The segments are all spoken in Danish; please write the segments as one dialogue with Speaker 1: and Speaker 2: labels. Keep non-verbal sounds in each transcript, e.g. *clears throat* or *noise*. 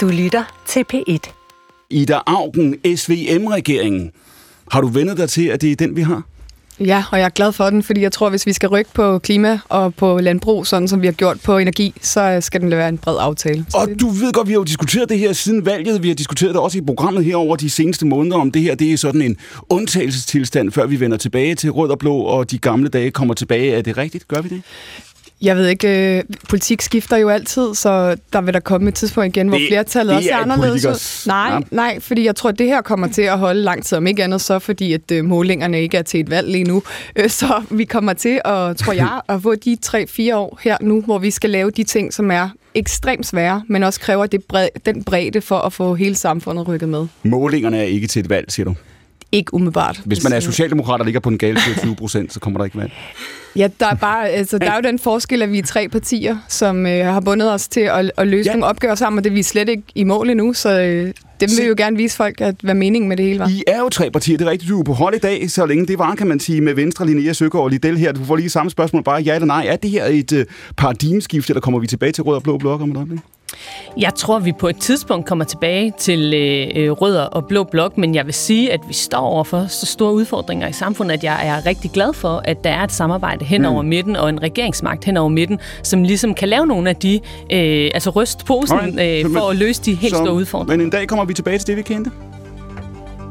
Speaker 1: Du lytter til P1.
Speaker 2: Ida Augen, SVM-regeringen. Har du vendet dig til, at det er den, vi har?
Speaker 3: Ja, og jeg er glad for den, fordi jeg tror, hvis vi skal rykke på klima og på landbrug, sådan som vi har gjort på energi, så skal den være en bred aftale.
Speaker 2: Og du ved godt, vi har jo diskuteret det her siden valget. Vi har diskuteret det også i programmet her over de seneste måneder, om det her det er sådan en undtagelsestilstand, før vi vender tilbage til rød og blå, og de gamle dage kommer tilbage. Er det rigtigt? Gør vi det?
Speaker 3: Jeg ved ikke, øh, politik skifter jo altid, så der vil der komme et tidspunkt igen, hvor
Speaker 2: Det-
Speaker 3: flertallet
Speaker 2: det
Speaker 3: også er
Speaker 2: er
Speaker 3: anderledes.
Speaker 2: politikers-
Speaker 3: Nej,
Speaker 2: Ja.
Speaker 3: nej, fordi jeg tror, at det her kommer til at holde lang tid, om ikke andet så, fordi at øh, målingerne ikke er til et valg lige nu. Øh, så vi kommer til, at, tror jeg, *laughs* at få de 3-4 år her nu, hvor vi skal lave de ting, som er ekstremt svære, men også kræver det bred, den bredde for at få hele samfundet rykket med.
Speaker 2: Målingerne er ikke til et valg, siger du.
Speaker 3: Ikke umiddelbart.
Speaker 2: Hvis man er
Speaker 3: øh,
Speaker 2: socialdemokrat og ligger på den gale 20 procent, så kommer der ikke valg.
Speaker 3: Ja, der er, bare, altså, der er jo den forskel, at vi er tre partier, som øh, har bundet os til at, at løse
Speaker 2: Ja.
Speaker 3: nogle opgaver sammen, og det er vi slet ikke i mål endnu, så øh, dem vil jo gerne vise folk, at hvad meningen med det hele var.
Speaker 2: I er jo tre partier, det er rigtigt, du er på hold i dag, så længe det var, kan man sige, med Venstre, Linnea Søgaard og Liddell her. Du får lige samme spørgsmål, bare ja eller nej. Er det her et uh, paradigmeskifte, eller kommer vi tilbage til rød og blå blok om et øjeblik?
Speaker 4: Jeg tror, vi på et tidspunkt kommer tilbage til øh, øh, rød og blå blok, men jeg vil sige, at vi står over for så store udfordringer i samfundet, at jeg er rigtig glad for, at der er et samarbejde hen over midten og en regeringsmagt hen over midten, som ligesom kan lave nogle af de, øh, altså ryste posen øh, for at løse de helt
Speaker 2: Så-
Speaker 4: store udfordringer.
Speaker 2: Men en dag kommer vi tilbage til det, vi kendte.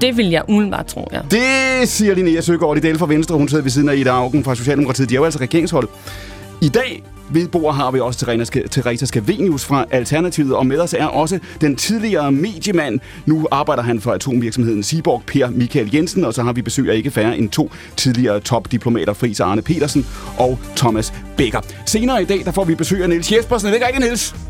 Speaker 4: Det vil jeg umiddelbart tro, ja.
Speaker 2: Det siger Linnea Søgaard, Liddell fra Venstre. Hun sidder ved siden af Ida Augen fra Socialdemokratiet. De er jo altså regeringsholdet. I dag ved bordet har vi også Teresa Teresa Scavenius fra Alternativet, og med os er også den tidligere mediemand. Nu arbejder han for atomvirksomheden Seaborg, Per Michael Jensen, og så har vi besøg af ikke færre end to tidligere topdiplomater, Fris Arne Petersen og Thomas Becker. Senere i dag, der får vi besøg af Niels Jespersen. Er det ikke rigtigt, Niels?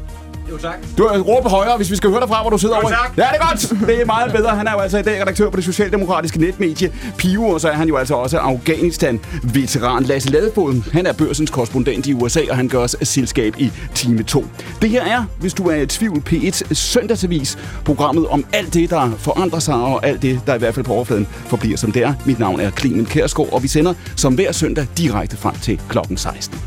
Speaker 5: Jo, tak.
Speaker 2: Du har råbe højere, hvis vi skal høre derfra, hvor du sidder
Speaker 5: Jo,
Speaker 2: over.
Speaker 5: tak.
Speaker 2: Ja, det er godt. Det er meget bedre. Han er jo altså i dag redaktør på det socialdemokratiske netmedie Pio, og så er han jo altså også Afghanistan-veteran. Lasse Ladefod, han er børsens korrespondent i USA, og han gør os selskab i time 2. Det her er, hvis du er i tvivl, P1 søndagsavis, programmet om alt det, der forandrer sig, og alt det, der i hvert fald på overfladen forbliver som det er. Mit navn er Clemen Kærsgaard, og vi sender som hver søndag direkte frem til klokken 16.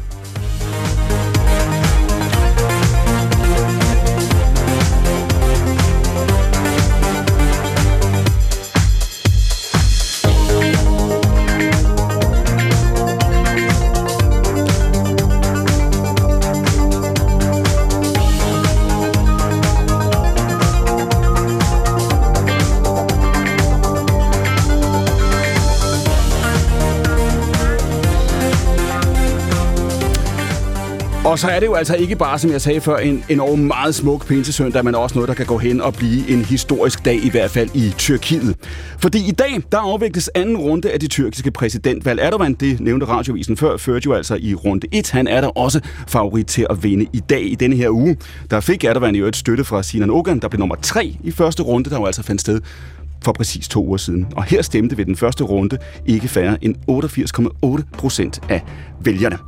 Speaker 2: Og så er det jo altså ikke bare, som jeg sagde før, en enorm meget smuk pinsesøndag, men også noget, der kan gå hen og blive en historisk dag, i hvert fald i Tyrkiet. Fordi i dag, der afvikles anden runde af det tyrkiske præsidentvalg. Erdogan, det nævnte radiovisen før, førte jo altså i runde 1. Han er der også favorit til at vinde i dag i denne her uge. Der fik Erdogan jo et støtte fra Sinan Ogan, der blev nummer 3 i første runde, der jo altså fandt sted for præcis to uger siden. Og her stemte ved den første runde ikke færre end 88,8 procent af vælgerne.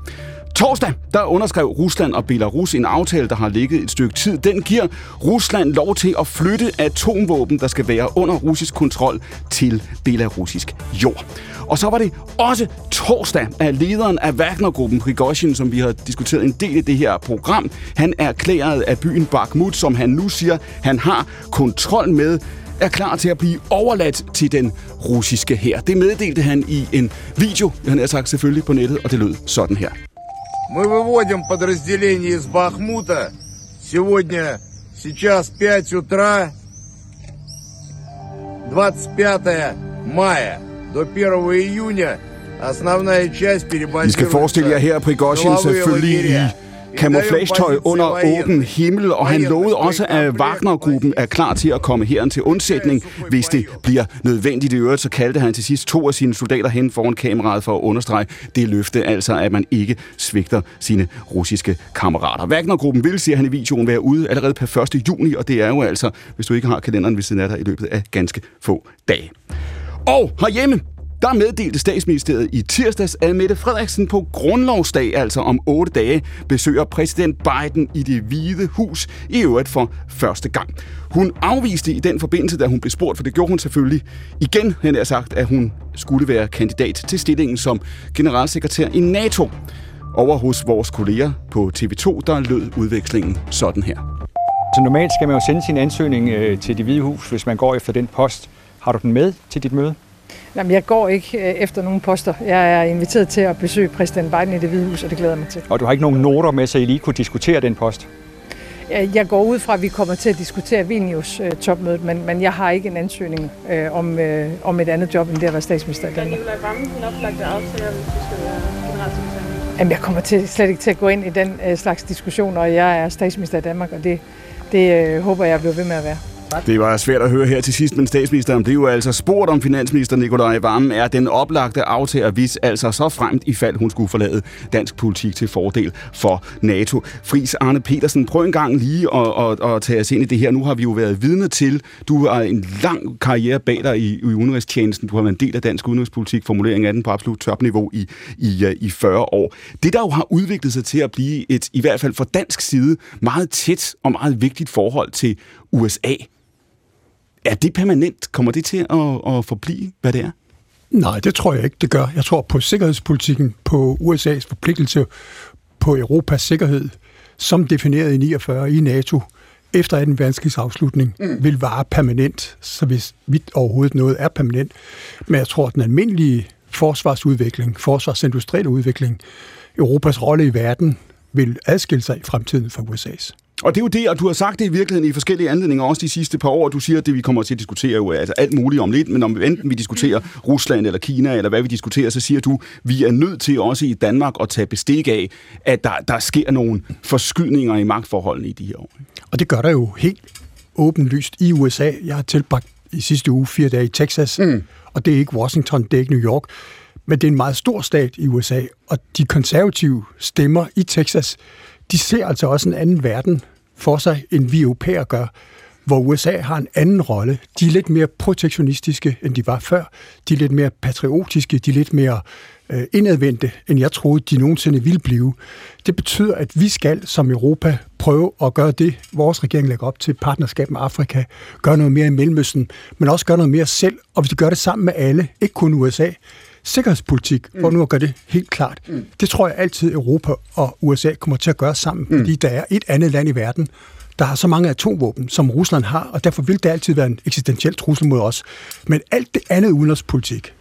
Speaker 2: Torsdag, der underskrev Rusland og Belarus en aftale, der har ligget et stykke tid. Den giver Rusland lov til at flytte atomvåben, der skal være under russisk kontrol, til belarusisk jord. Og så var det også torsdag, at lederen af Wagnergruppen, Prigozhin, som vi har diskuteret en del i det her program, han erklærede erklæret af byen Bakhmut, som han nu siger, han har kontrol med, er klar til at blive overladt til den russiske her. Det meddelte han i en video, han har sagt selvfølgelig på nettet, og det lød sådan her.
Speaker 5: Мы выводим подразделение из Бахмута. Сегодня, сейчас 5 утра, 25 мая до 1 июня основная часть
Speaker 2: I skal forestille jer her, Prigozhin selvfølgelig i camouflagetøj under åben himmel, og han lovede også, at Wagner-gruppen er klar til at komme herren til undsætning, hvis det bliver nødvendigt. I øvrigt så kaldte han til sidst to af sine soldater hen foran kameraet for at understrege det løfte, altså at man ikke svigter sine russiske kammerater. Wagner-gruppen vil, siger han i videoen, være ude allerede per 1. juni, og det er jo altså, hvis du ikke har kalenderen ved siden af dig, i løbet af ganske få dage. Og herhjemme, der meddelte statsministeriet i tirsdags, at Mette Frederiksen på grundlovsdag, altså om otte dage, besøger præsident Biden i det hvide hus, i øvrigt for første gang. Hun afviste i den forbindelse, da hun blev spurgt, for det gjorde hun selvfølgelig igen, han har sagt, at hun skulle være kandidat til stillingen som generalsekretær i NATO. Over hos vores kolleger på TV2, der lød udvekslingen sådan her.
Speaker 1: Så normalt skal man jo sende sin ansøgning øh, til det hvide hus, hvis man går efter den post. Har du den med til dit møde?
Speaker 6: Jamen, jeg går ikke øh, efter nogen poster. Jeg er inviteret til at besøge præsident Biden i det hvide hus, og det glæder jeg mig til.
Speaker 1: Og du har ikke nogen noter med, så I lige kunne diskutere den post?
Speaker 6: Jeg går ud fra, at vi kommer til at diskutere Vilnius-topmødet, øh, men, men jeg har ikke en ansøgning øh, om, øh, om et andet job, end det at være statsminister i Danmark.
Speaker 7: Nicolai Vammen den oplagte aftale, hvis du skal være generalsekretær?
Speaker 6: Jamen, jeg kommer til, slet ikke til at gå ind i den øh, slags diskussioner, og jeg er statsminister i Danmark, og det, det øh, håber jeg bliver ved med at være.
Speaker 2: Det var svært at høre her til sidst, men statsministeren blev jo altså spurgt om finansminister Nikolaj Vammen er den oplagte aftager, hvis altså så fremt i fald hun skulle forlade dansk politik til fordel for NATO. Fris Arne Petersen, prøv en gang lige at, at, at tage os ind i det her. Nu har vi jo været vidne til, du har en lang karriere bag dig i, i udenrigstjenesten. Du har været en del af dansk udenrigspolitik, formulering af den på absolut topniveau i, i, i 40 år. Det, der jo har udviklet sig til at blive et, i hvert fald fra dansk side, meget tæt og meget vigtigt forhold til USA. Er det permanent? Kommer det til at, at forblive, hvad det er?
Speaker 8: Nej, det tror jeg ikke, det gør. Jeg tror på sikkerhedspolitikken, på USA's forpligtelse på Europas sikkerhed, som defineret i 49 i NATO, efter 2. verdenskrigs afslutning, mm. vil vare permanent, så hvis vidt overhovedet noget er permanent. Men jeg tror, at den almindelige forsvarsudvikling, forsvarsindustrielle udvikling, Europas rolle i verden, vil adskille sig i fremtiden fra USA's.
Speaker 2: Og det er jo det, og du har sagt det i virkeligheden i forskellige anledninger, også de sidste par år. Du siger, at det vi kommer til at diskutere jo er altså alt muligt om lidt, men om enten vi diskuterer Rusland eller Kina, eller hvad vi diskuterer, så siger du, vi er nødt til også i Danmark at tage bestik af, at der, der sker nogle forskydninger i magtforholdene i de her år.
Speaker 8: Og det gør der jo helt åbenlyst i USA. Jeg har tilbragt i sidste uge fire dage i Texas, mm. og det er ikke Washington, det er ikke New York, men det er en meget stor stat i USA, og de konservative stemmer i Texas, de ser altså også en anden verden for sig, end vi europæer gør, hvor USA har en anden rolle. De er lidt mere protektionistiske, end de var før. De er lidt mere patriotiske, de er lidt mere øh, indadvendte, end jeg troede, de nogensinde ville blive. Det betyder, at vi skal som Europa prøve at gøre det, vores regering lægger op til partnerskab med Afrika, gøre noget mere i Mellemøsten, men også gøre noget mere selv, og hvis vi gør det sammen med alle, ikke kun USA, sikkerhedspolitik, mm. hvor nu at gøre det helt klart. Mm. Det tror jeg altid Europa og USA kommer til at gøre sammen, mm. fordi der er et andet land i verden, der har så mange atomvåben, som Rusland har, og derfor vil det altid være en eksistentiel trussel mod os. Men alt det andet udenrigspolitik,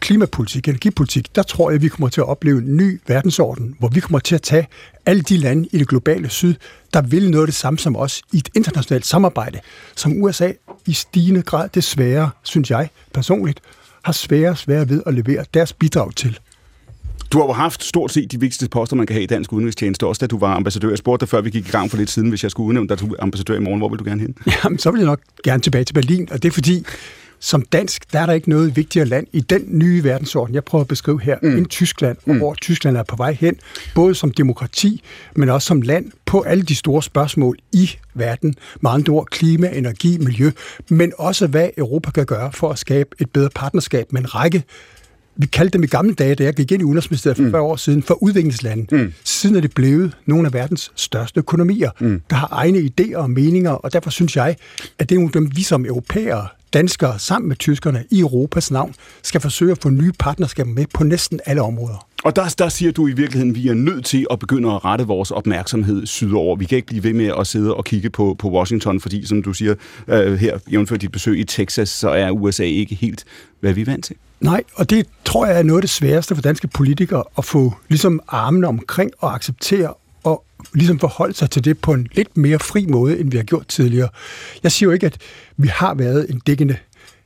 Speaker 8: klimapolitik, energipolitik, der tror jeg, vi kommer til at opleve en ny verdensorden, hvor vi kommer til at tage alle de lande i det globale syd, der vil noget det samme som os i et internationalt samarbejde, som USA i stigende grad desværre, synes jeg personligt, har svære svære ved at levere deres bidrag til.
Speaker 2: Du har jo haft stort set de vigtigste poster, man kan have i dansk udenrigstjeneste, også da du var ambassadør. Jeg spurgte dig, før vi gik i gang for lidt siden, hvis jeg skulle udnævne dig du ambassadør i morgen. Hvor vil du gerne hen?
Speaker 8: Jamen, så vil jeg nok gerne tilbage til Berlin, og det er fordi, som dansk, der er der ikke noget vigtigere land i den nye verdensorden, jeg prøver at beskrive her, mm. end Tyskland, og mm. hvor Tyskland er på vej hen, både som demokrati, men også som land på alle de store spørgsmål i verden, med andre ord klima, energi, miljø, men også hvad Europa kan gøre for at skabe et bedre partnerskab med en række vi kaldte dem i gamle dage, da jeg gik ind i Udenrigsministeriet for mm. 40 år siden, for udviklingslande. Mm. Siden er det blevet nogle af verdens største økonomier, mm. der har egne idéer og meninger, og derfor synes jeg, at det er nogle af dem, vi som europæere danskere sammen med tyskerne i Europas navn skal forsøge at få nye partnerskaber med på næsten alle områder.
Speaker 2: Og der, der siger du i virkeligheden, at vi er nødt til at begynde at rette vores opmærksomhed sydover. Vi kan ikke blive ved med at sidde og kigge på, på Washington, fordi som du siger øh, her, jævnfør dit besøg i Texas, så er USA ikke helt, hvad vi er vant til.
Speaker 8: Nej, og det tror jeg er noget af det sværeste for danske politikere at få ligesom armene omkring og acceptere og ligesom forholde sig til det på en lidt mere fri måde, end vi har gjort tidligere. Jeg siger jo ikke, at vi har været en dækkende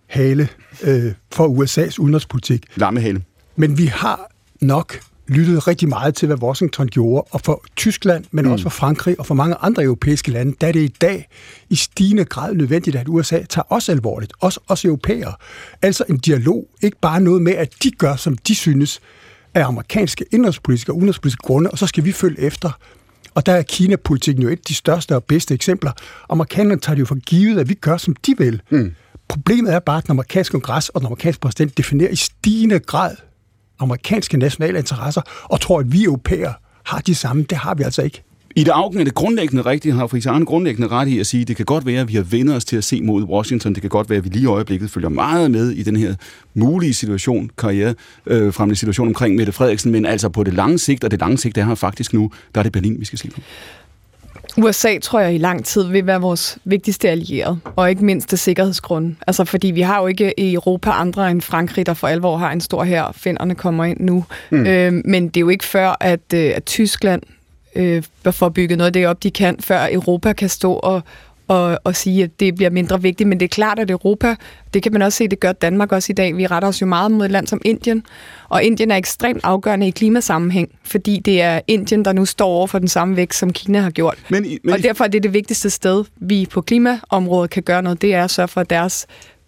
Speaker 8: hale øh, for USA's udenrigspolitik.
Speaker 2: Lammehale.
Speaker 8: Men vi har nok lyttet rigtig meget til, hvad Washington gjorde, og for Tyskland, men mm. også for Frankrig og for mange andre europæiske lande, der er det i dag i stigende grad nødvendigt, at USA tager os alvorligt, også os europæere. Altså en dialog, ikke bare noget med, at de gør, som de synes, af amerikanske indrigspolitiske og udenrigspolitiske grunde, og så skal vi følge efter. Og der er Kina-politikken jo et af de største og bedste eksempler. Amerikanerne tager det jo for givet, at vi gør, som de vil. Mm. Problemet er bare, at den amerikanske kongres og den amerikanske præsident definerer i stigende grad amerikanske nationale interesser, og tror, at vi europæere har de samme. Det har vi altså ikke.
Speaker 2: I det Augen er det grundlæggende rigtigt, har Friis Arne grundlæggende ret i at sige, at det kan godt være, at vi har vendt os til at se mod Washington. Det kan godt være, at vi lige i øjeblikket følger meget med i den her mulige situation, karriere øh, frem situation omkring Mette Frederiksen, men altså på det lange sigt, og det lange sigt er her faktisk nu, der er det Berlin, vi skal se på.
Speaker 3: USA, tror jeg, i lang tid vil være vores vigtigste allierede, og ikke mindst det sikkerhedsgrund. Altså, fordi vi har jo ikke i Europa andre end Frankrig, der for alvor har en stor her. Finderne kommer ind nu. Mm. Øh, men det er jo ikke før, at, øh, at Tyskland øh, får bygget noget af det op, de kan, før Europa kan stå og, og, og sige, at det bliver mindre vigtigt. Men det er klart, at Europa, det kan man også se, det gør Danmark også i dag. Vi retter os jo meget mod et land som Indien, og Indien er ekstremt afgørende i klimasammenhæng, fordi det er Indien, der nu står over for den samme vækst, som Kina har gjort. Men, men, og derfor er det det vigtigste sted, vi på klimaområdet kan gøre noget, det er at sørge for, at deres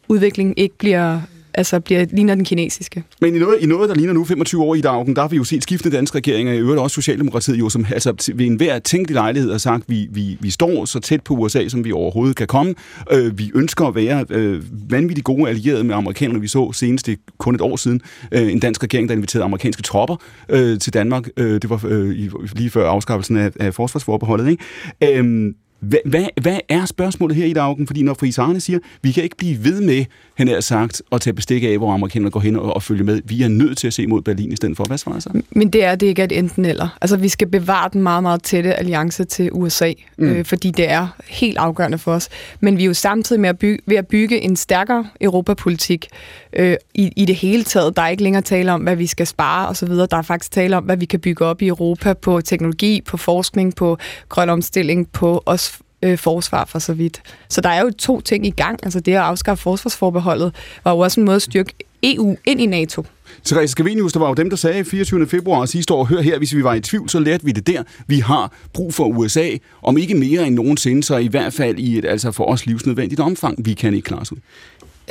Speaker 3: udvikling ikke bliver altså bliver, ligner den kinesiske.
Speaker 2: Men i noget, i noget, der ligner nu 25 år i dagen, der har vi jo set skiftende danske regeringer, i øvrigt også Socialdemokratiet, jo, som altså, ved enhver tænkelig lejlighed har sagt, vi, vi, vi står så tæt på USA, som vi overhovedet kan komme. Øh, vi ønsker at være øh, vanvittigt gode allierede med amerikanerne. Vi så senest det kun et år siden øh, en dansk regering, der inviterede amerikanske tropper øh, til Danmark. Øh, det var øh, lige før afskaffelsen af, af forsvarsforbeholdet. Ikke? Øh, hvad, hvad, hvad er spørgsmålet her i dagen? Fordi når Friis Arne siger, vi kan ikke blive ved med, han er sagt, at tage bestik af, hvor amerikanerne går hen og, og følge med. Vi er nødt til at se mod Berlin i stedet for. Hvad svarer så?
Speaker 3: Men det er det ikke et enten eller. Altså, vi skal bevare den meget, meget tætte alliance til USA, mm. øh, fordi det er helt afgørende for os. Men vi er jo samtidig med at bygge, ved at bygge en stærkere europapolitik øh, i, i det hele taget. Der er ikke længere tale om, hvad vi skal spare osv. Der er faktisk tale om, hvad vi kan bygge op i Europa på teknologi, på forskning, på grøn omstilling, på os øh, forsvar for så vidt. Så der er jo to ting i gang. Altså det at afskaffe forsvarsforbeholdet var jo også en måde at styrke EU ind i NATO.
Speaker 2: Therese Scavenius, der var jo dem, der sagde 24. februar sidste år, hør her, hvis vi var i tvivl, så lærte vi det der. Vi har brug for USA, om ikke mere end nogensinde, så i hvert fald i et altså for os livsnødvendigt omfang. Vi kan ikke klare os ud.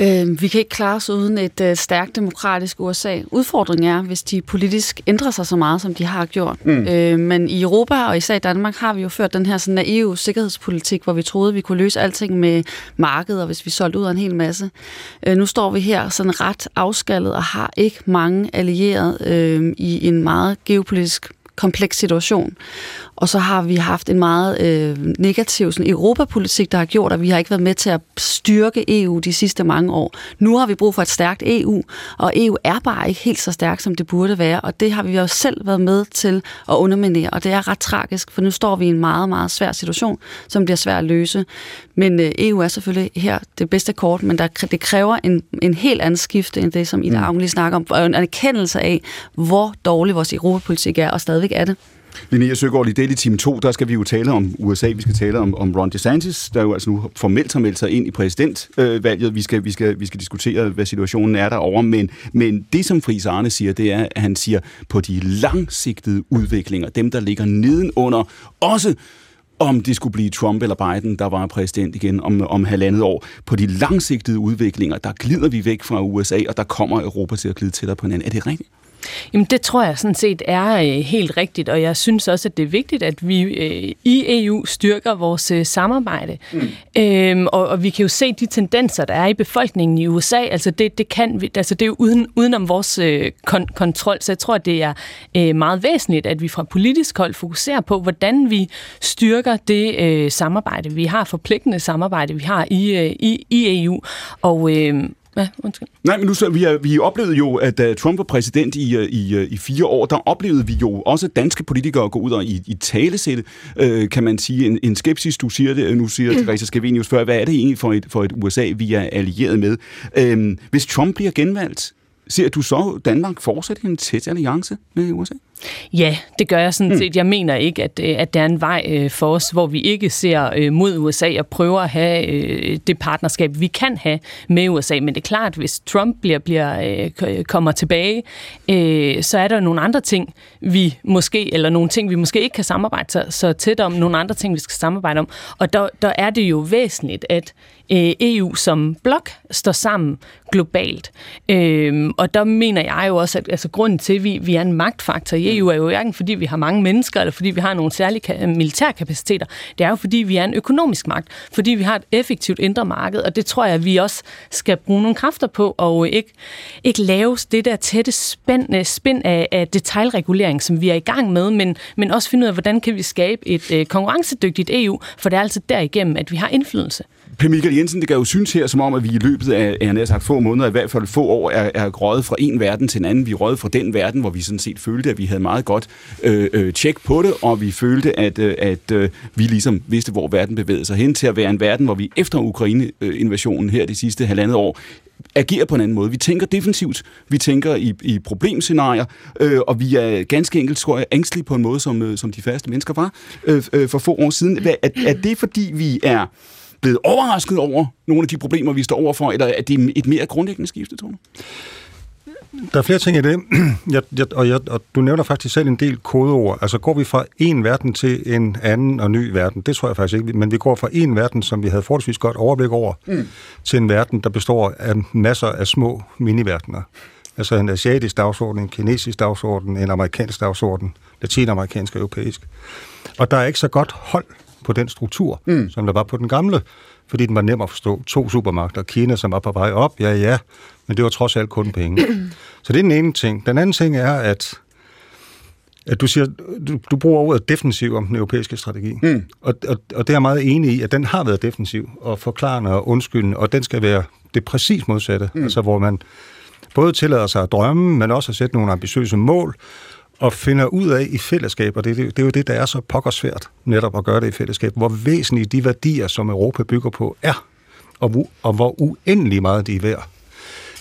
Speaker 9: Øh, vi kan ikke klare os uden et øh, stærkt demokratisk USA. Udfordringen er, hvis de politisk ændrer sig så meget, som de har gjort. Mm. Øh, men i Europa og især i Danmark har vi jo ført den her sådan naive sikkerhedspolitik, hvor vi troede, vi kunne løse alting med markedet, og hvis vi solgte ud af en hel masse. Øh, nu står vi her sådan ret afskallet og har ikke mange allierede øh, i en meget geopolitisk kompleks situation. Og så har vi haft en meget øh, negativ sådan, europapolitik, der har gjort, at vi har ikke været med til at styrke EU de sidste mange år. Nu har vi brug for et stærkt EU, og EU er bare ikke helt så stærkt, som det burde være, og det har vi jo selv været med til at underminere, og det er ret tragisk, for nu står vi i en meget, meget svær situation, som bliver svær at løse. Men øh, EU er selvfølgelig her det bedste kort, men der, det kræver en, en helt anden skifte, end det, som Ida Augen lige snakker om, og en erkendelse af, hvor dårlig vores europapolitik er, og stadigvæk er det.
Speaker 2: Linnea Søgaard, i Daily Team 2, der skal vi jo tale om USA, vi skal tale om, om Ron DeSantis, der jo altså nu formelt har meldt sig ind i præsidentvalget. Vi skal, vi skal, vi skal diskutere, hvad situationen er derovre, men, men det, som Friis Arne siger, det er, at han siger, på de langsigtede udviklinger, dem, der ligger nedenunder, også om det skulle blive Trump eller Biden, der var præsident igen om, om halvandet år. På de langsigtede udviklinger, der glider vi væk fra USA, og der kommer Europa til at glide tættere på hinanden. Er det rigtigt?
Speaker 4: Jamen det tror jeg sådan set er øh, helt rigtigt, og jeg synes også, at det er vigtigt, at vi øh, i EU styrker vores øh, samarbejde. Mm. Øhm, og, og vi kan jo se de tendenser, der er i befolkningen i USA, altså det, det, kan vi, altså det er jo uden, udenom vores øh, kon- kontrol, så jeg tror, at det er øh, meget væsentligt, at vi fra politisk hold fokuserer på, hvordan vi styrker det øh, samarbejde, vi har, forpligtende samarbejde, vi har i, øh, i, i EU. Og, øh, Ja, undskyld.
Speaker 2: Nej, men nu så, vi, vi oplevede jo, at da Trump var præsident i, øh, i, øh, i fire år, der oplevede vi jo også danske politikere gå ud og i, i talesætte, øh, kan man sige, en, en skepsis, du siger det, nu siger mm. Therese Scavenius før, hvad er det egentlig for et, for et USA, vi er allieret med? Øh, hvis Trump bliver genvalgt, ser du så Danmark fortsætte en tæt alliance med USA?
Speaker 4: Ja, det gør jeg sådan mm. set. Jeg mener ikke, at, øh, at der er en vej øh, for os, hvor vi ikke ser øh, mod USA og prøver at have det partnerskab, vi kan have med USA. Men det er klart, hvis Trump bliver, bliver kommer tilbage, så er der nogle andre ting, vi måske, eller nogle ting, vi måske ikke kan samarbejde så, så tæt om, nogle andre ting, vi skal samarbejde om. Og der, der er det jo væsentligt, at EU som blok står sammen globalt. Og der mener jeg jo også, at altså, grunden til, at vi, vi er en magtfaktor i EU er jo hverken fordi vi har mange mennesker, eller fordi vi har nogle særlige øh, militærkapaciteter. Det er jo fordi vi er en økonomisk magt, fordi vi har et effektivt indre marked, og det tror jeg, vi også skal bruge nogle kræfter på, og øh, ikke, ikke lave det der tætte spænd, øh, spænd af, af detaljregulering, som vi er i gang med, men, men også finde ud af, hvordan kan vi skabe et øh, konkurrencedygtigt EU, for det er altså derigennem, at vi har indflydelse.
Speaker 2: Per Michael Jensen, det kan jo synes her, som om, at vi i løbet af, jeg har sagt, få måneder, i hvert fald få år, er, er røget fra en verden til en anden. Vi er fra den verden, hvor vi sådan set følte, at vi havde meget godt øh, øh, tjek på det, og vi følte, at, øh, at øh, vi ligesom vidste, hvor verden bevægede sig hen til at være en verden, hvor vi efter Ukraine-invasionen her de sidste halvandet år agerer på en anden måde. Vi tænker defensivt, vi tænker i, i problemscenarier, øh, og vi er ganske enkelt, tror jeg, ængstlige på en måde, som, øh, som de færreste mennesker var øh, øh, for få år siden. Er, er det fordi, vi er blevet overrasket over nogle af de problemer, vi står overfor, eller er det et mere grundlæggende skifte, Tone?
Speaker 10: Der er flere ting i det, *clears throat* jeg, jeg, og, jeg, og du nævner faktisk selv en del kodeord. Altså går vi fra en verden til en anden og ny verden? Det tror jeg faktisk ikke, men vi går fra en verden, som vi havde forholdsvis godt overblik over, mm. til en verden, der består af masser af små miniverdener. Altså en asiatisk dagsorden, en kinesisk dagsorden, en amerikansk dagsorden, latinamerikansk og europæisk. Og der er ikke så godt hold på den struktur, mm. som der var på den gamle, fordi den var nem at forstå. To supermagter, Kina, som var på vej op, ja ja, men det var trods alt kun penge. *clears throat* Så det er den ene ting. Den anden ting er, at at du siger, du, du bruger ordet defensiv om den europæiske strategi. Mm. Og, og, og det er jeg meget enig i, at den har været defensiv og forklarende og undskyldende, og den skal være det præcis modsatte. Mm. Altså hvor man både tillader sig at drømme, men også at sætte nogle ambitiøse mål, og finder ud af i fællesskab, og det, det, det er jo det, der er så pokkersvært netop at gøre det i fællesskab, hvor væsentlige de værdier, som Europa bygger på, er, og, og hvor uendelig meget de er værd.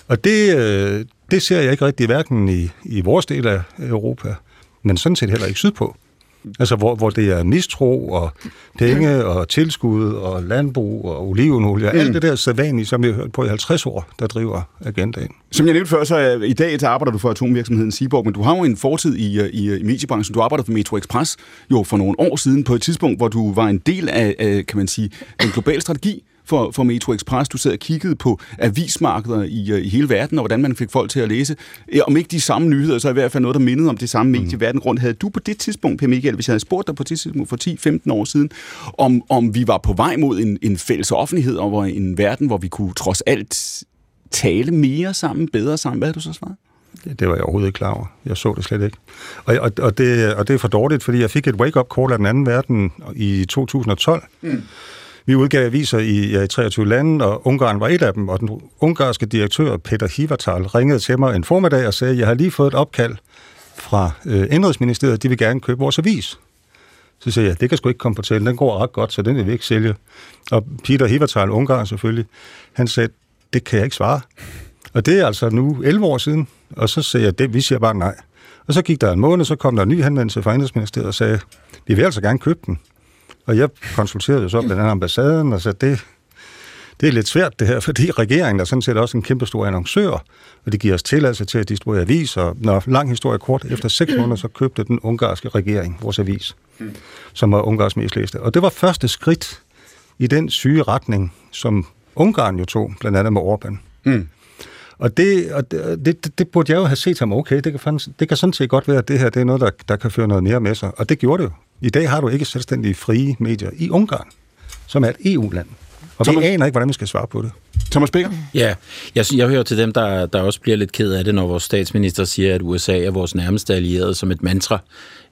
Speaker 10: Og det, øh, det ser jeg ikke rigtig hverken i, i vores del af Europa, men sådan set heller ikke sydpå. Altså, hvor, hvor det er mistro og penge og tilskud og landbrug og olivenolie, mm. alt det der sædvanlige, som vi har hørt på i 50 år, der driver agendaen.
Speaker 2: Som jeg nævnte før, så uh, i dag så arbejder du for atomvirksomheden Seaborg, men du har jo en fortid i, uh, i, i mediebranchen. Du arbejder for Metro Express jo for nogle år siden på et tidspunkt, hvor du var en del af, af kan man sige, en global strategi for, for Metro Express. Du sad og kiggede på avismarkeder i, øh, i hele verden, og hvordan man fik folk til at læse. Om ikke de samme nyheder, så i hvert fald noget, der mindede om det samme medie mm. verden rundt. Havde du på det tidspunkt, Per Michael, hvis jeg havde spurgt dig på det tidspunkt for 10-15 år siden, om, om vi var på vej mod en, en fælles offentlighed, og en verden, hvor vi kunne trods alt tale mere sammen, bedre sammen, hvad havde du så svaret?
Speaker 10: Det var jeg overhovedet ikke klar over. Jeg så det slet ikke. Og, og, og, det, og det er for dårligt, fordi jeg fik et wake-up call af den anden verden i 2012. Mm vi udgav aviser i, ja, i 23 lande, og Ungarn var et af dem, og den ungarske direktør Peter Hivatal ringede til mig en formiddag og sagde, jeg har lige fået et opkald fra øh, Indrigsministeriet, de vil gerne købe vores avis. Så sagde jeg, det kan sgu ikke komme på tale, den går ret godt, så den vil vi ikke sælge. Og Peter Hivatal, Ungarn selvfølgelig, han sagde, det kan jeg ikke svare. Og det er altså nu 11 år siden, og så sagde jeg, det, vi siger bare nej. Og så gik der en måned, så kom der en ny henvendelse fra Indrigsministeriet og sagde, vi vil altså gerne købe den. Og jeg konsulterede jo så blandt andet ambassaden og sagde, det, det er lidt svært det her, fordi regeringen er sådan set også en kæmpe stor annoncør, og det giver os tilladelse til at distribuere aviser. Når lang historie kort, efter seks måneder, så købte den ungarske regering vores avis, som var Ungars mest læste. Og det var første skridt i den syge retning, som Ungarn jo tog, blandt andet med Orbán. Mm. Og, det, og det, det, det burde jeg jo have set ham, okay, det kan, det kan sådan set godt være, at det her det er noget, der, der kan føre noget mere med sig. Og det gjorde det jo. I dag har du ikke selvstændige frie medier i Ungarn, som er et EU-land. Og Thomas, vi aner ikke, hvordan vi skal svare på det.
Speaker 2: Thomas Becker?
Speaker 11: Ja, jeg, jeg hører til dem, der, der også bliver lidt ked af det, når vores statsminister siger, at USA er vores nærmeste allierede som et mantra.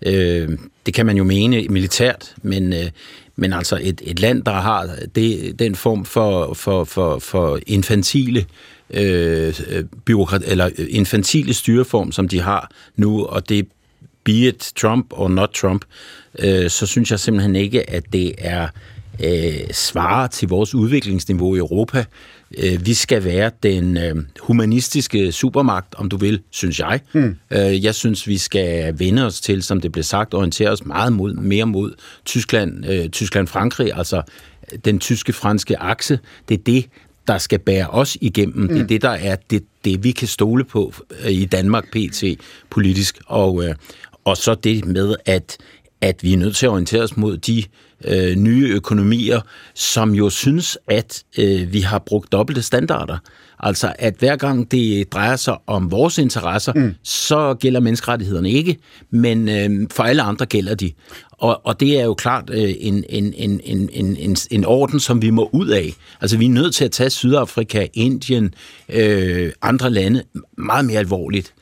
Speaker 11: Øh, det kan man jo mene militært, men, øh, men altså et, et land, der har det, den form for, for, for, for infantile øh, byråkrat, eller infantile styreform, som de har nu, og det be it Trump or not Trump, øh, så synes jeg simpelthen ikke, at det er øh, svarer til vores udviklingsniveau i Europa. Øh, vi skal være den øh, humanistiske supermagt, om du vil, synes jeg. Mm. Øh, jeg synes, vi skal vende os til, som det blev sagt, orientere os meget mod, mere mod Tyskland, øh, Tyskland-Frankrig, altså den tyske-franske akse. Det er det, der skal bære os igennem. Mm. Det er mm. det, der er det, det, vi kan stole på øh, i Danmark PT politisk. Og, øh, og så det med, at at vi er nødt til at orientere os mod de øh, nye økonomier, som jo synes, at øh, vi har brugt dobbelte standarder. Altså, at hver gang det drejer sig om vores interesser, mm. så gælder menneskerettighederne ikke, men øh, for alle andre gælder de. Og, og det er jo klart øh, en, en, en, en, en, en orden, som vi må ud af. Altså, vi er nødt til at tage Sydafrika, Indien, øh, andre lande meget mere alvorligt.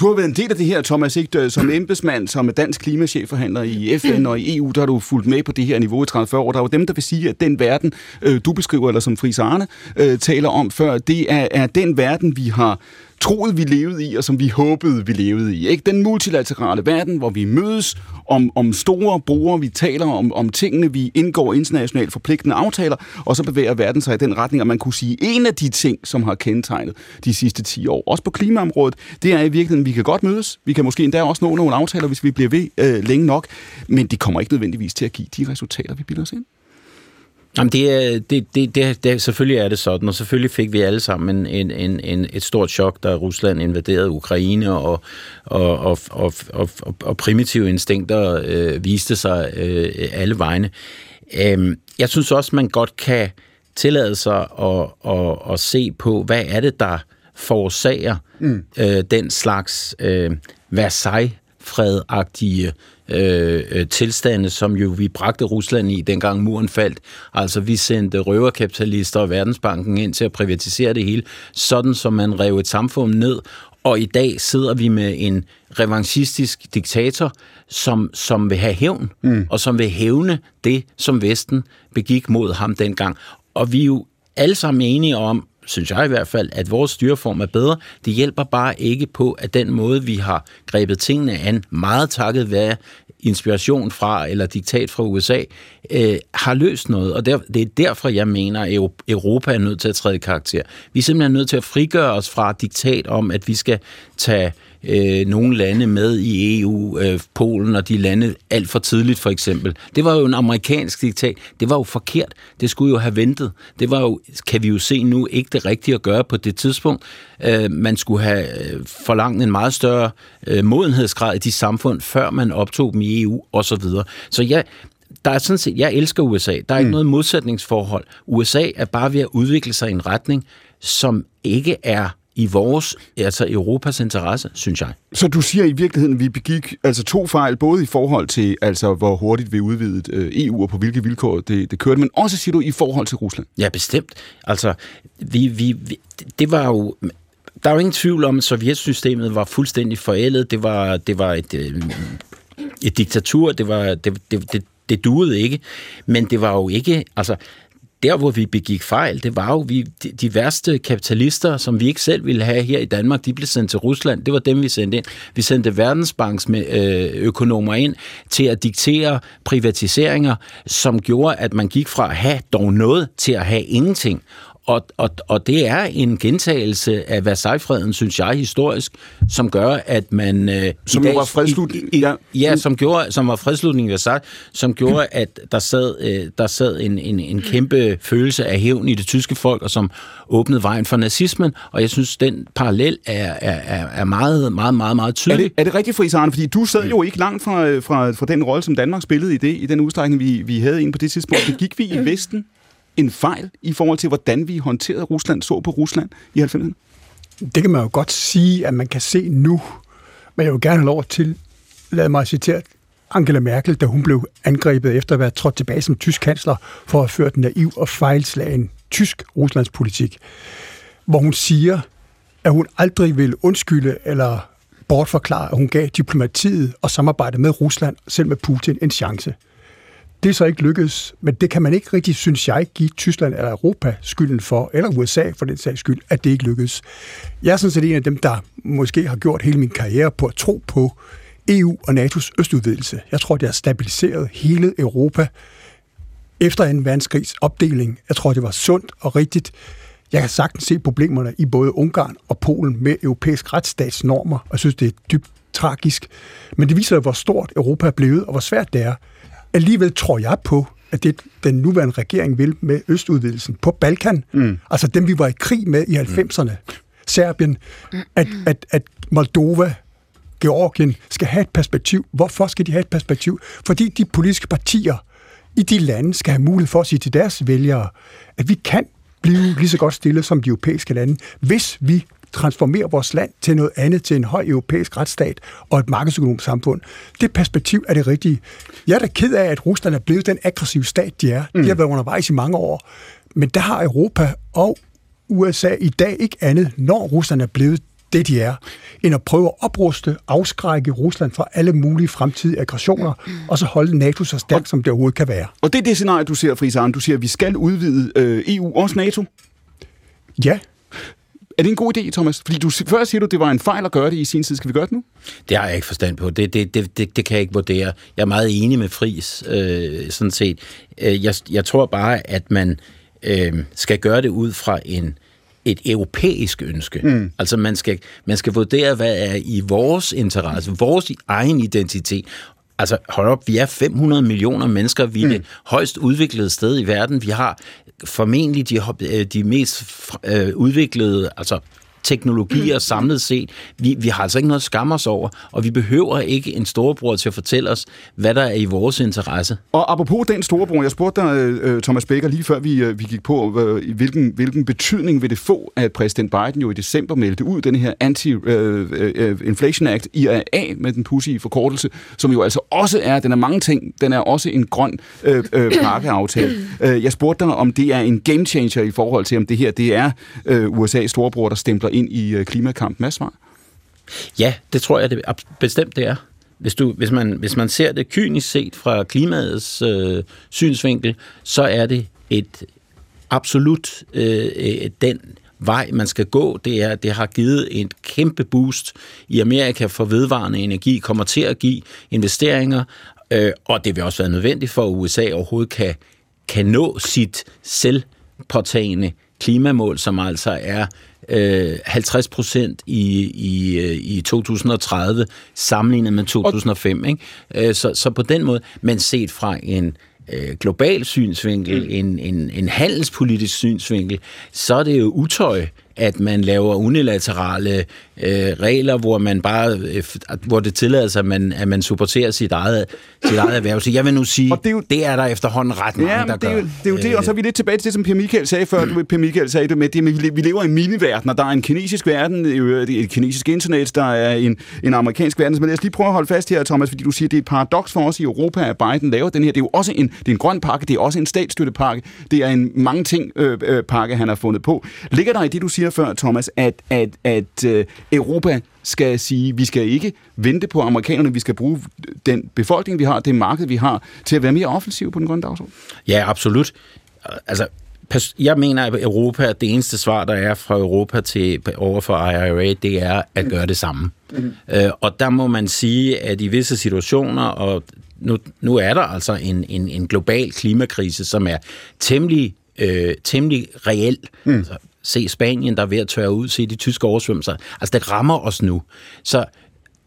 Speaker 2: Du har været en del af det her, Thomas, ikke? Øh, som embedsmand, som er dansk klimachefforhandler i FN og i EU, der har du fulgt med på det her niveau i 30 år. Der er jo dem, der vil sige, at den verden, øh, du beskriver, eller som Fris Arne øh, taler om før, det er, er den verden, vi har troede, vi levede i, og som vi håbede, vi levede i. Ikke? Den multilaterale verden, hvor vi mødes om, om store brugere, vi taler om, om tingene, vi indgår internationalt forpligtende aftaler, og så bevæger verden sig i den retning, og man kunne sige, en af de ting, som har kendetegnet de sidste 10 år, også på klimaområdet, det er i virkeligheden, at vi kan godt mødes, vi kan måske endda også nå nogle aftaler, hvis vi bliver ved øh, længe nok, men det kommer ikke nødvendigvis til at give de resultater, vi bilder os ind.
Speaker 11: Jamen, det er, det, det, det, det, selvfølgelig er det sådan, og selvfølgelig fik vi alle sammen en, en, en, et stort chok, da Rusland invaderede Ukraine, og, og, og, og, og, og primitive instinkter øh, viste sig øh, alle vegne. Øh, jeg synes også, man godt kan tillade sig at, at, at se på, hvad er det, der forårsager mm. øh, den slags øh, Versailles-fredagtige Øh, øh, tilstande, som jo vi bragte Rusland i, dengang muren faldt. Altså, vi sendte røverkapitalister og Verdensbanken ind til at privatisere det hele, sådan som man rev et samfund ned, og i dag sidder vi med en revanchistisk diktator, som, som vil have hævn, mm. og som vil hævne det, som Vesten begik mod ham dengang. Og vi er jo alle sammen enige om, synes jeg i hvert fald, at vores styreform er bedre. Det hjælper bare ikke på, at den måde, vi har grebet tingene an, meget takket være inspiration fra eller diktat fra USA, øh, har løst noget. Og der, det er derfor, jeg mener, at Europa er nødt til at træde karakter. Vi er simpelthen nødt til at frigøre os fra diktat om, at vi skal tage øh, nogle lande med i EU, øh, Polen og de lande alt for tidligt for eksempel. Det var jo en amerikansk diktat. Det var jo forkert. Det skulle jo have ventet. Det var jo, kan vi jo se nu, ikke det rigtige at gøre på det tidspunkt. Øh, man skulle have øh, forlangt en meget større øh, modenhedsgrad i de samfund, før man optog dem i EU osv. Så, videre. så ja, der er sådan set, jeg elsker USA. Der er ikke mm. noget modsætningsforhold. USA er bare ved at udvikle sig i en retning, som ikke er i vores, altså Europas interesse, synes jeg.
Speaker 2: Så du siger i virkeligheden, at vi begik altså to fejl, både i forhold til, altså hvor hurtigt vi udvidede øh, EU og på hvilke vilkår det, det kørte, men også siger du i forhold til Rusland.
Speaker 11: Ja, bestemt. Altså, vi, vi, vi, det var jo der er jo ingen tvivl om, at sovjetsystemet var fuldstændig forældet. Det var, det var et, øh, et diktatur. Det, var, det, det, det, det duede ikke. Men det var jo ikke... Altså, der, hvor vi begik fejl, det var jo, vi, de, de værste kapitalister, som vi ikke selv ville have her i Danmark, de blev sendt til Rusland. Det var dem, vi sendte ind. Vi sendte Verdensbanks med, øh, økonomer ind til at diktere privatiseringer, som gjorde, at man gik fra at have dog noget til at have ingenting. Og, og, og det er en gentagelse af Versailles-freden, synes jeg, historisk, som gør, at man... Øh,
Speaker 2: som dag, var fredslutning?
Speaker 11: Ja, ja som, gjorde, som var fredslutning i Versailles, som gjorde, at der sad, øh, der sad en, en, en kæmpe følelse af hævn i det tyske folk, og som åbnede vejen for nazismen, og jeg synes, den parallel er, er, er meget, meget, meget, meget tydelig.
Speaker 2: Er det, er det rigtigt, Friis Arne? Fordi du sad jo ikke langt fra, fra, fra den rolle, som Danmark spillede i det, i den udstrækning, vi, vi havde ind på det tidspunkt. Det gik vi i Vesten en fejl i forhold til, hvordan vi håndterede Rusland, så på Rusland i 90'erne?
Speaker 8: Det kan man jo godt sige, at man kan se nu. Men jeg vil gerne have lov til, lad mig citere Angela Merkel, da hun blev angrebet efter at være trådt tilbage som tysk kansler for at føre den naiv og fejlslagen tysk Ruslandspolitik, hvor hun siger, at hun aldrig vil undskylde eller bortforklare, at hun gav diplomatiet og samarbejdet med Rusland, selv med Putin, en chance. Det er så ikke lykkedes, men det kan man ikke rigtig, synes jeg, give Tyskland eller Europa skylden for, eller USA for den sags skyld, at det ikke lykkedes. Jeg er sådan set en af dem, der måske har gjort hele min karriere på at tro på EU og NATO's østudvidelse. Jeg tror, det har stabiliseret hele Europa efter en verdenskrigs opdeling. Jeg tror, det var sundt og rigtigt. Jeg kan sagtens se problemerne i både Ungarn og Polen med europæisk retsstatsnormer, og jeg synes, det er dybt tragisk. Men det viser, hvor stort Europa er blevet, og hvor svært det er Alligevel tror jeg på, at det den nuværende regering vil med østudvidelsen på Balkan, mm. altså dem vi var i krig med i 90'erne, mm. Serbien, at, at, at Moldova, Georgien skal have et perspektiv. Hvorfor skal de have et perspektiv? Fordi de politiske partier i de lande skal have mulighed for at sige til deres vælgere, at vi kan blive lige så godt stillet som de europæiske lande, hvis vi transformere vores land til noget andet, til en høj europæisk retsstat og et markedsøkonomisk samfund. Det perspektiv er det rigtige. Jeg er da ked af, at Rusland er blevet den aggressive stat, de er. Mm. De har været undervejs i mange år. Men der har Europa og USA i dag ikke andet, når Rusland er blevet det, de er, end at prøve at opruste, afskrække Rusland fra alle mulige fremtidige aggressioner, og så holde NATO så stærkt, som det overhovedet kan være.
Speaker 2: Og det er det scenarie, du ser, Friis Arne. Du siger, at vi skal udvide øh, EU, også NATO.
Speaker 8: Ja.
Speaker 2: Er det en god idé, Thomas? Fordi du, før siger du, det var en fejl at gøre det i sin tid. Skal vi gøre det nu?
Speaker 11: Det har jeg ikke forstand på. Det, det, det, det, det kan jeg ikke vurdere. Jeg er meget enig med Fris, øh, sådan set. Øh, jeg, jeg tror bare, at man øh, skal gøre det ud fra en et europæisk ønske. Mm. Altså man skal, man skal vurdere, hvad er i vores interesse, vores egen identitet. Altså hold op, vi er 500 millioner mennesker, vi er mm. det højst udviklede sted i verden. Vi har formentlig de, øh, de mest øh, udviklede, altså teknologier samlet set. Vi, vi har altså ikke noget at skamme os over, og vi behøver ikke en storebror til at fortælle os, hvad der er i vores interesse.
Speaker 2: Og apropos den storebror, jeg spurgte dig, øh, Thomas Becker, lige før vi, øh, vi gik på, øh, hvilken, hvilken betydning vil det få, at præsident Biden jo i december meldte ud den her Anti-Inflation Act, IRA, med den pussy forkortelse, som jo altså også er, den er mange ting, den er også en grøn øh, øh, *coughs* pakkeaftale. Jeg spurgte dig, om det er en game changer i forhold til, om det her det er øh, USA's storebror, der stempler ind i øh, klimakampen? Hvad svar?
Speaker 11: Ja, det tror jeg det bestemt det er. Hvis, du, hvis, man, hvis man ser det kynisk set fra klimaets øh, synsvinkel, så er det et absolut øh, øh, den vej, man skal gå. Det, er, det har givet et kæmpe boost i Amerika for vedvarende energi, kommer til at give investeringer, øh, og det vil også være nødvendigt for, at USA overhovedet kan, kan nå sit selvpåtagende klimamål, som altså er øh, 50 procent i, i, øh, i 2030, sammenlignet med 2005. Ikke? Øh, så, så på den måde, men set fra en øh, global synsvinkel, mm. en, en, en handelspolitisk synsvinkel, så er det jo utøj, at man laver unilaterale øh, regler, hvor man bare, øh, hvor det tillader sig, at man, at man supporterer sit eget, sit eget erhverv. Så jeg vil nu sige, og det er, jo, det er der efterhånden ret mange, ja, der
Speaker 2: det er
Speaker 11: gør.
Speaker 2: Jo, det er jo det, og så er vi lidt tilbage til det, som Per Michael sagde før. Du, per Michael sagde det med, det med, vi lever i en miniverden, og der er en kinesisk verden, et kinesisk internet, der er en, en amerikansk verden. Men lad os lige prøve at holde fast her, Thomas, fordi du siger, det er et paradoks for os i Europa, at Biden laver den her. Det er jo også en, det er en grøn pakke, det er også en statsstøttepakke, det er en mange ting øh, øh, pakke, han har fundet på. Ligger der i det, du siger før, Thomas, at, at, at øh, Europa skal sige, vi skal ikke vente på amerikanerne, vi skal bruge den befolkning, vi har, det marked, vi har, til at være mere offensiv på den grønne dagsorden?
Speaker 11: Ja, absolut. Altså, jeg mener, at Europa, det eneste svar, der er fra Europa til over for IRA, det er at gøre det samme. Mm. Øh, og der må man sige, at i visse situationer, og nu, nu er der altså en, en, en global klimakrise, som er temmelig, øh, temmelig reel. Mm. Altså, se Spanien, der er ved at tørre ud, se de tyske oversvømmelser. Altså, det rammer os nu. Så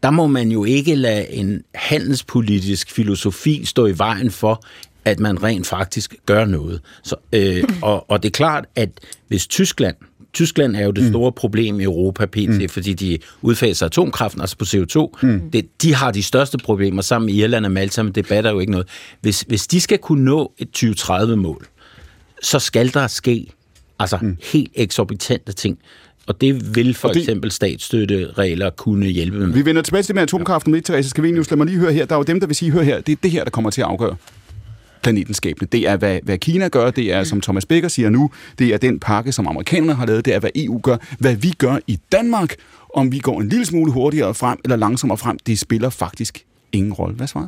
Speaker 11: der må man jo ikke lade en handelspolitisk filosofi stå i vejen for, at man rent faktisk gør noget. Så, øh, *clears throat* og, og det er klart, at hvis Tyskland, Tyskland er jo det mm. store problem i Europa pt, mm. fordi de udfaser atomkraften, altså på CO2. Mm. Det, de har de største problemer sammen med Irland og Malta, men det batter jo ikke noget. Hvis, hvis de skal kunne nå et 2030-mål, så skal der ske Altså mm. helt eksorbitante ting. Og det vil for det... eksempel statsstøtteregler kunne hjælpe med.
Speaker 2: Vi vender tilbage til det med atomkraften lidt, Therese Scavenius. Lad mig lige høre her. Der er jo dem, der vil sige, hør her, det er det her, der kommer til at afgøre planetens skæbne. Det er, hvad, hvad Kina gør, det er, som Thomas Becker siger nu, det er den pakke, som amerikanerne har lavet, det er, hvad EU gør. Hvad vi gør i Danmark, om vi går en lille smule hurtigere frem eller langsommere frem, det spiller faktisk ingen rolle. Hvad svarer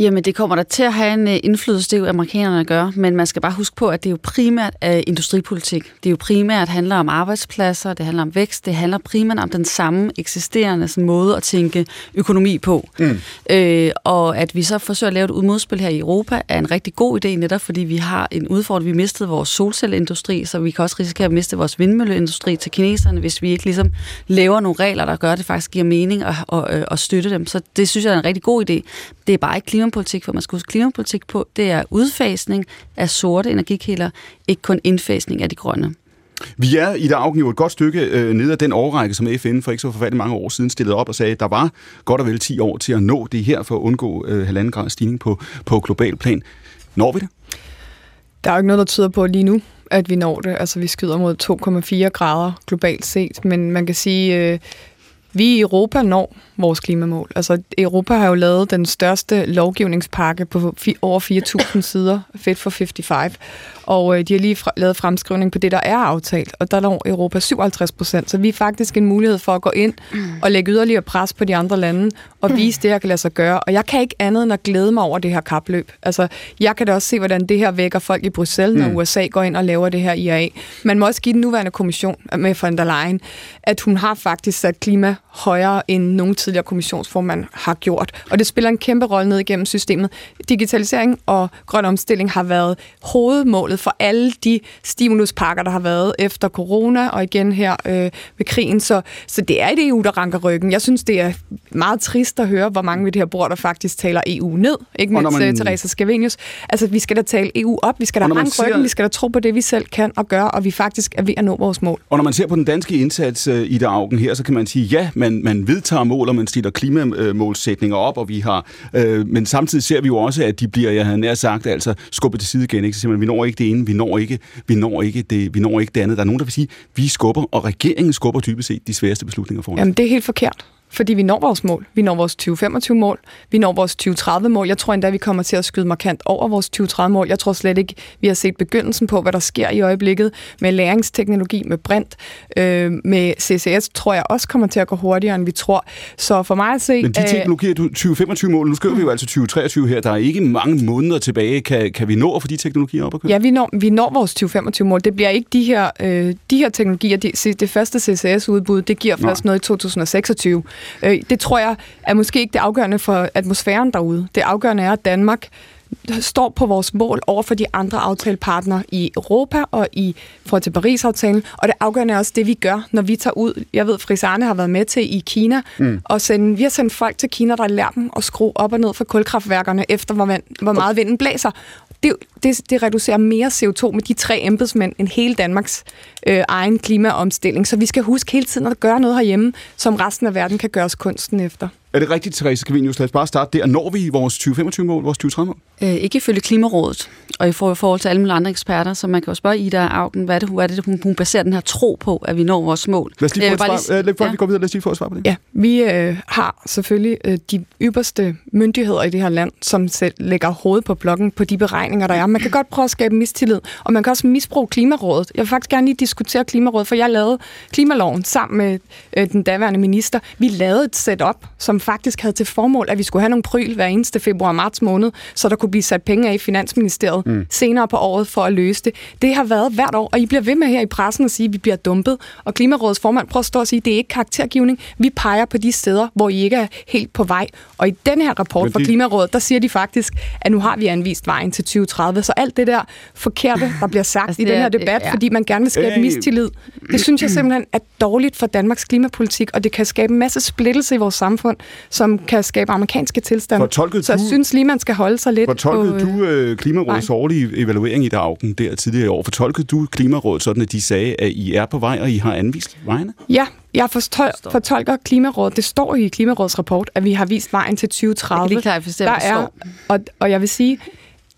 Speaker 9: Jamen, det kommer der til at have en uh, indflydelse, det er jo amerikanerne gør, men man skal bare huske på, at det er jo primært uh, industripolitik. Det er jo primært handler om arbejdspladser, det handler om vækst, det handler primært om den samme eksisterende sådan, måde at tænke økonomi på. Mm. Øh, og at vi så forsøger at lave et udmodspil her i Europa, er en rigtig god idé, netop fordi vi har en udfordring. Vi mistede vores solcelleindustri, så vi kan også risikere at miste vores vindmølleindustri til kineserne, hvis vi ikke ligesom laver nogle regler, der gør, at det faktisk giver mening at, at, at, at støtte dem. Så det synes jeg er en rigtig god idé. Det er bare ikke klima klimapolitik, for man skal huske klimapolitik på, det er udfasning af sorte energikilder, ikke kun indfasning af de grønne.
Speaker 2: Vi er i det afgivet et godt stykke øh, ned ad den årrække, som FN for ikke så forfærdeligt mange år siden stillede op og sagde, at der var godt og vel 10 år til at nå det her for at undgå øh, halvanden grad stigning på, på global plan. Når vi det?
Speaker 3: Der er jo ikke noget, der tyder på lige nu, at vi når det. Altså, vi skyder mod 2,4 grader globalt set, men man kan sige, øh, Vi i Europa når vores klimamål. Altså, Europa har jo lavet den største lovgivningspakke på over 4.000 sider, Fit for 55, og øh, de har lige fra- lavet fremskrivning på det, der er aftalt, og der når Europa 57 procent, så vi er faktisk en mulighed for at gå ind og lægge yderligere pres på de andre lande, og vise det, her kan lade sig gøre. Og jeg kan ikke andet end at glæde mig over det her kapløb. Altså, jeg kan da også se, hvordan det her vækker folk i Bruxelles, når
Speaker 12: Mm.
Speaker 3: USA går ind og laver det her IRA. Man må også give den nuværende kommission med von der Leyen, at hun har faktisk sat klima højere, end nogen tidligere kommissionsformand har gjort. Og det spiller en kæmpe rolle ned igennem systemet. Digitalisering og grøn omstilling har været hovedmålet for alle de stimuluspakker, der har været efter corona og igen her øh, ved krigen. Så, så det er et EU, der ranker ryggen. Jeg synes, det er meget trist at høre, hvor mange ved det her bord, der faktisk taler EU ned. Ikke mindst
Speaker 2: man-
Speaker 3: man... Teresa Scavenius. Altså, vi skal da tale EU op, vi skal da ranke
Speaker 2: ser-
Speaker 3: ryggen, vi skal da tro på det, vi selv kan og gøre, og vi faktisk er ved at nå vores mål.
Speaker 2: Og når man ser på den danske indsats øh, i det augen her, så kan man sige, ja, man, man vedtager mål, og man stiller klimamålsætninger op, og vi har, øh, men samtidig ser vi jo også, at de bliver, jeg havde nær sagt, altså skubbet til side igen. Ikke? Så siger man, vi når ikke det ene, vi når ikke, vi når ikke det, vi når ikke det andet. Der er nogen, der vil sige, vi skubber, og regeringen skubber dybest set de sværeste beslutninger foran.
Speaker 3: Jamen, det er helt forkert. Fordi vi når vores mål. Vi når vores 2025-mål. Vi når vores 2030-mål. Jeg tror endda, vi kommer til at skyde markant over vores 2030-mål. Jeg tror slet ikke, vi har set begyndelsen på, hvad der sker i øjeblikket med læringsteknologi, med brint, øh, med CCS, tror jeg også kommer til at gå hurtigere, end vi tror. Så for mig at se...
Speaker 2: Men de
Speaker 3: øh,
Speaker 2: teknologier, du- 2025-mål, nu skriver vi jo altså 2023 her, der er ikke mange måneder tilbage. Kan, kan vi nå at få de teknologier op at køre?
Speaker 3: Ja, vi når, vi når vores 2025-mål. Det bliver ikke de her, øh, de her teknologier. Det, det første CCS-udbud, det giver først noget i 2026. Øh, det tror jeg er måske ikke det afgørende for atmosfæren derude. Det afgørende er, at Danmark står på vores mål over for de andre aftalepartnere i Europa og i forhold til Paris-aftalen. Og det afgørende er også det, vi gør, når vi tager ud. Jeg ved, Fris Arne har været med til i Kina,
Speaker 12: Mm.
Speaker 3: og sende, vi har sendt folk til Kina, der lærer dem at skrue op og ned for kulkraftværkerne, efter hvor, vand, hvor meget vinden blæser. Det, det, det reducerer mere CO2 med de tre embedsmænd end hele Danmarks øh, egen klimaomstilling. Så vi skal huske hele tiden at gøre noget herhjemme, som resten af verden kan gøre os kunsten efter.
Speaker 2: Er det rigtigt, Therese Scavenius? Lad os bare starte der. Når vi vores 2025-mål, vores 2030-mål?
Speaker 9: Øh, ikke ifølge Klimarådet, og i for- forhold til alle mulige andre eksperter, så man kan jo spørge Ida Augen, hvad er det, hvad er det hun, hun baserer den her tro på, at vi når vores mål?
Speaker 2: Lad os lige
Speaker 9: Jeg
Speaker 2: få et svar.
Speaker 9: lige-
Speaker 2: Øh, før
Speaker 9: ja.
Speaker 2: vi går videre, lad os lige få et svar på det.
Speaker 3: Ja, vi øh, har selvfølgelig øh, de ypperste myndigheder i det her land, som selv lægger hovedet på blokken på de beregninger, der er. Man kan godt prøve at skabe mistillid, og man kan også misbruge Klimarådet. Jeg vil faktisk gerne lige diskutere Klimarådet, for jeg lavede klimaloven sammen med øh, den daværende minister. Vi lavede et setup, som faktisk havde til formål, at vi skulle have nogle pryl hver eneste februar-marts måned, så der kunne blive sat penge af i Finansministeriet
Speaker 12: Mm.
Speaker 3: senere på året for at løse det. Det har været hvert år, og I bliver ved med her i pressen at sige, at vi bliver dumpet. Og Klimarådets formand prøver at stå og sige, at det er ikke karaktergivning. Vi peger på de steder, hvor I ikke er helt på vej. Og i den her rapport
Speaker 12: Men
Speaker 3: fra
Speaker 12: det-
Speaker 3: Klimarådet, der siger de faktisk, at nu har vi anvist vejen til 2030. Så alt det der forkerte, der bliver sagt
Speaker 9: Altså,
Speaker 3: i den
Speaker 9: er-
Speaker 3: her debat,
Speaker 9: ja.
Speaker 3: fordi man gerne vil skabe
Speaker 2: Øh.
Speaker 3: mistillid, det synes jeg simpelthen er dårligt for Danmarks klimapolitik, og det kan skabe en masse splittelse i vores samfund, som kan skabe amerikanske tilstande.
Speaker 2: Fortolkede
Speaker 3: Så jeg
Speaker 2: du-
Speaker 3: synes lige, man skal holde sig lidt
Speaker 2: Fortolkede
Speaker 3: på...
Speaker 2: du øh, Klimarådets årlige evaluering i Daugen der tidligere i år? Fortolkede du Klimarådet sådan, at de sagde, at I er på vej, og I har anvist vejene?
Speaker 3: Ja, jeg forstol- fortolker Klimarådet. Det står i Klimarådets rapport, at vi har vist vejen til 2030.
Speaker 9: Jeg kan lige klarificere,
Speaker 3: der
Speaker 9: hvad der
Speaker 3: er, og, og jeg vil sige,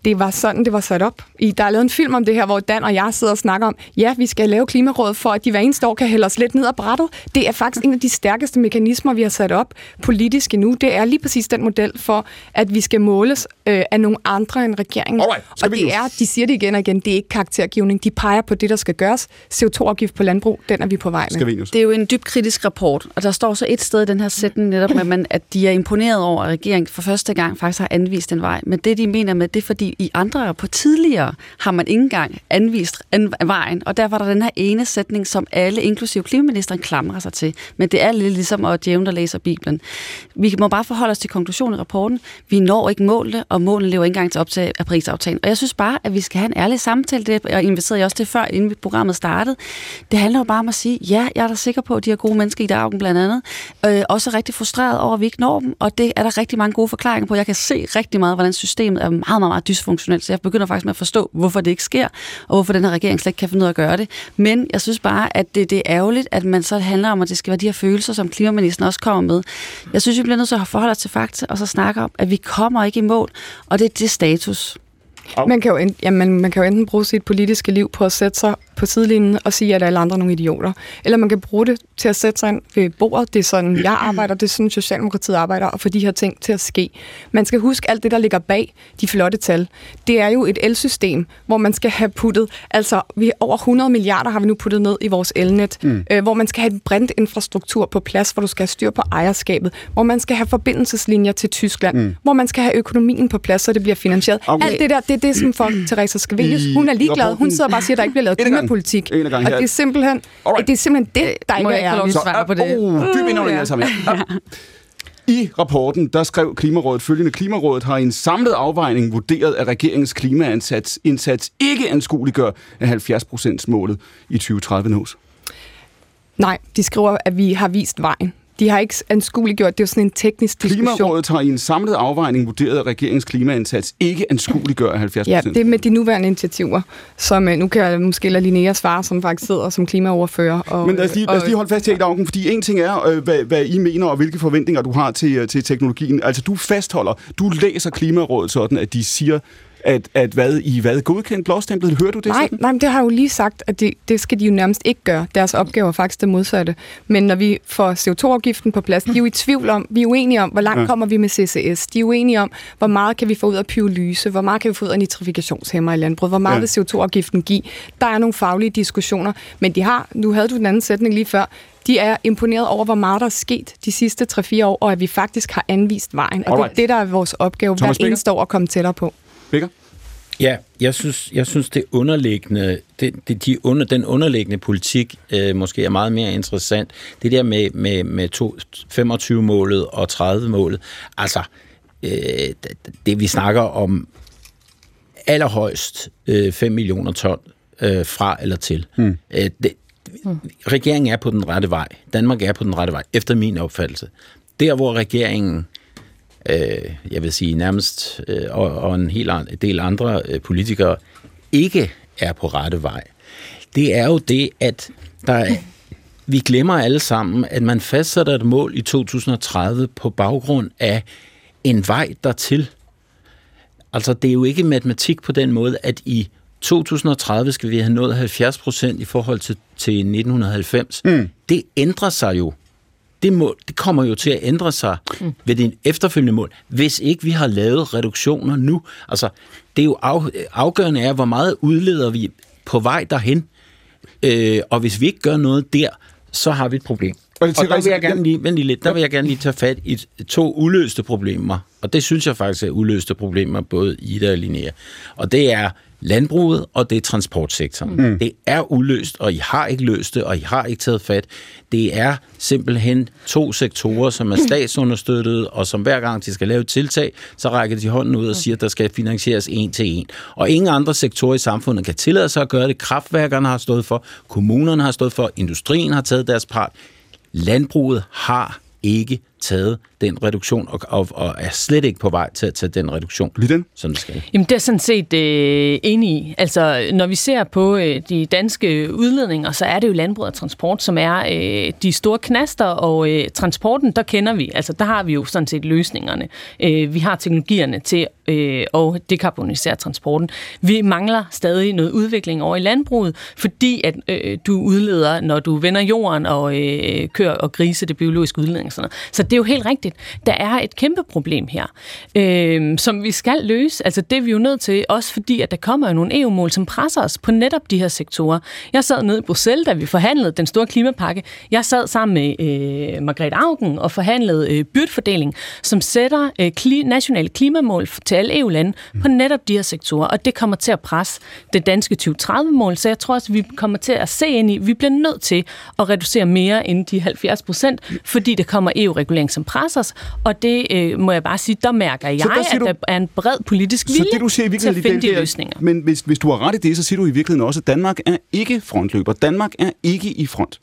Speaker 3: det var sådan, det var sat op. I, der er lavet en film om det her, hvor Dan og jeg sidder og snakker om, ja, vi skal lave Klimarådet for, at de hver eneste år kan hælde os lidt ned ad brættet. Det er faktisk en af de stærkeste mekanismer, vi har sat op politisk endnu. Det er lige præcis den model for, at vi skal måles øh, af nogle andre end regeringen.
Speaker 2: Alright,
Speaker 3: og det
Speaker 2: nu-
Speaker 3: er, de siger det igen og igen, det er ikke karaktergivning. De peger på det, der skal gøres. CO2-afgift på landbrug, den er vi på vej med.
Speaker 9: Det er jo en dybt kritisk rapport, og der står så et sted i den her sætning netop, at, man, at de er imponeret over, at regeringen for første gang faktisk har anvist en vej. Men det, de mener med det, er fordi i andre på tidligere har man ikke engang anvist an, vejen, og derfor er der den her ene sætning, som alle, inklusive klimaministeren, klamrer sig til. Men det er lidt ligesom at djævne, der læser Bibelen. Vi må bare forholde os til konklusionen i rapporten. Vi når ikke målene, og målene lever ikke engang til optag af prisaftalen. Og jeg synes bare, at vi skal have en ærlig samtale. Det jeg inviterede jeg også til før, inden programmet startede. Det handler jo bare om at sige, ja, jeg er da sikker på, at de her gode mennesker i dagen blandt andet, øh, også er rigtig frustreret over, at vi ikke når dem, og det er der rigtig mange gode forklaringer på. Jeg kan se rigtig meget, hvordan systemet er meget, meget, meget dysfunktionelt, så jeg begynder faktisk med at forstå, hvorfor det ikke sker, og hvorfor den her regering slet ikke kan finde ud af at gøre det. Men jeg synes bare, at det, det er ærgerligt, at man så handler om, at det skal være de her følelser, som klimaministeren også kommer med. Jeg synes, vi bliver nødt til at forholde os til fakta, og så snakke om, at vi kommer ikke i mål, og det er det status.
Speaker 3: Man kan, jo enten, jamen, man kan jo enten bruge sit politiske liv på at sætte sig på sidelinjen og sige, at alle andre er nogle idioter. Eller man kan bruge det til at sætte sig ind ved bordet. Det er sådan, jeg *clears throat* arbejder, det er sådan, Socialdemokratiet arbejder, og få de her ting til at ske. Man skal huske alt det, der ligger bag de flotte tal. Det er jo et elsystem, hvor man skal have puttet, altså vi over 100 milliarder har vi nu puttet ned i vores elnet, mm. øh, hvor man skal have en brintinfrastruktur på plads, hvor du skal have styr på ejerskabet, hvor man skal have forbindelseslinjer til Tyskland, mm. hvor man skal have økonomien på plads, så det bliver finansieret. Okay. Alt det der, det er det, som for Teresa Scavenius, hun er ligeglad. Hun sidder bare og siger, at der ikke bliver lavet *laughs* klimapolitik. Og det er simpelthen, det er simpelthen det, der ikke er ærligt.
Speaker 9: svare på det?
Speaker 2: Uh, dyb indånding alle sammen. Ja. I rapporten, der skrev Klimarådet følgende, Klimarådet har i en samlet afvejning vurderet, at regeringens klimaindsats indsats ikke anskueliggør, at 70% målet i 2030 nås.
Speaker 3: Nej, de skriver, at vi har vist vejen. De har ikke anskueliggjort, det er jo sådan en teknisk diskussion.
Speaker 2: Klimarådet har i en samlet afvejning vurderet, at regeringens klimaindsats ikke anskueliggør 70
Speaker 3: Ja, det er med de nuværende initiativer, som øh, nu kan jeg måske lade Linnea svare, som faktisk sidder som klimaoverfører. Og,
Speaker 2: Men lad os lige, lad os lige holde fast i dagen, fordi en ting er, øh, hvad, hvad I mener, og hvilke forventninger du har til, øh, til teknologien. Altså, du fastholder, du læser Klimarådet sådan, at de siger, at, at hvad, I hvad godkendt blåstemplet? Hører du det
Speaker 3: nej,
Speaker 2: sådan?
Speaker 3: Nej, men det har jeg jo lige sagt, at det, det skal de jo nærmest ikke gøre. Deres opgave er faktisk det modsatte. Men når vi får CO2-afgiften på plads, de er jo i tvivl om, vi er uenige om, hvor langt ja. kommer vi med CCS. De er uenige om, hvor meget kan vi få ud af pyrolyse, hvor meget kan vi få ud af nitrifikationshæmmer i landbruget, hvor meget ja. vil CO2-afgiften give. Der er nogle faglige diskussioner, men de har, nu havde du den anden sætning lige før, de er imponeret over, hvor meget der er sket de sidste 3-4 år, og at vi faktisk har anvist vejen. Og det er det, der er vores opgave, hver eneste år at komme tættere på.
Speaker 2: Becker?
Speaker 11: Ja, jeg synes, jeg synes det underliggende, det, det, de under, den underliggende politik øh, måske er meget mere interessant. Det der med, med, med to, 25-målet og 30-målet, altså øh, det vi snakker om allerhøjst øh, 5 millioner ton øh, fra eller til. Hmm. Øh, det, regeringen er på den rette vej. Danmark er på den rette vej, efter min opfattelse. Der, hvor regeringen øh, jeg vil sige nærmest, øh, og, og en hel del andre øh, politikere ikke er på rette vej, det er jo det, at der er, vi glemmer alle sammen, at man fastsætter et mål i 2030 på baggrund af en vej dertil. Altså, det er jo ikke matematik på den måde, at i 2030 skal vi have nået 70 procent i forhold til, til 1990. Mm. Det ændrer sig jo det, må, det kommer jo til at ændre sig mm. ved det efterfølgende mål, hvis ikke vi har lavet reduktioner nu. Altså, det er jo af, afgørende er, hvor meget udleder vi på vej derhen. Øh, og hvis vi ikke gør noget der, så har vi et problem. Og, og der vil jeg gerne lige, vent lige lidt, der vil jeg gerne lige tage fat i to uløste problemer. Og det synes jeg faktisk er uløste problemer, både Ida og Linnea. Og det er landbruget, og det er transportsektoren. Mm. Det er uløst, og I har ikke løst det, og I har ikke taget fat. Det er simpelthen to sektorer, som er *clears throat* statsunderstøttet, og som hver gang de skal lave et tiltag, så rækker de hånden ud og siger, at der skal finansieres en til en. Og ingen andre sektorer i samfundet kan tillade sig at gøre det. Kraftværkerne har stået for, kommunerne har stået for, industrien har taget deres part. Landbruget har ikke taget den reduktion, og, og, og er slet ikke på vej til at tage den reduktion,
Speaker 2: Lige
Speaker 11: som det skal.
Speaker 4: Jamen, det er sådan set øh, enig i. Altså, når vi ser på øh, de danske udledninger, så er det jo landbrug og transport, som er øh, de store knaster, og øh, transporten, der kender vi, altså der har vi jo sådan set løsningerne. Øh, vi har teknologierne til øh, at dekarbonisere transporten. Vi mangler stadig noget udvikling over i landbruget, fordi at øh, du udleder, når du vender jorden og øh, kører og grise, det biologiske udledning og sådan noget. Så det er jo helt rigtigt. Der er et kæmpe problem her, øh, som vi skal løse. Altså det er vi jo nødt til, også fordi at der kommer jo nogle EU-mål, som presser os på netop de her sektorer. Jeg sad nede i Bruxelles, da vi forhandlede den store klimapakke. Jeg sad sammen med øh, Margrethe Augen og forhandlede øh, byrdfordeling, som sætter øh, kli- nationale klimamål til alle EU-lande på netop de her sektorer, og det kommer til at presse det danske 2030-mål, så jeg tror også, at vi kommer til at se ind i, at vi bliver nødt til at reducere mere end de 70 procent, fordi det kommer EU-regulering, som presser os, og det øh, må jeg bare sige, der mærker jeg, der at der er en bred politisk vilje
Speaker 2: så det, du siger i
Speaker 4: til at finde de løsninger.
Speaker 2: Men hvis, hvis du har ret i det, så siger du i virkeligheden også, at Danmark er ikke frontløber. Danmark er ikke i front.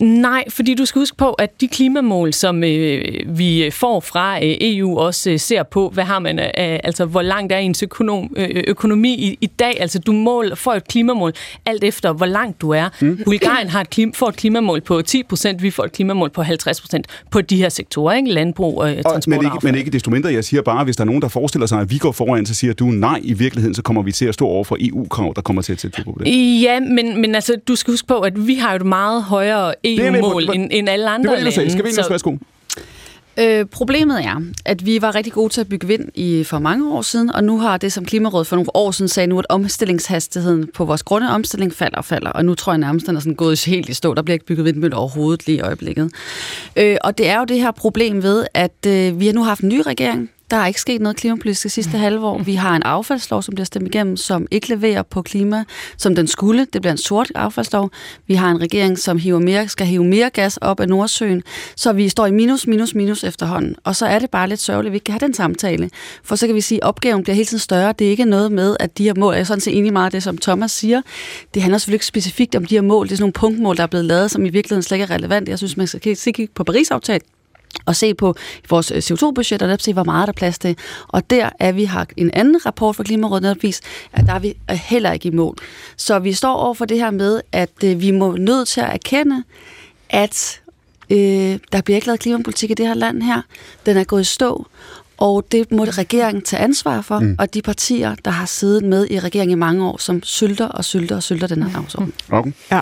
Speaker 4: Nej, fordi du skal huske på, at de klimamål, som øh, vi får fra øh, EU, også øh, ser på, hvad har man, øh, altså hvor langt er ens økonom, øh, økonomi i, i dag. Altså du mål, får et klimamål alt efter, hvor langt du er. Mm. Bulgarien har et klima, får et klimamål på 10% vi får et klimamål på 50% på de her sektorer sektorer, ikke? Landbrug og,
Speaker 2: og men, ikke, men ikke desto mindre, jeg siger bare, hvis der er nogen, der forestiller sig, at vi går foran, så siger du nej, i virkeligheden, så kommer vi til at stå over for EU-krav, der kommer til at sætte på det.
Speaker 4: Ja, men, men altså, du skal huske på, at vi har jo et meget højere EU-mål end, end alle andre
Speaker 2: det var lande. Skal vi så... værsgo?
Speaker 9: Øh, problemet er, at vi var rigtig gode til at bygge vind i for mange år siden, og nu har det, som Klimarådet for nogle år siden sagde nu, at omstillingshastigheden på vores grunde omstilling falder og falder, og nu tror jeg nærmest, den er sådan gået helt i stå. Der bliver ikke bygget vindmøller overhovedet lige i øjeblikket. Øh, og det er jo det her problem ved, at øh, vi har nu haft en ny regering, der er ikke sket noget klimapolitisk det sidste halve år. Vi har en affaldslov, som bliver stemt igennem, som ikke leverer på klima, som den skulle. Det bliver en sort affaldslov. Vi har en regering, som hiver mere, skal hive mere gas op af Nordsøen. Så vi står i minus, minus, minus efterhånden. Og så er det bare lidt sørgeligt, at vi ikke kan have den samtale. For så kan vi sige, at opgaven bliver hele tiden større. Det er ikke noget med, at de her mål, jeg er sådan set enig meget af det, som Thomas siger. Det handler selvfølgelig ikke specifikt om de her mål. Det er sådan nogle punktmål, der er blevet lavet, som i virkeligheden slet ikke er relevant. Jeg synes, man skal kigge på Paris-aftalen og se på vores øh, CO2-budget, og se, hvor meget der er plads til. Og der er vi har en anden rapport fra Klimarådet netop vist, at der er vi heller ikke i mål. Så vi står over for det her med, at øh, vi må nødt til at erkende, at øh, der bliver ikke lavet klimapolitik i det her land her. Den er gået i stå, og det må regeringen tage ansvar for, mm. og de partier, der har siddet med i regeringen i mange år, som sylter og sylter og sylter den her dagsorden.
Speaker 2: Okay.
Speaker 3: Ja.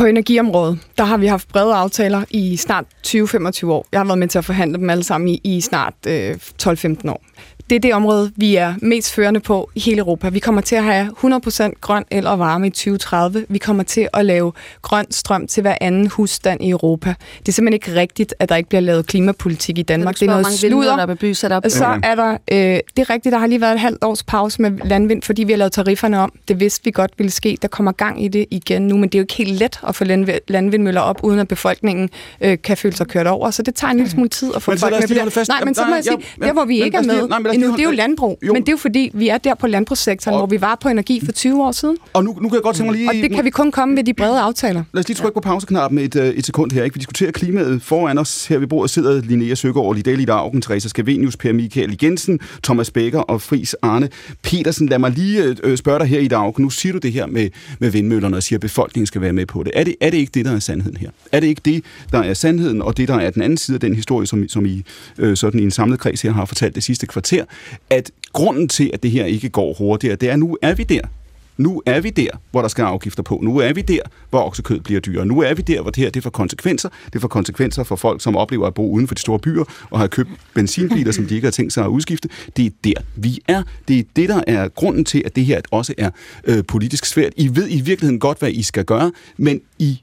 Speaker 3: På energiområdet, der har vi haft brede aftaler i snart 20-25 år. Jeg har været med til at forhandle dem alle sammen i, i snart øh, 12-15 år det er det område, vi er mest førende på i hele Europa. Vi kommer til at have 100% grøn el og varme i 2030. Vi kommer til at lave grøn strøm til hver anden husstand i Europa. Det er simpelthen ikke rigtigt, at der ikke bliver lavet klimapolitik i Danmark. Det er noget sludder.
Speaker 9: Der er sat op.
Speaker 3: Så er der, øh, det er rigtigt, der har lige været et halvt års pause med landvind, fordi vi har lavet tarifferne om. Det vidste vi godt ville ske. Der kommer gang i det igen nu, men det er jo ikke helt let at få landvindmøller op, uden at befolkningen øh, kan føle sig kørt over. Så det tager en lille smule tid at få folk med det. Nej, men så må jeg sige, der hvor vi ikke er med, endnu, det er jo landbrug. Jo. Men det er jo fordi, vi er der på landbrugssektoren, og, hvor vi var på energi for 20 år siden.
Speaker 2: Og nu, nu kan jeg godt tænke mig lige...
Speaker 3: Og det kan vi kun komme med de brede aftaler.
Speaker 2: Lad os lige trykke på pauseknappen et, øh, et sekund her. Ikke? Vi diskuterer klimaet foran os. Her ved bordet sidder Linnea Søgaard, Lidali Augen, Teresa Skavenius, Per Michael Jensen, Thomas Becker og Fris Arne Petersen. Lad mig lige øh, øh, spørge dig her i dag. Nu siger du det her med, med vindmøllerne og siger, at befolkningen skal være med på det. Er, det. er det ikke det, der er sandheden her? Er det ikke det, der er sandheden, og det, der er den anden side af den historie, som, som I øh, sådan i en samlet kreds her har fortalt det sidste kvarter, at grunden til, at det her ikke går hurtigere, det er, at nu er vi der. Nu er vi der, hvor der skal afgifter på. Nu er vi der, hvor oksekød bliver dyrere. Nu er vi der, hvor det her det får konsekvenser. Det får konsekvenser for folk, som oplever at bo uden for de store byer og har købt benzinbiler, som de ikke har tænkt sig at udskifte. Det er der, vi er. Det er det, der er grunden til, at det her også er øh, politisk svært. I ved i virkeligheden godt, hvad I skal gøre, men I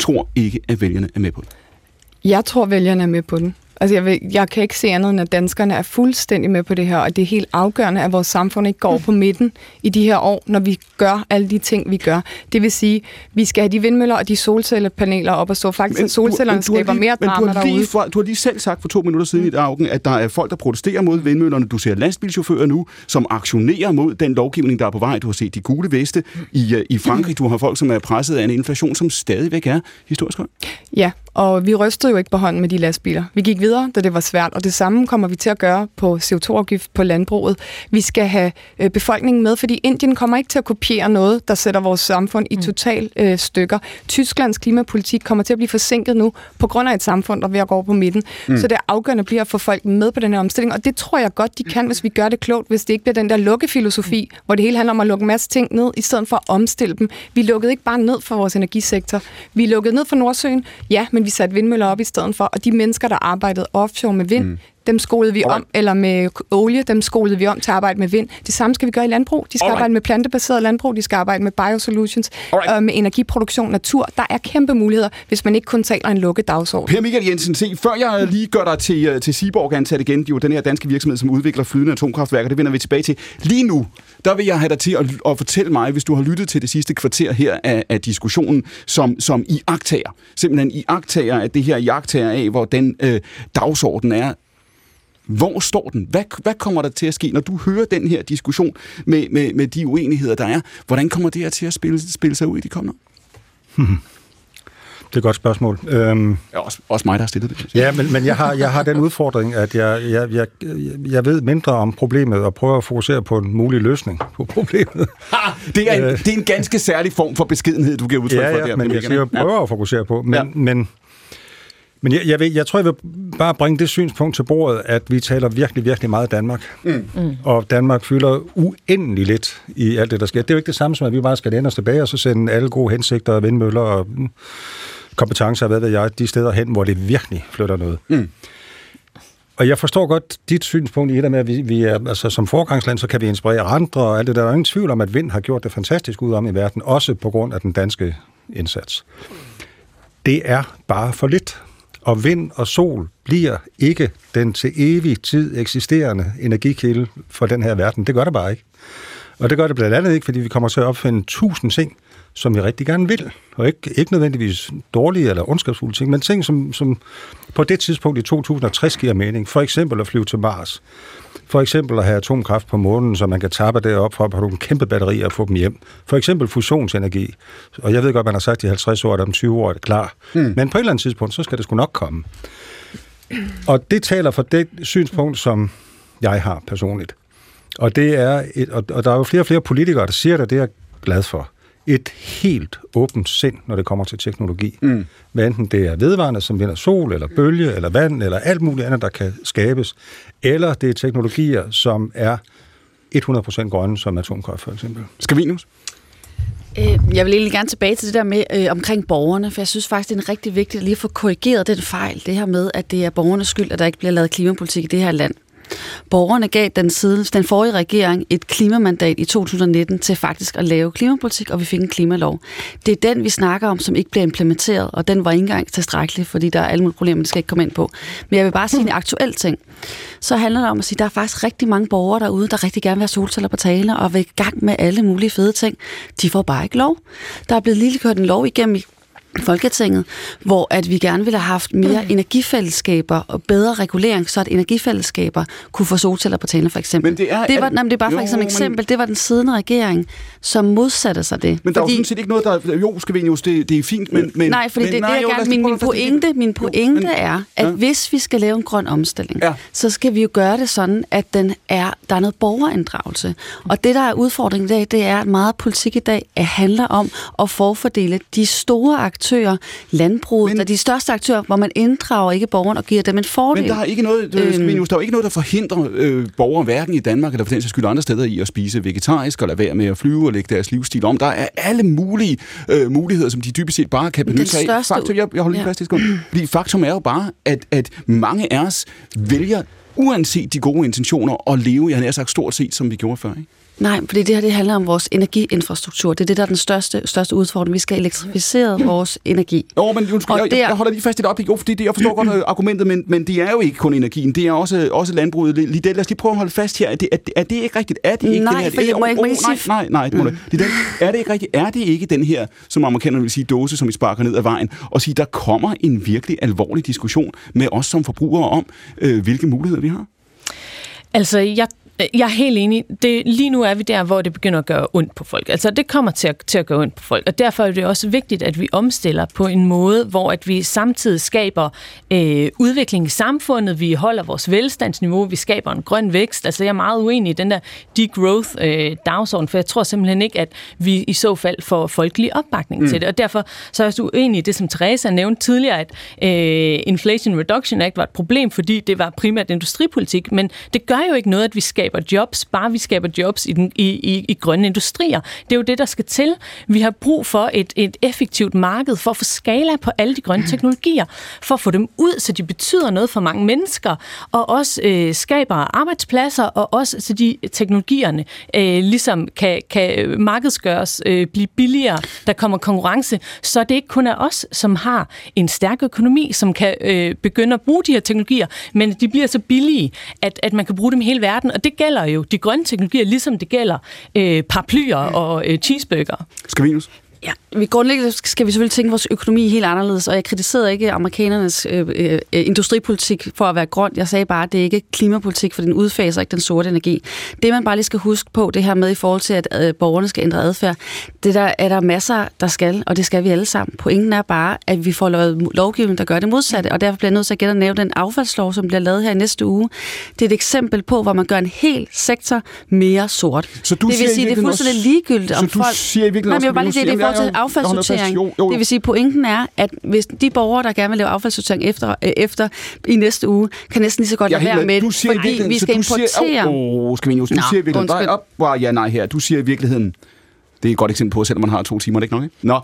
Speaker 2: tror ikke, at vælgerne er med på det.
Speaker 3: Jeg tror, vælgerne er med på den. Altså jeg, vil, jeg kan ikke se andet end, at danskerne er fuldstændig med på det her, og det er helt afgørende, at vores samfund ikke går på midten i de her år, når vi gør alle de ting, vi gør. Det vil sige, vi skal have de vindmøller og de solcellepaneler op og stå. Faktisk, men, solcellerne du, du skaber lige, mere drama
Speaker 2: men du
Speaker 3: derude.
Speaker 2: For, du har lige selv sagt for to minutter siden mm. i dagen, at der er folk, der protesterer mod vindmøllerne. Du ser lastbilchauffører nu, som aktionerer mod den lovgivning, der er på vej. Du har set de gule veste i, øh, i Frankrig. Du har folk, som er presset af en inflation, som stadigvæk er historisk høj.
Speaker 3: Ja, og vi rystede jo ikke på hånden med de lastbiler. Vi gik videre, da det var svært, og det samme kommer vi til at gøre på CO2-afgift på landbruget. Vi skal have øh, befolkningen med, fordi Indien kommer ikke til at kopiere noget, der sætter vores samfund i mm. total øh, stykker. Tysklands klimapolitik kommer til at blive forsinket nu, på grund af et samfund, der er ved at gå på midten. Mm. Så det er afgørende bliver at få folk med på den her omstilling, og det tror jeg godt, de kan, hvis vi gør det klogt, hvis det ikke bliver den der lukkefilosofi, mm. hvor det hele handler om at lukke en masse ting ned, i stedet for at omstille dem. Vi lukkede ikke bare ned for vores energisektor. Vi lukkede ned for Nordsøen, ja, men vi satte vindmøller op i stedet for, og de mennesker, der arbejdede offshore med vind, mm dem skolede vi Alright. om, eller med olie, dem skolede vi om til at arbejde med vind. Det samme skal vi gøre i landbrug. De skal Alright. arbejde med plantebaseret landbrug, de skal arbejde med biosolutions, og med energiproduktion, natur. Der er kæmpe muligheder, hvis man ikke kun taler en lukket dagsorden.
Speaker 2: Per Michael Jensen, se, før jeg lige gør dig til, øh, til Seaborg ansat igen, det er jo den her danske virksomhed, som udvikler flydende atomkraftværker, det vender vi tilbage til. Lige nu, der vil jeg have dig til at, at fortælle mig, hvis du har lyttet til det sidste kvarter her af, af diskussionen, som, som i agtager. Simpelthen i agtager, at det her i agtager af, hvor den øh, dagsorden er. Hvor står den? Hvad, hvad kommer der til at ske, når du hører den her diskussion med, med, med de uenigheder, der er? Hvordan kommer det her til at spille, spille sig ud i de kommende *laughs*
Speaker 10: Det er et godt spørgsmål. Øhm,
Speaker 2: ja, også, også mig, der har stillet det.
Speaker 10: Ja, men, men jeg, har, jeg har den udfordring, at jeg, jeg, jeg, jeg ved mindre om problemet og prøver at fokusere på en mulig løsning på *laughs* problemet.
Speaker 2: Ha, det, er en, øh, det er en ganske særlig form for beskedenhed, du giver udtryk
Speaker 10: ja,
Speaker 2: for
Speaker 10: ja,
Speaker 2: der.
Speaker 10: men jeg siger, jeg prøver ja. at fokusere på. Men, ja. men Men jeg, jeg, vil, jeg tror, jeg vil bare bringe det synspunkt til bordet, at vi taler virkelig, virkelig meget Danmark.
Speaker 2: Mm.
Speaker 10: Mm. Og Danmark fylder uendelig lidt i alt det, der sker. Det er jo ikke det samme som, at vi bare skal læne os tilbage og så sende alle gode hensigter og vindmøller og mm, kompetencer, hvad ved jeg, de steder hen, hvor det virkelig flytter noget.
Speaker 2: Mm.
Speaker 10: Og jeg forstår godt dit synspunkt i det med, at vi, vi er, altså, som forgangsland, så kan vi inspirere andre og alt det der. Der er ingen tvivl om, at vind har gjort det fantastisk ud om i verden, også på grund af den danske indsats. Det er bare for lidt. Og vind og sol bliver ikke den til evig tid eksisterende energikilde for den her verden. Det gør det bare ikke. Og det gør det blandt andet ikke, fordi vi kommer til at opfinde tusind ting, som vi rigtig gerne vil. Og ikke, ikke nødvendigvis dårlige eller ondskabsfulde ting, men ting, som, som på det tidspunkt i 2060 giver mening. For eksempel at flyve til Mars. For eksempel at have atomkraft på månen, så man kan tappe derop for at have nogle kæmpe batterier og få dem hjem. For eksempel fusionsenergi. Og jeg ved godt, man har sagt i 50 år, at om 20 år er det klar. Mm. Men på et eller andet tidspunkt, så skal det sgu nok komme. Og det taler for det synspunkt, som jeg har personligt. Og, det er et, og, og der er jo flere og flere politikere, der siger det, det er jeg glad for. Et helt åbent sind, når det kommer til teknologi.
Speaker 2: Mm.
Speaker 10: Hvad enten det er vedvarende, som vinder sol, eller bølge, eller vand, eller alt muligt andet, der kan skabes. Eller det er teknologier, som er 100% grønne, som atomkraft for eksempel.
Speaker 2: Skavinus?
Speaker 9: Øh, Jeg vil egentlig gerne tilbage til det der med øh, omkring borgerne, for jeg synes faktisk, det er rigtig vigtigt at lige få korrigeret den fejl, det her med, at det er borgernes skyld, at der ikke bliver lavet klimapolitik i det her land. Borgerne gav den, side, den forrige regering et klimamandat i 2019 til faktisk at lave klimapolitik, og vi fik en klimalov. Det er den, vi snakker om, som ikke bliver implementeret, og den var ikke engang tilstrækkelig, fordi der er alle mulige problemer, det skal ikke komme ind på. Men jeg vil bare sige en aktuel ting. Så handler det om at sige, at der er faktisk rigtig mange borgere derude, der rigtig gerne vil have solceller på tale og vil i gang med alle mulige fede ting. De får bare ikke lov. Der er blevet lige kørt en lov igennem i Folketinget, hvor at vi gerne ville have haft mere energifællesskaber og bedre regulering, så at energifællesskaber kunne få solceller på talen for eksempel.
Speaker 2: Men det er-
Speaker 9: det var,
Speaker 2: er-
Speaker 9: nej, men det er bare for
Speaker 2: jo,
Speaker 9: som
Speaker 2: men-
Speaker 9: eksempel, det var den siddende regering, som modsatte sig det.
Speaker 2: Men der er jo sådan set ikke noget, der... Jo, Skavenius, det, det er fint, men... men
Speaker 9: nej, fordi
Speaker 2: men,
Speaker 9: det, det jeg
Speaker 2: jo,
Speaker 9: gerne, min, min
Speaker 2: det.
Speaker 9: pointe, min pointe
Speaker 2: men-
Speaker 9: er, at
Speaker 2: Ja.
Speaker 9: hvis vi skal lave en grøn omstilling,
Speaker 2: Ja.
Speaker 9: så skal vi jo gøre det sådan, at den er, der er noget borgerinddragelse. Og det, der er udfordringen i dag, det er, at meget politik i dag er, handler om at forfordele de store aktører, landbruget, men, der er de største aktører, hvor man inddrager ikke borgeren og giver dem en fordel.
Speaker 2: Men der er ikke noget,
Speaker 9: Øhm.
Speaker 2: øhm, Skavenius, der er ikke noget, der forhindrer øh, borgere, hverken i Danmark eller for den sags skyld andre steder, i at spise vegetarisk og lade være med at flyve og lægge deres livsstil om. Der er alle mulige øh, muligheder, som de dybest set bare kan benytte sig af. Faktum, jeg, jeg holder lige
Speaker 9: Ja.
Speaker 2: fast i. Fordi faktum er jo bare, at, at mange af os vælger uanset de gode intentioner, at leve, jeg nær sagt stort set, som vi gjorde før. Ikke?
Speaker 9: Nej, fordi det her det handler om vores energiinfrastruktur. Det er det, der er den største, største udfordring. Vi skal elektrificere vores energi.
Speaker 2: Jo, men undskyld,
Speaker 9: Og
Speaker 2: jeg,
Speaker 9: der-
Speaker 2: jeg, holder lige fast i det op. Jo, fordi det, jeg forstår godt øh, argumentet, men, men det er jo ikke kun energien. Det er også, også landbruget. Lige det, lad os lige prøve at holde fast her. Er det, er, det- er det ikke rigtigt? Er det ikke
Speaker 9: Nej,
Speaker 2: den her,
Speaker 9: for jeg må ikke- må
Speaker 2: oh, nej,
Speaker 9: sige-
Speaker 2: nej, nej, nej, mm. det, er, er det ikke rigtigt? Er det ikke den her, som amerikanerne vil sige, dåse, som vi sparker ned ad vejen, og sige, der kommer en virkelig alvorlig diskussion med os som forbrugere om, øh, hvilke muligheder vi har?
Speaker 4: Altså, jeg jeg er helt enig. Det, lige nu er vi der, hvor det begynder at gøre ondt på folk. Altså, det kommer til at, til at gøre ondt på folk. Og derfor er det også vigtigt, at vi omstiller på en måde, hvor at vi samtidig skaber øh, udvikling i samfundet, vi holder vores velstandsniveau, vi skaber en grøn vækst. Altså, jeg er meget uenig i den der degrowth-dagsorden, for jeg tror simpelthen ikke, at vi i så fald får folkelig opbakning mm. til det. Og derfor så er jeg også uenig i det, som Teresa nævnte tidligere, at øh, Inflation Reduction Act var et problem, fordi det var primært industripolitik. Men det gør jo ikke noget, at vi skaber jobs, bare vi skaber jobs i, den, i, i, i grønne industrier. Det er jo det, der skal til. Vi har brug for et, et effektivt marked for at få skala på alle de grønne teknologier, for at få dem ud, så de betyder noget for mange mennesker, og også øh, skaber arbejdspladser, og også så de teknologierne øh, ligesom kan, kan markedsgøres, øh, blive billigere, der kommer konkurrence, så det ikke kun er os, som har en stærk økonomi, som kan øh, begynde at bruge de her teknologier, men de bliver så billige, at, at man kan bruge dem i hele verden, og det gælder jo de grønne teknologier, ligesom det gælder øh, paraplyer og øh, cheeseburger.
Speaker 2: Skavinus?
Speaker 9: Ja, vi grundlæggende skal vi selvfølgelig tænke vores økonomi helt anderledes, og jeg kritiserede ikke amerikanernes øh, øh, industripolitik for at være grøn. Jeg sagde bare, at det ikke er klimapolitik, for den udfaser ikke den sorte energi. Det man bare lige skal huske på, det her med i forhold til, at øh, borgerne skal ændre adfærd, det der er der masser, der skal, og det skal vi alle sammen. Pointen er bare, at vi får lavet lovgivning, der gør det modsatte, og derfor bliver jeg nødt til at gætte nævne den affaldslov, som bliver lavet her i næste uge. Det er et eksempel på, hvor man gør en hel sektor mere sort.
Speaker 2: Så du
Speaker 9: det
Speaker 2: siger
Speaker 9: vil
Speaker 2: i
Speaker 9: sige, det er fuldstændig ligegyldigt,
Speaker 2: så
Speaker 9: om
Speaker 2: du
Speaker 9: folk...
Speaker 2: siger i virkeligheden
Speaker 9: Nej,
Speaker 2: også,
Speaker 9: er forhold til affaldssortering,
Speaker 2: Jo, jo, jo.
Speaker 9: det vil sige, pointen er, at hvis de borgere, der gerne vil lave affaldssortering efter, øh, efter i næste uge, kan næsten lige så godt
Speaker 2: er
Speaker 9: lade være
Speaker 2: med.
Speaker 9: det, fordi vi skal
Speaker 2: siger-
Speaker 9: importere...
Speaker 2: Åh, oh, Skavinius, du
Speaker 9: Nå,
Speaker 2: siger i virkeligheden... op, ja, nej her. Du siger i virkeligheden... Det er et godt eksempel på, selvom man har to timer, er det ikke nok? Ikke? Nå,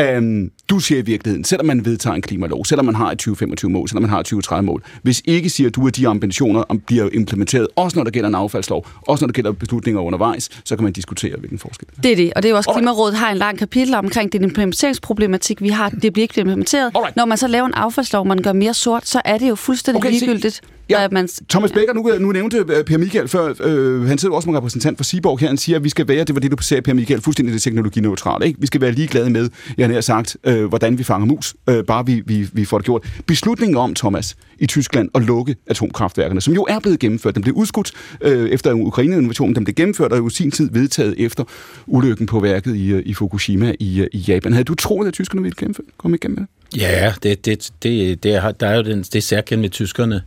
Speaker 2: øhm, du siger i virkeligheden, selvom man vedtager en klimalov, selvom man har et 2025-mål, selvom man har et 2030-mål, hvis ikke siger du, at de ambitioner bliver implementeret, også når der gælder en affaldslov, også når der gælder beslutninger undervejs, så kan man diskutere, hvilken forskel det er.
Speaker 9: Det er det, og det er jo også, Klimarådet har en lang kapitel omkring den implementeringsproblematik, vi har. Det bliver ikke implementeret. Når man så laver en affaldslov, man gør mere sort, så er det jo fuldstændig
Speaker 2: Okay,
Speaker 9: okay,
Speaker 2: se.
Speaker 9: ligegyldigt.
Speaker 2: Ja,
Speaker 9: man,
Speaker 2: Thomas Becker, nu, nu nævnte øh, Per Michael før, øh, han sidder også som repræsentant for Seaborg her, han siger, at vi skal være, det var det, du sagde, Per Michael, fuldstændig det teknologineutrale. Ikke? Vi skal være ligeglade med, jeg har sagt, øh, hvordan vi fanger mus, øh, bare vi, vi, vi får det gjort. Beslutningen om, Thomas, i Tyskland at lukke atomkraftværkerne, som jo er blevet gennemført, den blev udskudt øh, efter Ukraine-invasionen, den blev gennemført og jo i sin tid vedtaget efter ulykken på værket i, øh, i Fukushima i, øh, i Japan. Havde du troet, at tyskerne ville gennemføre, komme igennem med det?
Speaker 11: Ja, det, det, det, det er, der er jo den, det er særkendt med tyskerne,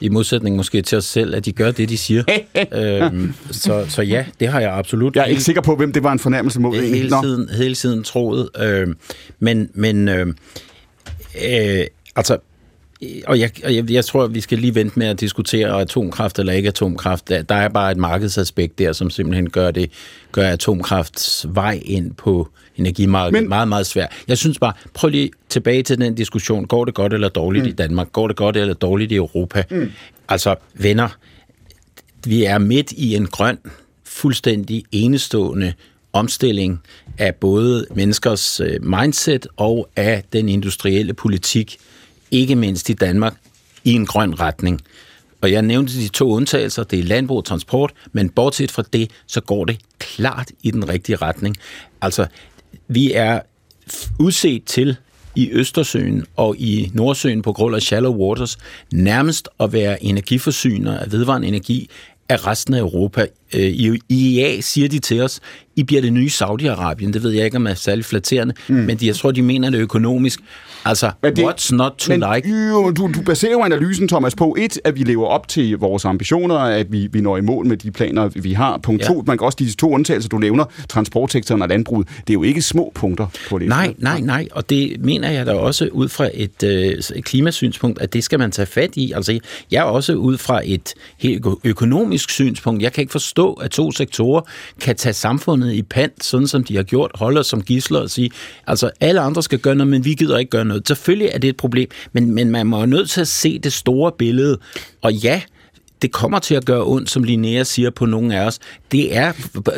Speaker 11: i modsætning måske til os selv, at de gør det, de siger. *laughs* øhm, så, så ja, det har jeg absolut.
Speaker 2: Jeg er ikke sikker på, hvem det var en fornærmelse mod.
Speaker 11: Hele
Speaker 2: Nå.
Speaker 11: tiden, hele tiden troet. Øhm, men men øh, øh, altså, øh, og jeg, og jeg, jeg tror, vi skal lige vente med at diskutere atomkraft eller ikke atomkraft. Der, der er bare et markedsaspekt der, som simpelthen gør det gør atomkrafts vej ind på energimarkedet Men... meget, meget svært. Jeg synes bare, prøv lige tilbage til den diskussion. Går det godt eller dårligt mm. i Danmark? Går det godt eller dårligt i Europa? Mm. Altså, venner, vi er midt i en grøn, fuldstændig enestående omstilling af både menneskers øh, mindset og af den industrielle politik, ikke mindst i Danmark, i en grøn retning. Og jeg nævnte de to undtagelser, det er landbrug og transport, men bortset fra det, så går det klart i den rigtige retning. Altså, vi er udset til i Østersøen og i Nordsøen på grund af shallow waters nærmest at være energiforsyner af vedvarende energi af resten af Europa. Øh, I IEA siger de til os, I bliver det nye Saudi-Arabien. Det ved jeg ikke, om er særlig flatterende, mm. men de, jeg tror, de mener det økonomisk. Altså,
Speaker 2: Men det-
Speaker 11: what's not to
Speaker 2: men,
Speaker 11: like?
Speaker 2: Jo, du, du baserer jo analysen, Thomas, på et, at vi lever op til vores ambitioner, at vi, vi når i mål med de planer, vi har. Punkt
Speaker 11: Ja.
Speaker 2: to, man kan også de to undtagelser, du nævner, transportsektoren og landbruget. Det er jo ikke små punkter på det.
Speaker 11: Nej, nej, nej, og det mener jeg da også ud fra et, øh, klimasynspunkt, at det skal man tage fat i. Altså, jeg er også ud fra et helt øko- økonomisk synspunkt. Jeg kan ikke forstå, at to sektorer kan tage samfundet i pant, sådan som de har gjort, holde os som gisler og sige, altså alle andre skal gøre noget, men vi gider ikke gøre noget. Selvfølgelig er det et problem, men, men man må jo nødt til at se det store billede. Og ja, det kommer til at gøre ondt, som Linnea siger på nogle af os. Det er,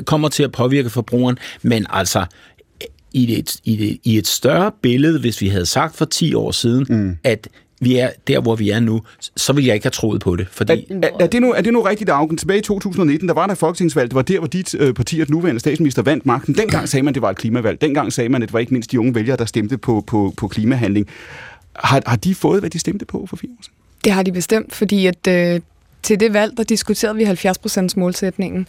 Speaker 11: kommer til at påvirke forbrugeren, men altså, i et, i, et, i et større billede, hvis vi havde sagt for 10 år siden, mm. at vi er der, hvor vi er nu, så ville jeg ikke have troet på det. Fordi,
Speaker 2: Er, er, det nu, er det nu rigtigt, Augen? Tilbage i 2019, der var der folketingsvalg. Det var der, hvor dit øh, parti og nuværende statsminister vandt magten. Dengang sagde man, det var et klimavalg. Dengang sagde man, at det var ikke mindst de unge vælgere, der stemte på, på, på klimahandling. Har, har de fået, hvad de stemte på for fire år siden?
Speaker 3: Det har de bestemt, fordi at øh, til det valg, der diskuterede vi 70% målsætningen.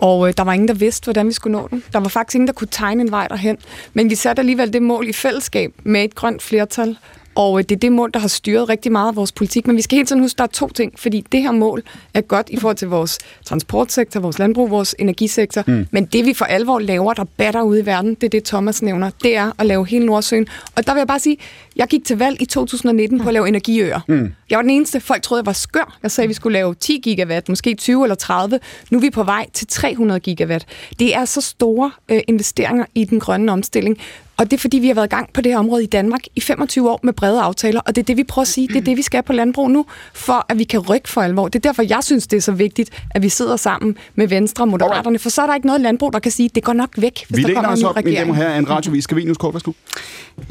Speaker 3: Og øh, der var ingen, der vidste, hvordan vi skulle nå den. Der var faktisk ingen, der kunne tegne en vej derhen. Men vi satte alligevel det mål i fællesskab med et grønt flertal. Og øh, det er det mål, der har styret rigtig meget af vores politik. Men vi skal hele tiden huske, at der er to ting. Fordi det her mål er godt i forhold til vores transportsektor, vores landbrug, vores energisektor. Mm. Men det vi for alvor laver, der batter ude i verden, det er det, Thomas nævner. Det er at lave hele Nordsøen. Og der vil jeg bare sige, jeg gik til valg i 2019 på at lave energiøer. Mm. Jeg var den eneste, folk troede, jeg var skør. Jeg sagde, at vi skulle lave 10 gigawatt, måske 20 eller 30. Nu er vi på vej til 300 gigawatt. Det er så store øh, investeringer i den grønne omstilling. Og det er fordi, vi har været i gang på det her område i Danmark i 25 år med brede aftaler, og det er det, vi prøver at sige. Det er det, vi skal på landbrug nu, for at vi kan rykke for alvor. Det er derfor, jeg synes, det er så vigtigt, at vi sidder sammen med Venstre og Moderaterne, for så er der ikke noget landbrug, der kan sige, det går nok væk, hvis
Speaker 2: Vi
Speaker 3: der
Speaker 2: læner
Speaker 3: kommer en
Speaker 2: os
Speaker 3: ny
Speaker 2: op, mine damer
Speaker 3: regering.
Speaker 2: og herrer, en radiovis. Skal vi nu kort, værsgo?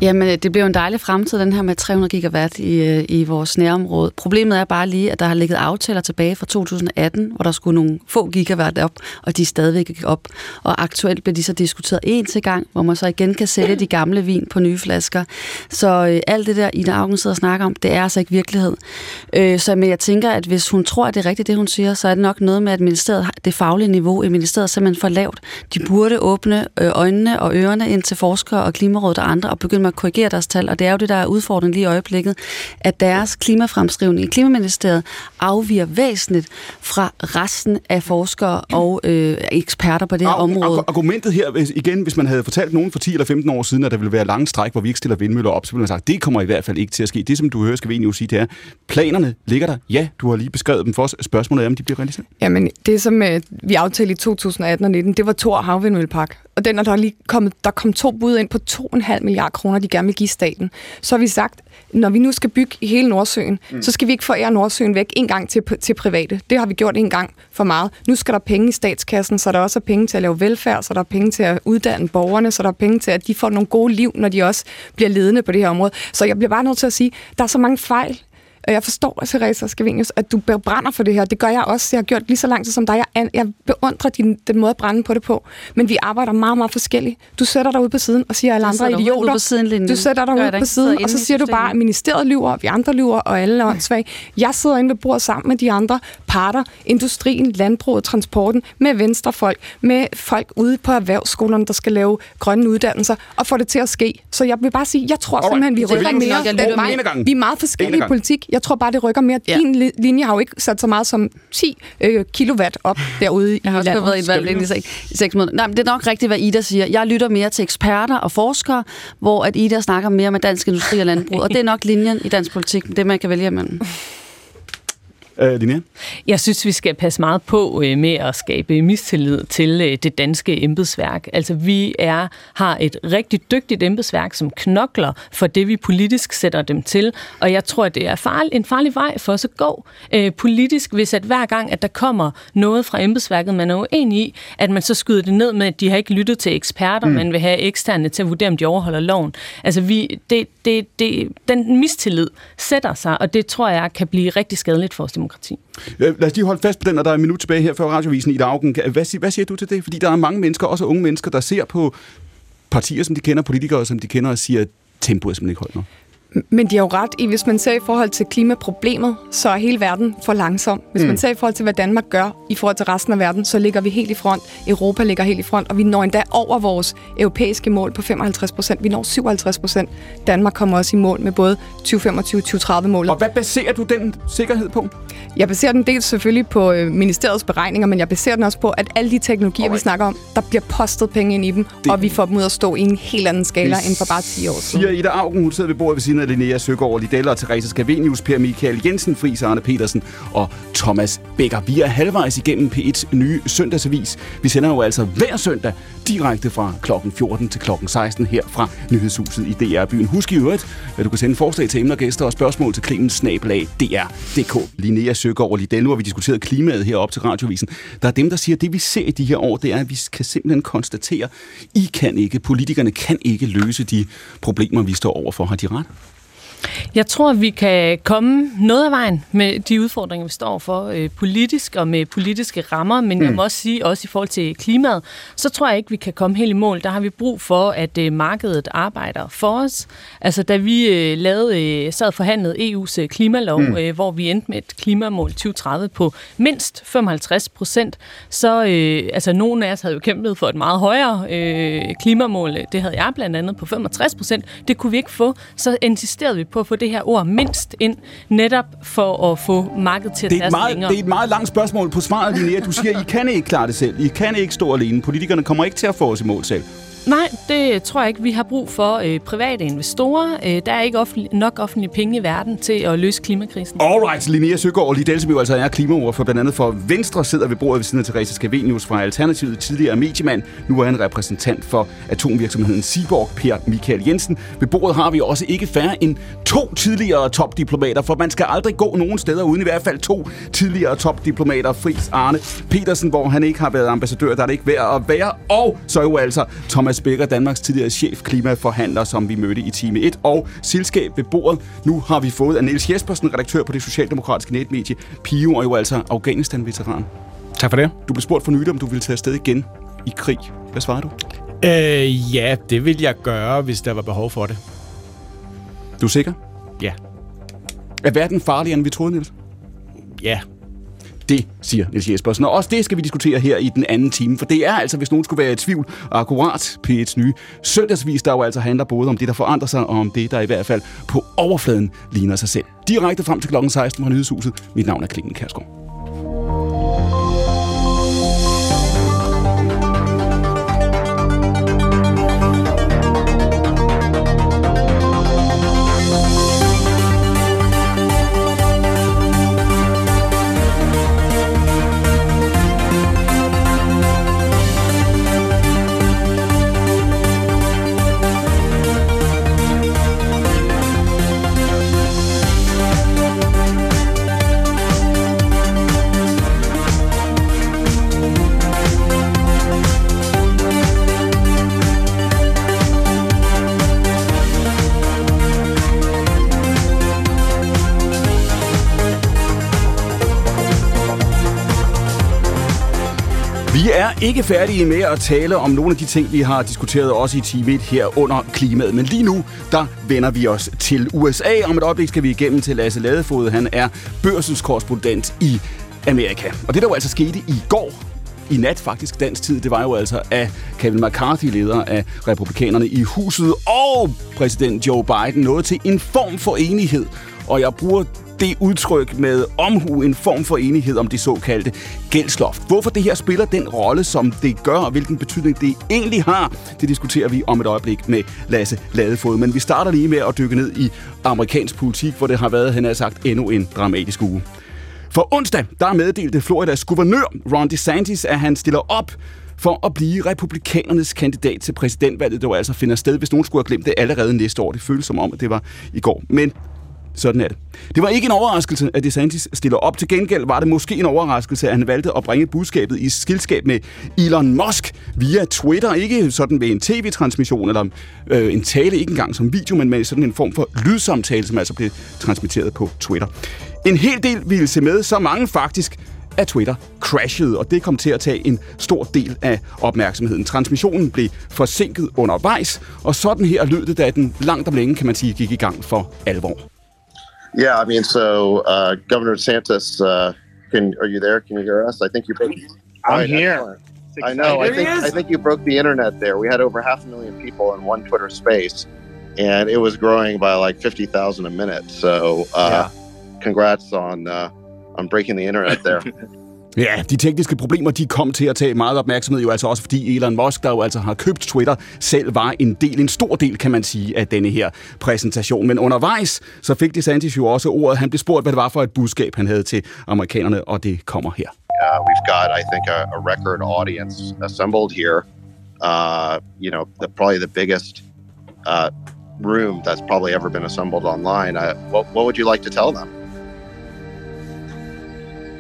Speaker 9: Jamen, det bliver en dejlig fremtid, den her med 300 gigawatt i, øh, i vores nærområde. Problemet er bare lige, at der har ligget aftaler tilbage fra 2018, hvor der skulle nogle få gigawatt op, og de er stadigvæk ikke op. Og aktuelt bliver de så diskuteret en til gang, hvor man så igen kan sælge de gamle vin på nye flasker. Så øh, alt det der, Ida Augen sidder og snakker om, det er altså ikke virkelighed. Øh, så men jeg tænker, at hvis hun tror, at det er rigtigt, det hun siger, så er det nok noget med, at ministeriet, det faglige niveau i ministeriet er simpelthen for lavt. De burde åbne øh, øjnene og ørerne ind til forskere og Klimarådet og andre og begynde med at korrigere deres tal. Og det er jo det, der er udfordringen lige i øjeblikket, at deres tekstfremskrivning i Klimaministeriet afviger væsentligt fra resten af forskere og øh, eksperter på det her område.
Speaker 2: Argumentet her, hvis, igen, hvis man havde fortalt nogen for 10 eller 15 år siden, at der ville være lange stræk, hvor vi ikke stiller vindmøller op, så ville man sagt, det kommer i hvert fald ikke til at ske. Det, som du hører, skal vi egentlig sige, det er, planerne ligger der. Ja, du har lige beskrevet dem for os. Spørgsmålet er, om de bliver realiseret.
Speaker 3: Jamen, det som øh, vi aftalte i 2018 og 19, det var Thor Havvindmøllepark. Og den er der lige kommet, der kom to bud ind på 2,5 milliarder kroner, de gerne vil give staten. Så har vi sagt, når vi nu skal bygge hele Nordsøen, mm. så skal vi ikke forære Nordsøen væk en gang til, til private. Det har vi gjort en gang for meget. Nu skal der penge i statskassen, så der også er penge til at lave velfærd, så der er penge til at uddanne borgerne, så der er penge til, at de får nogle gode liv, når de også bliver ledende på det her område. Så jeg bliver bare nødt til at sige, der er så mange fejl og jeg forstår, Teresa Scavenius, at du brænder for det her. Det gør jeg også. Jeg har gjort lige så lang tid som dig. Jeg, jeg beundrer din, den måde at brænde på det på. Men vi arbejder meget, meget forskelligt. Du sætter dig ud på siden og siger, at alle andre er idioter.
Speaker 9: På siden,
Speaker 3: du sætter dig ud på siden, og så siger du bare, at ministeriet lyver, vi andre lyver, og alle er åndssvage. Jeg sidder inde ved bordet sammen med de andre parter, industrien, landbruget, transporten, med venstrefolk, med folk ude på erhvervsskolerne, der skal lave grønne uddannelser, og få det til at ske. Så jeg vil bare sige, jeg tror
Speaker 2: Alright.
Speaker 3: simpelthen, vi rykker mere. Vi er meget forskellige i politik. Jeg tror bare, det rykker mere. Ja. Din linje har jo ikke sat så meget som 10 øh, kilowatt op derude
Speaker 9: jeg har
Speaker 3: i landet.
Speaker 9: været i et valg i seks, seks måneder. Nej, men det er nok rigtigt, hvad Ida siger. Jeg lytter mere til eksperter og forskere, hvor at Ida snakker mere med dansk industri og landbrug. Og det er nok linjen i dansk politik, det man kan vælge imellem.
Speaker 2: Øh, Linnea?
Speaker 4: Jeg synes, vi skal passe meget på øh, med at skabe mistillid til øh, det danske embedsværk. Altså, vi er har et rigtig dygtigt embedsværk, som knokler for det, vi politisk sætter dem til. Og jeg tror, det er farlig, en farlig vej for os at gå øh, politisk, hvis at hver gang, at der kommer noget fra embedsværket, man er uenig i, at man så skyder det ned med, at de har ikke lyttet til eksperter, mm. man vil have eksterne til at vurdere, om de overholder loven. Altså, vi, det, det, det, den mistillid sætter sig, og det tror jeg kan blive rigtig skadeligt for os demokrati.
Speaker 2: Øh, lad os lige holde fast på den, og der er en minut tilbage her før radiovisen i Augen. Hvad, hvad siger du til det? Fordi der er mange mennesker, også unge mennesker, der ser på partier, som de kender, politikere, som de kender, og siger, at tempoet er simpelthen ikke højt nok.
Speaker 3: Men de har jo ret i, hvis man ser i forhold til klimaproblemet, så er hele verden for langsom. Hvis mm. man ser i forhold til, hvad Danmark gør i forhold til resten af verden, så ligger vi helt i front. Europa ligger helt i front, og vi når endda over vores europæiske mål på 55 procent. Vi når 57 procent. Danmark kommer også i mål med både 2025-2030 målet.
Speaker 2: Og hvad baserer du den sikkerhed på?
Speaker 3: Jeg baserer den dels selvfølgelig på øh, ministeriets beregninger, men jeg baserer den også på, at alle de teknologier, Alright. vi snakker om, der bliver postet penge ind i dem, det... og vi får dem ud at stå i en helt anden skala end for bare 10 år siden.
Speaker 2: Siger Ida Augen, hun sidder ved bordet ved siden af Linnea Søgaard, Lidella og Therese Skavenius, Per Michael Jensen, Friis Arne Petersen og Thomas Becker. Vi er halvvejs igennem P1's nye søndagsavis. Vi sender jo altså hver søndag direkte fra klokken 14 til klokken 16 her fra Nyhedshuset i DR-byen. Husk i øvrigt, at du kan sende forslag til emner, gæster og spørgsmål til krigens snabelag DR.dk. Linnea Søgaard og Lidella, nu vi diskuterede klimaet heroppe til radiovisen. Der er dem, der siger, at det vi ser i de her år, det er, at vi kan simpelthen konstatere, I kan ikke, politikerne kan ikke løse de problemer, vi står overfor. Har de ret?
Speaker 4: Jeg tror, vi kan komme noget af vejen med de udfordringer, vi står for øh, politisk og med politiske rammer, men mm. jeg må også sige, også i forhold til klimaet, så tror jeg ikke, vi kan komme helt i mål. Der har vi brug for, at øh, markedet arbejder for os. Altså, da vi øh, lavede, øh, sad forhandlet EU's øh, klimalov, mm. øh, hvor vi endte med et klimamål 2030 på mindst 55 procent, så øh, altså, nogle af os havde jo kæmpet for et meget højere øh, klimamål. Det havde jeg blandt andet på 65 procent. Det kunne vi ikke få. Så insisterede vi på at få det her ord mindst ind, netop for at få markedet til at
Speaker 2: det er, meget, det er et meget langt spørgsmål på svaret, Linnea. Du siger, I kan ikke klare det selv. I kan ikke stå alene. Politikerne kommer ikke til at få os i mål selv.
Speaker 4: Nej, det tror jeg ikke. Vi har brug for øh, private investorer. Øh, der er ikke offentlig, nok offentlige penge i verden til at løse klimakrisen.
Speaker 2: Alright, Linnea Søgaard og Lidel, som jo altså er klimaordfører for blandt andet for Venstre, sidder ved bordet ved siden af Therese Skavenius fra Alternativet, tidligere mediemand. Nu er han repræsentant for atomvirksomheden Seaborg, Per Michael Jensen. Ved bordet har vi også ikke færre end to tidligere topdiplomater, for man skal aldrig gå nogen steder uden i hvert fald to tidligere topdiplomater. Fris Arne Petersen, hvor han ikke har været ambassadør, der er det ikke værd at være. Og så jo altså Thomas Becker, Danmarks tidligere chef klimaforhandler, som vi mødte i time 1, og selskab ved bordet. Nu har vi fået af Niels Jespersen, redaktør på det socialdemokratiske netmedie Pio, og jo altså Afghanistan-veteran.
Speaker 12: Tak for det.
Speaker 2: Du blev spurgt for nylig, om du ville tage afsted igen i krig. Hvad svarer du?
Speaker 12: Øh, ja, det vil jeg gøre, hvis der var behov for det.
Speaker 2: Du er sikker?
Speaker 12: Ja.
Speaker 2: Er verden farligere, end vi troede, Niels?
Speaker 12: Ja.
Speaker 2: Det siger Niels Jespersen. Og også det skal vi diskutere her i den anden time, for det er altså, hvis nogen skulle være i tvivl, akkurat P1's nye søndagsvis, der jo altså handler både om det, der forandrer sig, og om det, der i hvert fald på overfladen ligner sig selv. Direkte frem til klokken 16 fra Nyhedshuset. Mit navn er Klingen Kærsgaard. Vi er ikke færdige med at tale om nogle af de ting, vi har diskuteret også i time 1 her under klimaet. Men lige nu, der vender vi os til USA. Om et øjeblik skal vi igennem til Lasse Ladefod. Han er børsens korrespondent i Amerika. Og det, der jo altså skete i går, i nat faktisk dansk tid, det var jo altså, at Kevin McCarthy, leder af republikanerne i huset, og præsident Joe Biden nåede til en form for enighed. Og jeg bruger det udtryk med omhu en form for enighed om det såkaldte gældsloft. Hvorfor det her spiller den rolle, som det gør, og hvilken betydning det egentlig har, det diskuterer vi om et øjeblik med Lasse Ladefod. Men vi starter lige med at dykke ned i amerikansk politik, hvor det har været, han har sagt, endnu en dramatisk uge. For onsdag, der meddelte Floridas guvernør Ron DeSantis, at han stiller op for at blive republikanernes kandidat til præsidentvalget, der jo altså finder sted, hvis nogen skulle have glemt det allerede næste år. Det føles som om, at det var i går. Men sådan er det. Det var ikke en overraskelse, at DeSantis stiller op. Til gengæld var det måske en overraskelse, at han valgte at bringe budskabet i skildskab med Elon Musk via Twitter. Ikke sådan ved en tv-transmission eller øh, en tale, ikke engang som video, men med sådan en form for lydsamtale, som altså blev transmitteret på Twitter. En hel del ville se med, så mange faktisk, at Twitter crashede, og det kom til at tage en stor del af opmærksomheden. Transmissionen blev forsinket undervejs, og sådan her lød det, da den langt om længe, kan man sige, gik i gang for alvor.
Speaker 13: Yeah, I mean, so uh, Governor DeSantis, uh, can are you there? Can you hear us? I think you broke.
Speaker 14: I'm
Speaker 13: Right,
Speaker 14: here.
Speaker 13: I know. I think. I think you broke the internet there. We had over half a million people in one Twitter space, and it was growing by like fifty thousand a minute. So, uh, congrats on uh, on breaking the internet there. *laughs*
Speaker 2: Ja, de tekniske problemer, de kom til at tage meget opmærksomhed, jo altså også fordi Elon Musk, der jo altså har købt Twitter, selv var en del, en stor del, kan man sige, af denne her præsentation. Men undervejs, så fik DeSantis jo også ordet. Han blev spurgt, hvad det var for et budskab, han havde til amerikanerne, og det kommer her.
Speaker 13: uh, we've got, I think, a, a record audience assembled here. Uh, you know, the, probably the biggest uh, room that's probably ever been assembled online. Uh, what, what would you like to tell them?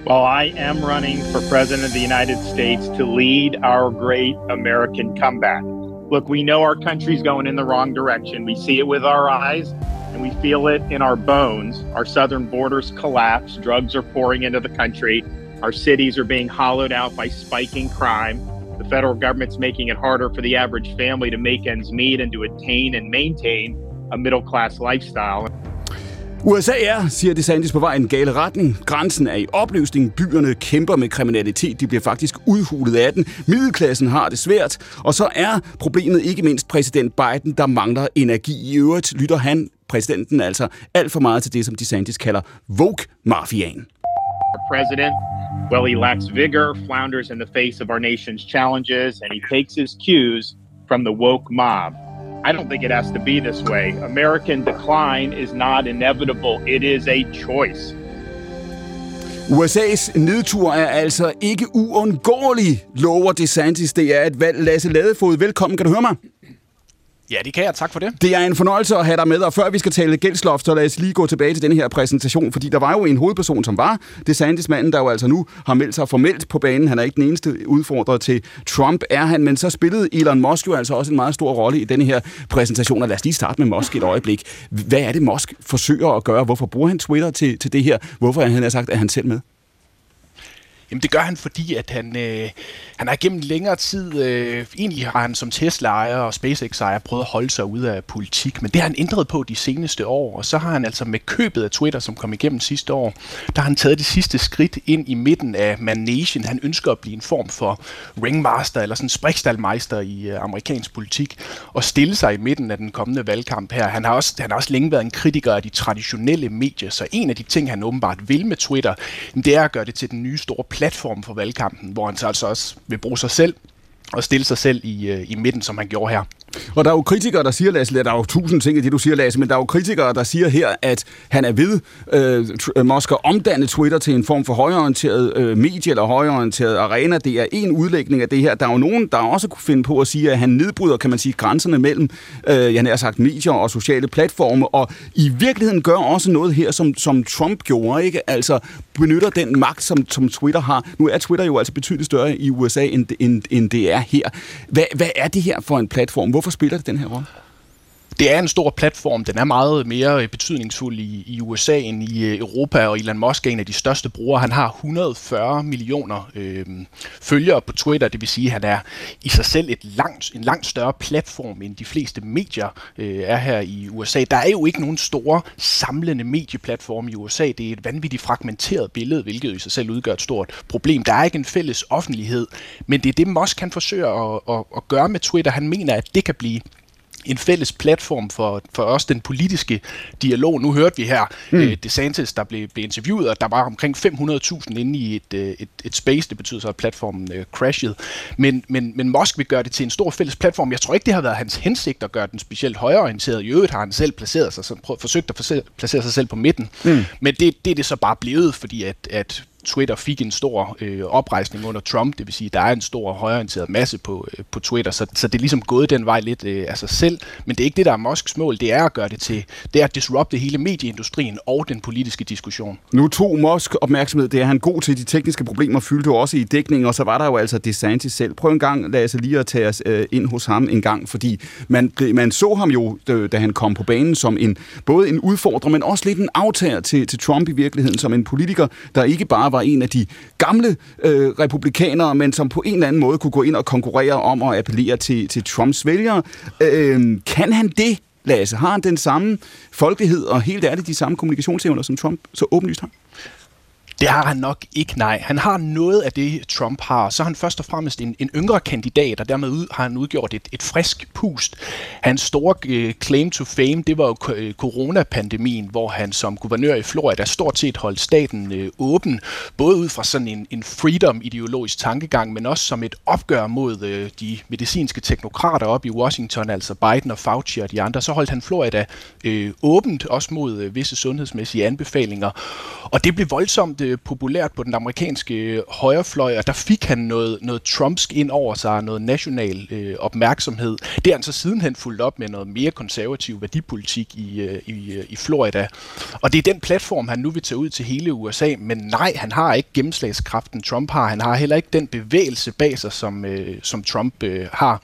Speaker 14: Well, I am running for President of the United States to lead our great American comeback. Look, we know our country's going in the wrong direction. We see it with our eyes and we feel it in our bones. Our southern borders collapse, drugs are pouring into the country, our cities are being hollowed out by spiking crime. The federal government's making it harder for the average family to make ends meet and to attain and maintain a middle class lifestyle.
Speaker 2: USA er, siger DeSantis, på vej i en gale retning. Grænsen er i opløsning. Byerne kæmper med kriminalitet. De bliver faktisk udhulet af den. Middelklassen har det svært. Og så er problemet ikke mindst præsident Biden, der mangler energi. I øvrigt lytter han, præsidenten, altså alt for meget til det, som DeSantis kalder woke-mafiaen.
Speaker 14: President, well, he lacks vigor, flounders in the face of our nation's challenges, and he takes his cues from the woke mob. I don't think it has to be this way. American decline is not inevitable, it is a choice.
Speaker 2: USA's nedtur er altså ikke uundgåelig, lover DeSantis. Det er et valg. Lasse Ladefod, velkommen. Kan du høre mig?
Speaker 15: Ja, det kan jeg. Tak for det.
Speaker 2: Det er en fornøjelse at have dig med, og før vi skal tale gældsloft, så lad os lige gå tilbage til den her præsentation, fordi der var jo en hovedperson, som var DeSantis manden, der jo altså nu har meldt sig formelt på banen. Han er ikke den eneste udfordrer til Trump, er han, men så spillede Elon Musk jo altså også en meget stor rolle i den her præsentation, og lad os lige starte med Musk et øjeblik. Hvad er det, Musk forsøger at gøre? Hvorfor bruger han Twitter til, til det her? Hvorfor har han har sagt, at han selv med?
Speaker 15: Jamen det gør han, fordi at han, øh, han har gennem længere tid, øh, egentlig har han som Tesla-ejer og SpaceX-ejer prøvet at holde sig ud af politik, men det har han ændret på de seneste år, og så har han altså med købet af Twitter, som kom igennem sidste år, der har han taget det sidste skridt ind i midten af Manation. Han ønsker at blive en form for ringmaster eller sådan sprikstalmeister i øh, amerikansk politik og stille sig i midten af den kommende valgkamp her. Han har, også, han har også længe været en kritiker af de traditionelle medier, så en af de ting, han åbenbart vil med Twitter, det er at gøre det til den nye store platform platform for valgkampen, hvor han så altså også vil bruge sig selv og stille sig selv i, øh, i midten, som han gjorde her.
Speaker 2: Og der er jo kritikere, der siger, Lasse, der er jo tusind ting i det, du siger, Lasse, men der er jo kritikere, der siger her, at han er ved øh, øh Musk at omdanne Twitter til en form for højorienteret øh, medie eller højorienteret arena. Det er en udlægning af det her. Der er jo nogen, der også kunne finde på at sige, at han nedbryder, kan man sige, grænserne mellem, øh, jeg har sagt, medier og sociale platforme, og i virkeligheden gør også noget her, som, som Trump gjorde, ikke? Altså benytter den magt, som, som Twitter har. Nu er Twitter jo altså betydeligt større i USA, end, end, end det er her. Hvad, hvad er det her for en platform? Hvorfor spiller det den her rolle?
Speaker 15: Det er en stor platform. Den er meget mere øh, betydningsfuld i, i USA end i øh, Europa, og Elon Musk er en af de største brugere. Han har 140 millioner øh, følgere på Twitter, det vil sige, at han er i sig selv et langt, en langt større platform, end de fleste medier øh, er her i USA. Der er jo ikke nogen store samlende medieplatform i USA. Det er et vanvittigt fragmenteret billede, hvilket i sig selv udgør et stort problem. Der er ikke en fælles offentlighed, men det er det, Musk kan forsøge at, at, at gøre med Twitter. Han mener, at det kan blive en fælles platform for, for os, den politiske dialog. Nu hørte vi her mm. uh, DeSantis, der blev, blev interviewet, og der var omkring 500.000 inde i et, uh, et, et space, det betyder så, at platformen uh, crashede. Men, men, men Musk vil gøre det til en stor fælles platform. Jeg tror ikke, det har været hans hensigt at gøre den specielt højorienteret. I øvrigt har han selv placeret sig, så prøv, forsøgt at placere sig selv på midten. Mm. Men det, det er det så bare blevet, fordi at, at Twitter fik en stor øh, oprejsning under Trump, det vil sige, der er en stor højorienteret masse på, øh, på Twitter, så, så det er ligesom gået den vej lidt øh, af sig selv, men det er ikke det, der er Musks mål, det er at gøre det til, det er at disrupte hele medieindustrien og den politiske diskussion.
Speaker 2: Nu tog Musk opmærksomhed, det er han god til, de tekniske problemer fyldte jo også i dækningen, og så var der jo altså DeSantis selv. Prøv en gang, lad os lige at tage os øh, ind hos ham en gang, fordi man, man så ham jo, da han kom på banen, som en, både en udfordrer, men også lidt en aftager til, til Trump i virkeligheden, som en politiker, der ikke bare var en af de gamle øh, republikanere, men som på en eller anden måde kunne gå ind og konkurrere om at appellere til, til Trumps vælgere. Øh, kan han det, Lasse? Har han den samme folkelighed og helt ærligt de samme kommunikationsevner, som Trump så åbenlyst har?
Speaker 15: Det har han nok ikke, nej. Han har noget af det, Trump har. Så er han først og fremmest en, en yngre kandidat, og dermed ud, har han udgjort et, et frisk pust. Hans store øh, claim to fame, det var jo øh, coronapandemien, hvor han som guvernør i Florida stort set holdt staten øh, åben, både ud fra sådan en, en freedom-ideologisk tankegang, men også som et opgør mod øh, de medicinske teknokrater op i Washington, altså Biden og Fauci og de andre. Så holdt han Florida øh, åbent, også mod øh, visse sundhedsmæssige anbefalinger. Og det blev voldsomt øh, Øh, populært på den amerikanske øh, højrefløj, og der fik han noget, noget Trumpsk ind over sig, noget national øh, opmærksomhed. Det har han så sidenhen fulgt op med noget mere konservativ værdipolitik i, øh, i, øh, i Florida. Og det er den platform, han nu vil tage ud til hele USA, men nej, han har ikke gennemslagskraften, Trump har. Han har heller ikke den bevægelse bag sig, som, øh, som Trump øh, har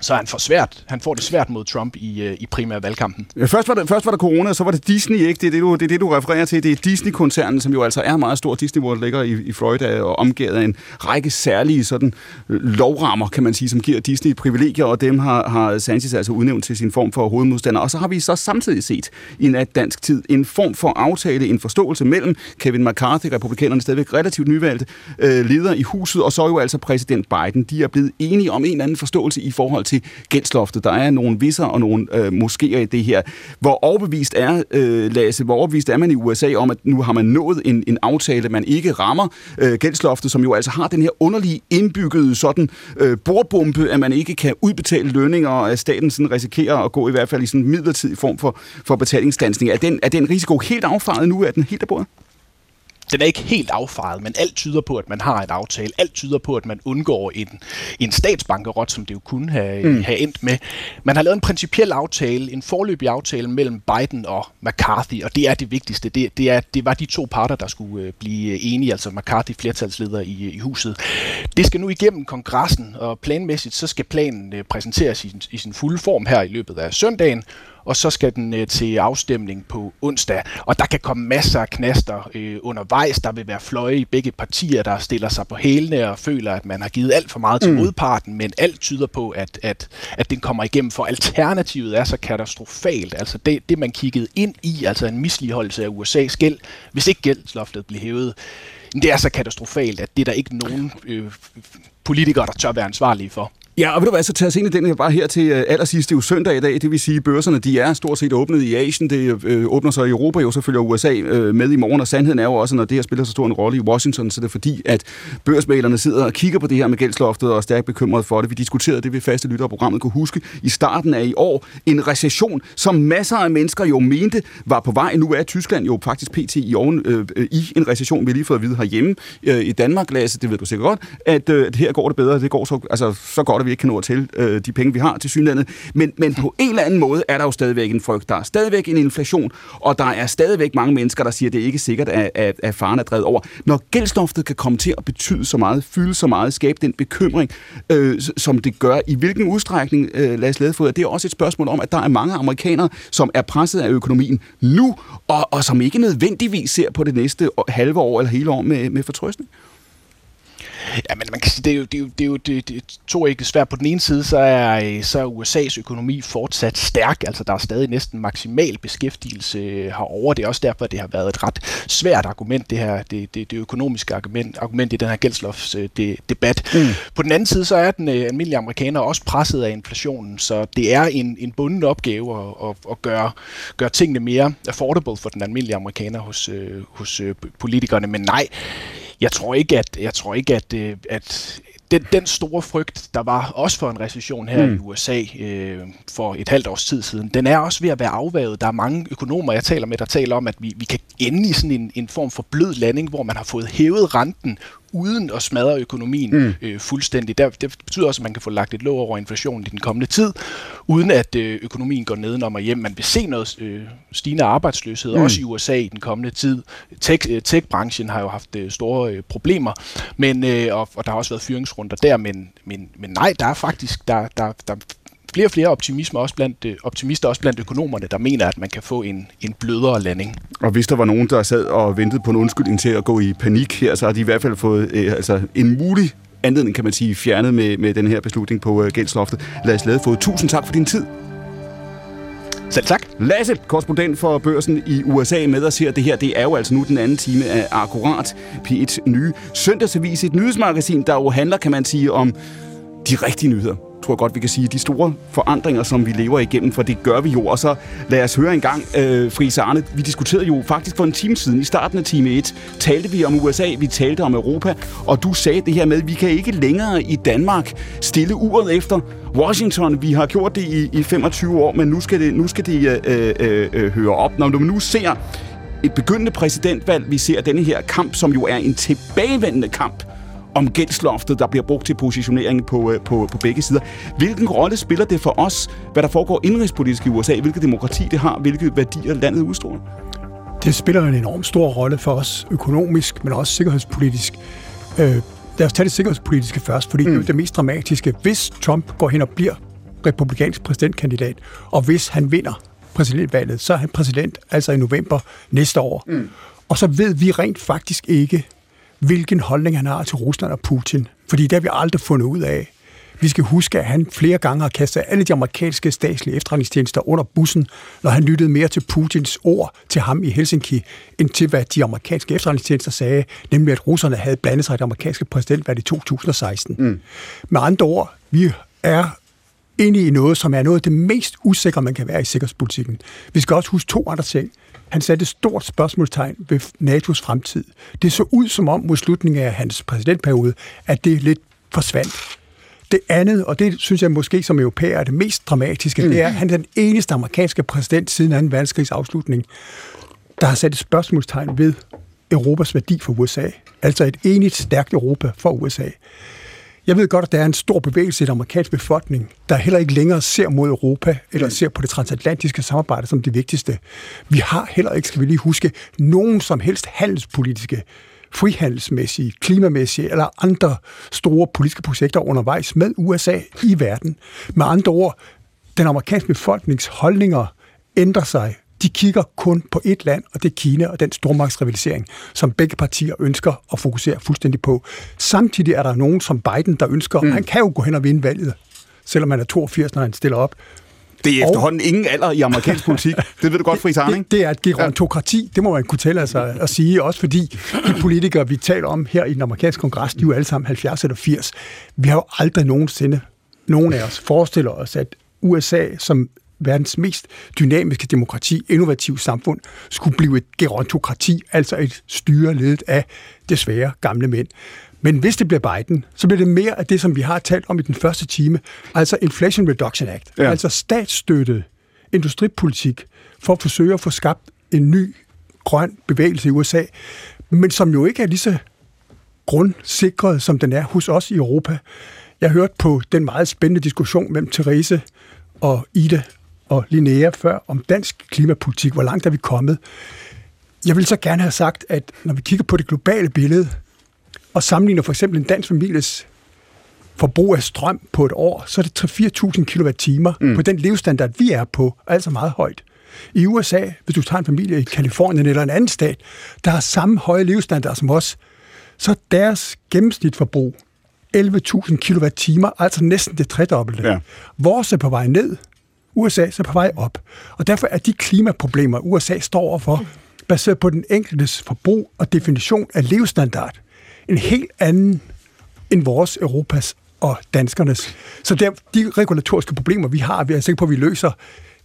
Speaker 15: så han får, svært, han får det svært mod Trump i, øh, i primære valgkampen.
Speaker 2: Ja, først, var det, først var der corona, så var det Disney, ikke? Det er det, du, det, er det, du refererer til. Det er Disney-koncernen, som jo altså er meget stor. Disney World ligger i, i Florida og omgivet af en række særlige sådan, øh, lovrammer, kan man sige, som giver Disney privilegier, og dem har, har Sanchez altså udnævnt til sin form for hovedmodstander. Og så har vi så samtidig set i en dansk tid en form for aftale, en forståelse mellem Kevin McCarthy, republikanerne stadigvæk relativt nyvalgte øh, leder i huset, og så jo altså præsident Biden. De er blevet enige om en eller anden forståelse i forhold til gældsloftet. Der er nogle visser og nogle øh, moskéer i det her. Hvor overbevist er, øh, Lasse, hvor overbevist er man i USA om, at nu har man nået en, en aftale, man ikke rammer øh, gældsloftet, som jo altså har den her underlige indbyggede sådan øh, bordbombe, at man ikke kan udbetale lønninger, og at staten sådan risikerer at gå i hvert fald i sådan en midlertidig form for, for betalingsstansning. Er den, er den risiko helt affaret nu? Er den helt af bordet?
Speaker 15: Den er ikke helt affejet, men alt tyder på, at man har et aftale. Alt tyder på, at man undgår en, en statsbankerot, som det jo kunne have, mm. have endt med. Man har lavet en principiel aftale, en forløbig aftale mellem Biden og McCarthy, og det er det vigtigste. Det, det, er, det var de to parter, der skulle øh, blive enige, altså McCarthy flertalsleder i, i huset. Det skal nu igennem kongressen, og planmæssigt så skal planen øh, præsenteres i, i sin fulde form her i løbet af søndagen, og så skal den øh, til afstemning på onsdag. Og der kan komme masser af knaster øh, undervejs. Der vil være fløje i begge partier, der stiller sig på hælene og føler, at man har givet alt for meget til
Speaker 2: Mm.
Speaker 15: modparten, men alt tyder på, at, at, at den kommer igennem, for alternativet er så katastrofalt. Altså det, det man kiggede ind i, altså en misligeholdelse af USA's gæld, hvis ikke gældsloftet blev hævet, det er så katastrofalt, at det er der ikke nogen øh, politikere, der tør være ansvarlige for.
Speaker 2: Ja, og ved du hvad, så tager os ind i den her bare her til øh, allersidst. Det er jo søndag i dag, det vil sige, børserne de er stort set åbnet i Asien. Det øh, åbner sig i Europa, jo så følger USA øh, med i morgen, og sandheden er jo også, når det her spiller så stor en rolle i Washington, så det er fordi, at børsmalerne sidder og kigger på det her med gældsloftet og er stærkt bekymret for det. Vi diskuterede det ved faste lytter, programmet kunne huske i starten af i år. En recession, som masser af mennesker jo mente var på vej. Nu er Tyskland jo faktisk pt. i, oven, øh, øh, i en recession. Vi lige fået at vide herhjemme øh, i Danmark, Lasse, det ved du sikkert godt, at, øh, at her går det bedre. Det går så, altså, så godt, vi ikke kan nå til øh, de penge, vi har til synlandet. Men, men på en eller anden måde er der jo stadigvæk en frygt. Der er stadigvæk en inflation, og der er stadigvæk mange mennesker, der siger, at det ikke er sikkert, at, at, at faren er drevet over. Når gældstoftet kan komme til at betyde så meget, fylde så meget, skabe den bekymring, øh, som det gør, i hvilken udstrækning, øh, Lars Ladefod, det er også et spørgsmål om, at der er mange amerikanere, som er presset af økonomien nu, og, og som ikke nødvendigvis ser på det næste halve år eller hele år med, med fortrøstning.
Speaker 15: Ja, men man kan sige, det er jo, det er jo, det er jo det, det to ikke svært. På den ene side, så er, øh, så er USA's økonomi fortsat stærk. Altså, der er stadig næsten maksimal beskæftigelse øh, herover. Det er også derfor, det har været et ret svært argument, det her, det, det, det økonomiske argument, argument i den her gældsloftsdebat. Mm. På den anden side, så er den øh, almindelige amerikaner også presset af inflationen, så det er en, en bunden opgave at, at, at gøre, gøre tingene mere affordable for den almindelige amerikaner hos, hos politikerne. Men nej, jeg tror ikke, at, jeg tror ikke, at, øh, at den, den store frygt, der var også for en recession her mm.
Speaker 2: Mm.
Speaker 15: i USA øh, for et halvt års tid siden, den er også ved at være afvævet. Der er mange økonomer, jeg taler med, der taler om, at vi, vi kan ende i sådan en, en form for blød landing, hvor man har fået hævet renten uden at smadre økonomien
Speaker 2: Mm.
Speaker 15: øh, fuldstændig. Der, det betyder også, at man kan få lagt et låg over inflationen i den kommende tid, uden at øh, økonomien går nedenom og hjem. Man vil se noget øh, stigende arbejdsløshed,
Speaker 2: Mm.
Speaker 15: også i USA i den kommende tid. Tech, øh, tech-branchen har jo haft øh, store øh, problemer, men, øh, og, og der har også været fyringsrunder der, men, men, men nej, der er faktisk der, der, der er flere og flere optimisme også blandt, øh, optimister, også blandt økonomerne, der mener, at man kan få en, en blødere landing.
Speaker 2: Og hvis der var nogen, der sad og ventede på en undskyldning til at gå i panik her, så har de i hvert fald fået øh, altså en mulig anledning, kan man sige, fjernet med, med den her beslutning på øh, gældsloftet. Lad os fået tusind tak for din tid.
Speaker 15: Selv tak.
Speaker 2: Lasse, korrespondent for børsen i USA med os her. Det her, det er jo altså nu den anden time af Akkurat P1 nye søndagsavis. Et nyhedsmagasin, der jo handler, kan man sige, om de rigtige nyheder tror jeg godt, vi kan sige, de store forandringer, som vi lever igennem, for det gør vi jo. Og så lad os høre en gang, øh, Friis Arne, vi diskuterede jo faktisk for en time siden, i starten af time 1, talte vi om USA, vi talte om Europa, og du sagde det her med, at vi kan ikke længere i Danmark stille uret efter Washington. Vi har gjort det i, i 25 år, men nu skal det, nu skal det øh, øh, øh, høre op. Når du nu ser et begyndende præsidentvalg, vi ser denne her kamp, som jo er en tilbagevendende kamp, om gældsloftet, der bliver brugt til positionering på, øh, på, på begge sider. Hvilken rolle spiller det for os, hvad der foregår indrigspolitisk i USA, hvilket demokrati det har, hvilke værdier landet udstråler?
Speaker 8: Det spiller en enorm stor rolle for os økonomisk, men også sikkerhedspolitisk. Øh, lad os tage det sikkerhedspolitiske først, fordi mm. det er jo det mest dramatiske. Hvis Trump går hen og bliver republikansk præsidentkandidat, og hvis han vinder præsidentvalget, så er han præsident altså i november næste år. Mm. Og så ved vi rent faktisk ikke, hvilken holdning han har til Rusland og Putin. Fordi det har vi aldrig fundet ud af. Vi skal huske, at han flere gange har kastet alle de amerikanske statslige efterretningstjenester under bussen, når han lyttede mere til Putins ord til ham i Helsinki, end til hvad de amerikanske efterretningstjenester sagde, nemlig at russerne havde blandet sig i det amerikanske præsidentvalg i 2016. Mm. Med andre ord, vi er inde i noget, som er noget af det mest usikre, man kan være i sikkerhedspolitikken. Vi skal også huske to andre ting. Han satte et stort spørgsmålstegn ved NATO's fremtid. Det så ud som om mod slutningen af hans præsidentperiode, at det lidt forsvandt. Det andet, og det synes jeg måske som europæer er det mest dramatiske, mm. det er, at han er den eneste amerikanske præsident siden 2. verdenskrigs afslutning, der har sat et spørgsmålstegn ved Europas værdi for USA. Altså et enigt, stærkt Europa for USA. Jeg ved godt, at der er en stor bevægelse i den amerikanske befolkning, der heller ikke længere ser mod Europa, eller ser på det transatlantiske samarbejde som det vigtigste. Vi har heller ikke, skal vi lige huske, nogen som helst handelspolitiske, frihandelsmæssige, klimamæssige eller andre store politiske projekter undervejs med USA i verden. Med andre ord, den amerikanske befolknings holdninger ændrer sig. De kigger kun på et land, og det er Kina og den stormagtsrivalisering, som begge partier ønsker at fokusere fuldstændig på. Samtidig er der nogen som Biden, der ønsker, mm. han kan jo gå hen og vinde valget, selvom han er 82, når han stiller op.
Speaker 2: Det er efterhånden ingen alder i amerikansk *laughs* politik. Det ved du godt, Friis Arne,
Speaker 8: det, det er et gerontokrati, det må man kunne tælle sig at sige, også fordi de politikere, vi taler om her i den amerikanske kongres, de er jo alle sammen 70 eller 80. Vi har jo aldrig nogensinde, nogen af os, forestiller os, at USA som verdens mest dynamiske demokrati, innovativ samfund, skulle blive et gerontokrati, altså et styre ledet af desværre gamle mænd. Men hvis det bliver Biden, så bliver det mere af det, som vi har talt om i den første time, altså Inflation Reduction Act, ja. altså statsstøttet industripolitik for at forsøge at få skabt en ny grøn bevægelse i USA, men som jo ikke er lige så grundsikret, som den er hos os i Europa. Jeg hørte på den meget spændende diskussion mellem Therese og Ida og Linnea før om dansk klimapolitik. Hvor langt er vi kommet? Jeg vil så gerne have sagt, at når vi kigger på det globale billede, og sammenligner for eksempel en dansk families forbrug af strøm på et år, så er det 3-4.000 kWh mm. på den levestandard, vi er på, altså meget højt. I USA, hvis du tager en familie i Kalifornien eller en anden stat, der har samme høje levestandard som os, så er deres gennemsnitforbrug 11.000 kWh, altså næsten det tredobbelte. Ja. Vores er på vej ned, USA er på vej op. Og derfor er de klimaproblemer, USA står overfor, baseret på den enkeltes forbrug og definition af levestandard, en helt anden end vores, Europas og danskernes. Så der, de regulatoriske problemer, vi har, vi er sikre på, at vi løser,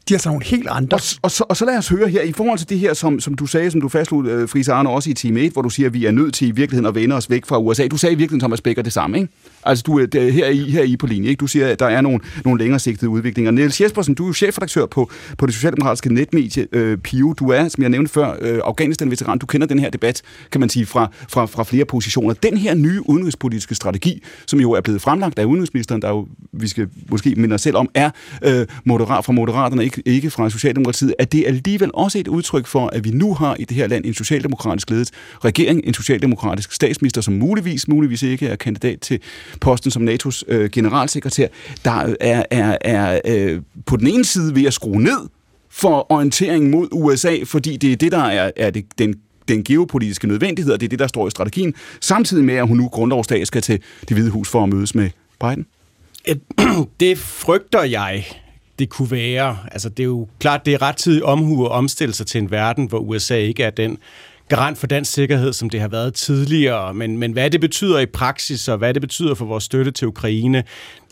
Speaker 8: de har så nogle helt andre.
Speaker 2: Og, og, så, og så lad os høre her, i forhold til det her, som, som du sagde, som du fastslog, uh, Friis Arne, også i Team 1, hvor du siger, at vi er nødt til i virkeligheden at vende os væk fra USA. Du sagde i virkeligheden, Thomas Becker, det samme, ikke? Altså, du øh, er her i, her i på linje, ikke? Du siger, at der er nogle, nogle længere sigtede udviklinger. Niels Jespersen, du er jo chefredaktør på, på det socialdemokratiske netmedie øh, PIO. Du er, som jeg nævnte før, øh, Afghanistan-veteran. Du kender den her debat, kan man sige, fra, fra, fra flere positioner. Den her nye udenrigspolitiske strategi, som jo er blevet fremlagt af udenrigsministeren, der jo, vi skal måske minde os selv om, er øh, moderat fra Moderaterne, ikke, ikke fra Socialdemokratiet, at det alligevel også et udtryk for, at vi nu har i det her land en socialdemokratisk ledet regering, en socialdemokratisk statsminister, som muligvis, muligvis ikke er kandidat til posten som NATO's øh, generalsekretær, der er, er, er øh, på den ene side ved at skrue ned for orienteringen mod USA, fordi det er det, der er, er det, den den geopolitiske nødvendighed, og det er det, der står i strategien, samtidig med, at hun nu grundlovsdag skal til det hvide hus for at mødes med Biden?
Speaker 12: Øh, *clears throat* det frygter jeg, det kunne være. Altså, det er jo klart, det er ret tid omhu at omstille sig til en verden, hvor USA ikke er den garant for dansk sikkerhed, som det har været tidligere. Men, men hvad det betyder i praksis, og hvad det betyder for vores støtte til Ukraine,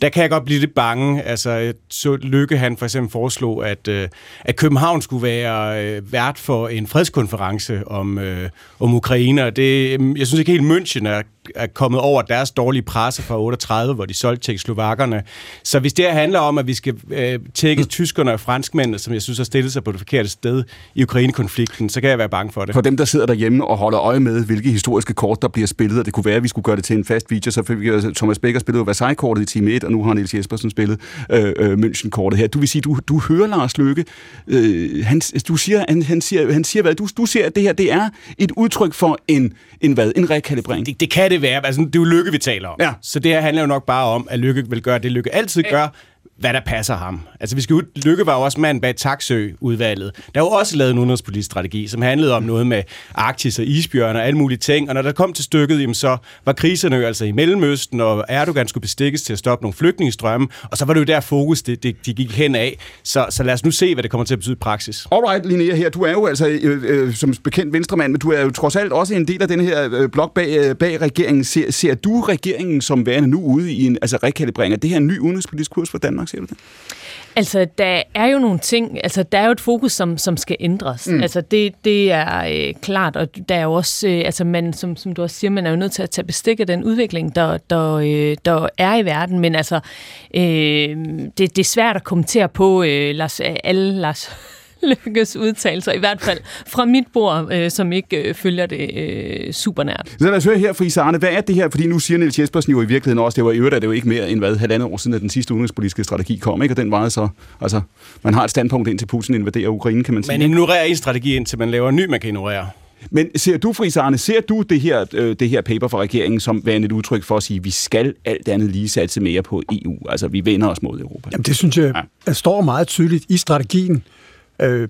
Speaker 12: der kan jeg godt blive lidt bange. Altså, så Lykke han for eksempel foreslog, at, øh, at København skulle være øh, vært for en fredskonference om, øh, om Ukraine. Det, jeg synes ikke helt, München er er kommet over deres dårlige presse fra 38, hvor de solgte tjekkoslovakkerne. Så hvis det her handler om, at vi skal øh, tjekke tyskerne og franskmændene, som jeg synes har stillet sig på det forkerte sted i Ukraine-konflikten, så kan jeg være bange for det.
Speaker 2: For dem, der sidder derhjemme og holder øje med, hvilke historiske kort, der bliver spillet, og det kunne være, at vi skulle gøre det til en fast feature, så fik øh, Thomas Becker spillet Versailles-kortet i Team 1, og nu har Niels Jespersen spillet øh, øh, München-kortet her. Du vil sige, du, du hører Lars Løkke, øh, han, du siger, han, han, siger, han siger, hvad, du, du ser, at det her det er et udtryk for en, en hvad? En rekalibrering.
Speaker 12: Det, det kan det være. Altså, det er jo Lykke, vi taler om. Ja. Så det her handler jo nok bare om, at Lykke vil gøre det, Lykke altid gør, hvad der passer ham. Altså, vi skal ud, Lykke var jo også mand bag Taksø-udvalget. Der var også lavet en udenrigspolitisk strategi, som handlede om noget med Arktis og isbjørn og alle mulige ting. Og når der kom til stykket, jamen, så var kriserne jo altså i Mellemøsten, og Erdogan skulle bestikkes til at stoppe nogle flygtningestrømme. Og så var det jo der fokus, det, det, de gik hen af. Så, så lad os nu se, hvad det kommer til at betyde i praksis.
Speaker 2: Alright, Linnea her. Du er jo altså øh, øh, som bekendt venstremand, men du er jo trods alt også en del af den her øh, blok bag, øh, bag regeringen. Ser, ser du regeringen som værende nu ude i en altså, rekalibrering af det her ny udenrigspolitisk kurs for Danmark, ser du det?
Speaker 4: Altså, der er jo nogle ting, altså der er jo et fokus, som, som skal ændres. Mm. Altså, det, det er øh, klart, og der er jo også, øh, altså man, som, som du også siger, man er jo nødt til at tage bestik af den udvikling, der, der, øh, der er i verden, men altså, øh, det, det er svært at kommentere på øh, Lars, alle Lars Lykkes udtalelser, i hvert fald fra mit bord, øh, som ikke øh, følger det øh, super nært.
Speaker 2: Så lad os høre her, Friis Arne, hvad er det her? Fordi nu siger Niels Jespersen jo i virkeligheden også, det var i øvrigt, at det jo ikke mere end hvad, halvandet år siden, at den sidste udenrigspolitiske strategi kom, ikke? og den var så, altså, man har et standpunkt indtil Putin invaderer Ukraine, kan man sige.
Speaker 12: Man ignorerer en strategi, indtil man laver en ny, man kan ignorere.
Speaker 2: Men ser du, Friis Arne, ser du det her, øh, det her paper fra regeringen som værende et udtryk for at sige, at vi skal alt andet lige satse mere på EU? Altså, vi vender os mod Europa.
Speaker 8: Jamen, det synes jeg ja. står meget tydeligt i strategien. Øh,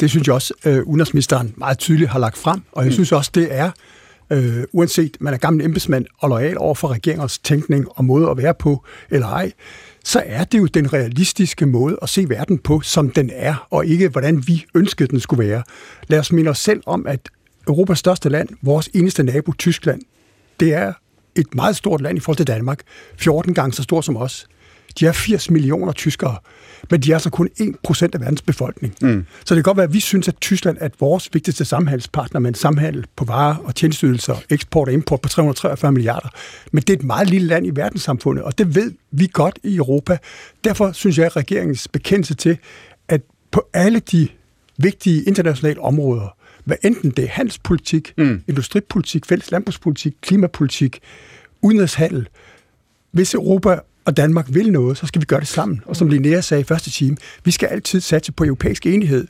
Speaker 8: det synes jeg også, øh, udenrigsministeren meget tydeligt har lagt frem, og jeg mm. synes også, det er, øh, uanset man er gammel embedsmand og lojal over for regeringens tænkning og måde at være på eller ej, så er det jo den realistiske måde at se verden på, som den er, og ikke hvordan vi ønskede, den skulle være. Lad os minde os selv om, at Europas største land, vores eneste nabo, Tyskland, det er et meget stort land i forhold til Danmark, 14 gange så stort som os. De er 80 millioner tyskere, men de er så kun 1% af verdens befolkning. Mm. Så det kan godt være, at vi synes, at Tyskland er vores vigtigste samhandelspartner med en samhandel på varer og tjenesteydelser, eksport og import på 343 milliarder. Men det er et meget lille land i verdenssamfundet, og det ved vi godt i Europa. Derfor synes jeg, at regeringens bekendelse til, at på alle de vigtige internationale områder, hvad enten det er handelspolitik, mm. industripolitik, fælles landbrugspolitik, klimapolitik, udenrigshandel, hvis Europa og Danmark vil noget, så skal vi gøre det sammen. Og som Linnea sagde i første time, vi skal altid satse på europæisk enighed.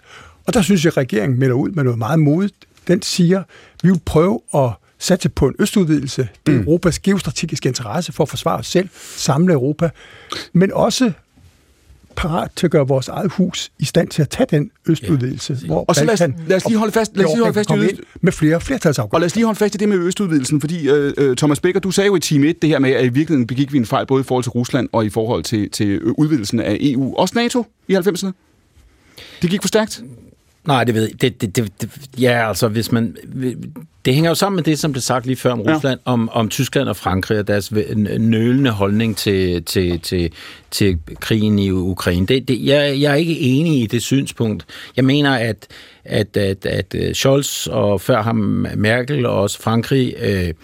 Speaker 8: Og der synes jeg, at regeringen melder ud med noget meget modigt. Den siger, vi vil prøve at satse på en østudvidelse. Det er mm. Europas geostrategiske interesse for at forsvare os selv, samle Europa, men også parat til at gøre vores eget hus i stand til at tage den østudvidelse, ja. hvor
Speaker 2: og så lad os, lad os lige holde fast, lad os lige holde fast i øst...
Speaker 8: med flere flertalsafgørelser.
Speaker 2: Og lad os lige holde fast i det med østudvidelsen, fordi uh, Thomas Becker, du sagde jo i time 1 det her med, at i virkeligheden begik vi en fejl både i forhold til Rusland og i forhold til, til udvidelsen af EU. Også NATO i 90'erne. Det gik for stærkt.
Speaker 11: Nej, det ved jeg. Det, det, det, det, ja, altså, hvis man... Det hænger jo sammen med det, som blev sagt lige før om Rusland, ja. om, om Tyskland og Frankrig og deres nølende holdning til, til, til, til krigen i Ukraine. Det, det, jeg, jeg er ikke enig i det synspunkt. Jeg mener, at, at, at, at Scholz og før ham Merkel og også Frankrig øh,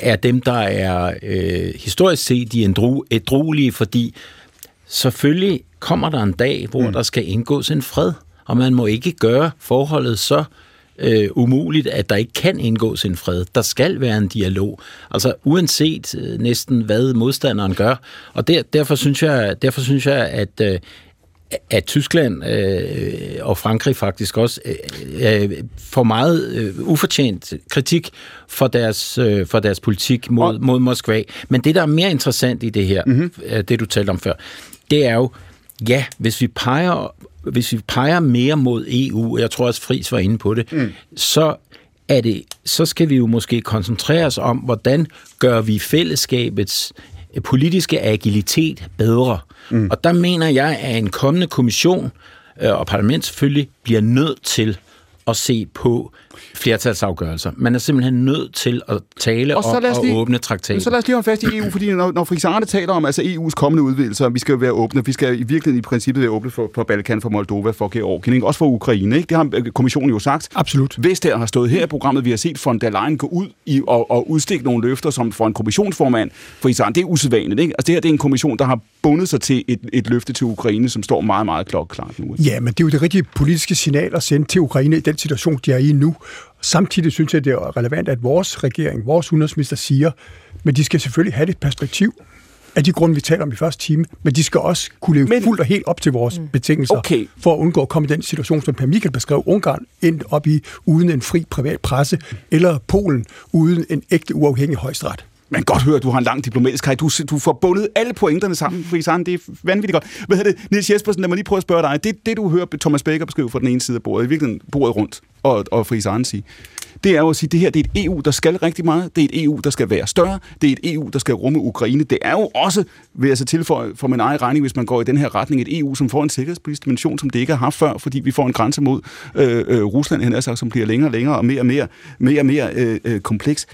Speaker 11: er dem, der er øh, historisk set de ædruelige, fordi selvfølgelig kommer der en dag, hvor mm. der skal indgås en fred og man må ikke gøre forholdet så øh, umuligt, at der ikke kan indgås en fred. Der skal være en dialog. Altså uanset øh, næsten, hvad modstanderen gør. Og der, derfor, synes jeg, derfor synes jeg, at, øh, at Tyskland øh, og Frankrig faktisk også øh, får meget øh, ufortjent kritik for deres, øh, for deres politik mod, mod Moskva. Men det, der er mere interessant i det her, mm-hmm. det du talte om før, det er jo, ja, hvis vi peger hvis vi peger mere mod EU, og jeg tror også Fris var inde på det, mm. så er det, så skal vi jo måske koncentrere os om, hvordan gør vi fællesskabets politiske agilitet bedre. Mm. Og der mener jeg, at en kommende kommission øh, og parlament selvfølgelig bliver nødt til at se på flertalsafgørelser. Man er simpelthen nødt til at tale og om at åbne traktaten.
Speaker 2: Så lad os lige holde fast i EU, fordi når, når Frisarne taler om altså EU's kommende udvidelser, vi skal jo være åbne, vi skal i virkeligheden i princippet være åbne for, for Balkan, for Moldova, for Georgien, ikke? også for Ukraine. Ikke? Det har øh, kommissionen jo sagt.
Speaker 8: Absolut.
Speaker 2: Vestager har stået her i programmet, vi har set von der Leyen gå ud i, og, og udstikke nogle løfter som for en kommissionsformand. Frisarne, det er usædvanligt. Ikke? Altså det her det er en kommission, der har bundet sig til et, et løfte til Ukraine, som står meget, meget klokklart nu.
Speaker 8: Ja, men det er jo det rigtige politiske signal at sende til Ukraine i den situation, de er i nu. Samtidig synes jeg, det er relevant, at vores regering, vores udenrigsminister siger, men de skal selvfølgelig have et perspektiv af de grunde, vi taler om i første time, men de skal også kunne leve men, fuldt og helt op til vores mm. betingelser,
Speaker 2: okay.
Speaker 8: for at undgå at komme i den situation, som Per Michael beskrev, Ungarn ind op i uden en fri privat presse, eller Polen uden en ægte uafhængig højesteret.
Speaker 2: Man kan godt høre, at du har en lang diplomatisk karriere. Du, du får bundet alle pointerne sammen, Frisan. Det er vanvittigt godt. Hvad hedder det? Niels Jespersen, lad mig lige prøve at spørge dig. Det, det du hører Thomas Baker beskrive fra den ene side af bordet, i virkeligheden bordet rundt, og, og Frisan sige, det er jo at sige, at det her det er et EU, der skal rigtig meget. Det er et EU, der skal være større. Det er et EU, der skal rumme Ukraine. Det er jo også, vil jeg så tilføje for min egen regning, hvis man går i den her retning, et EU, som får en sikkerhedspolitisk dimension, som det ikke har haft før, fordi vi får en grænse mod øh, øh, Rusland, hen sagt, som bliver længere og længere og mere og mere, mere, og mere øh, øh, kompleks.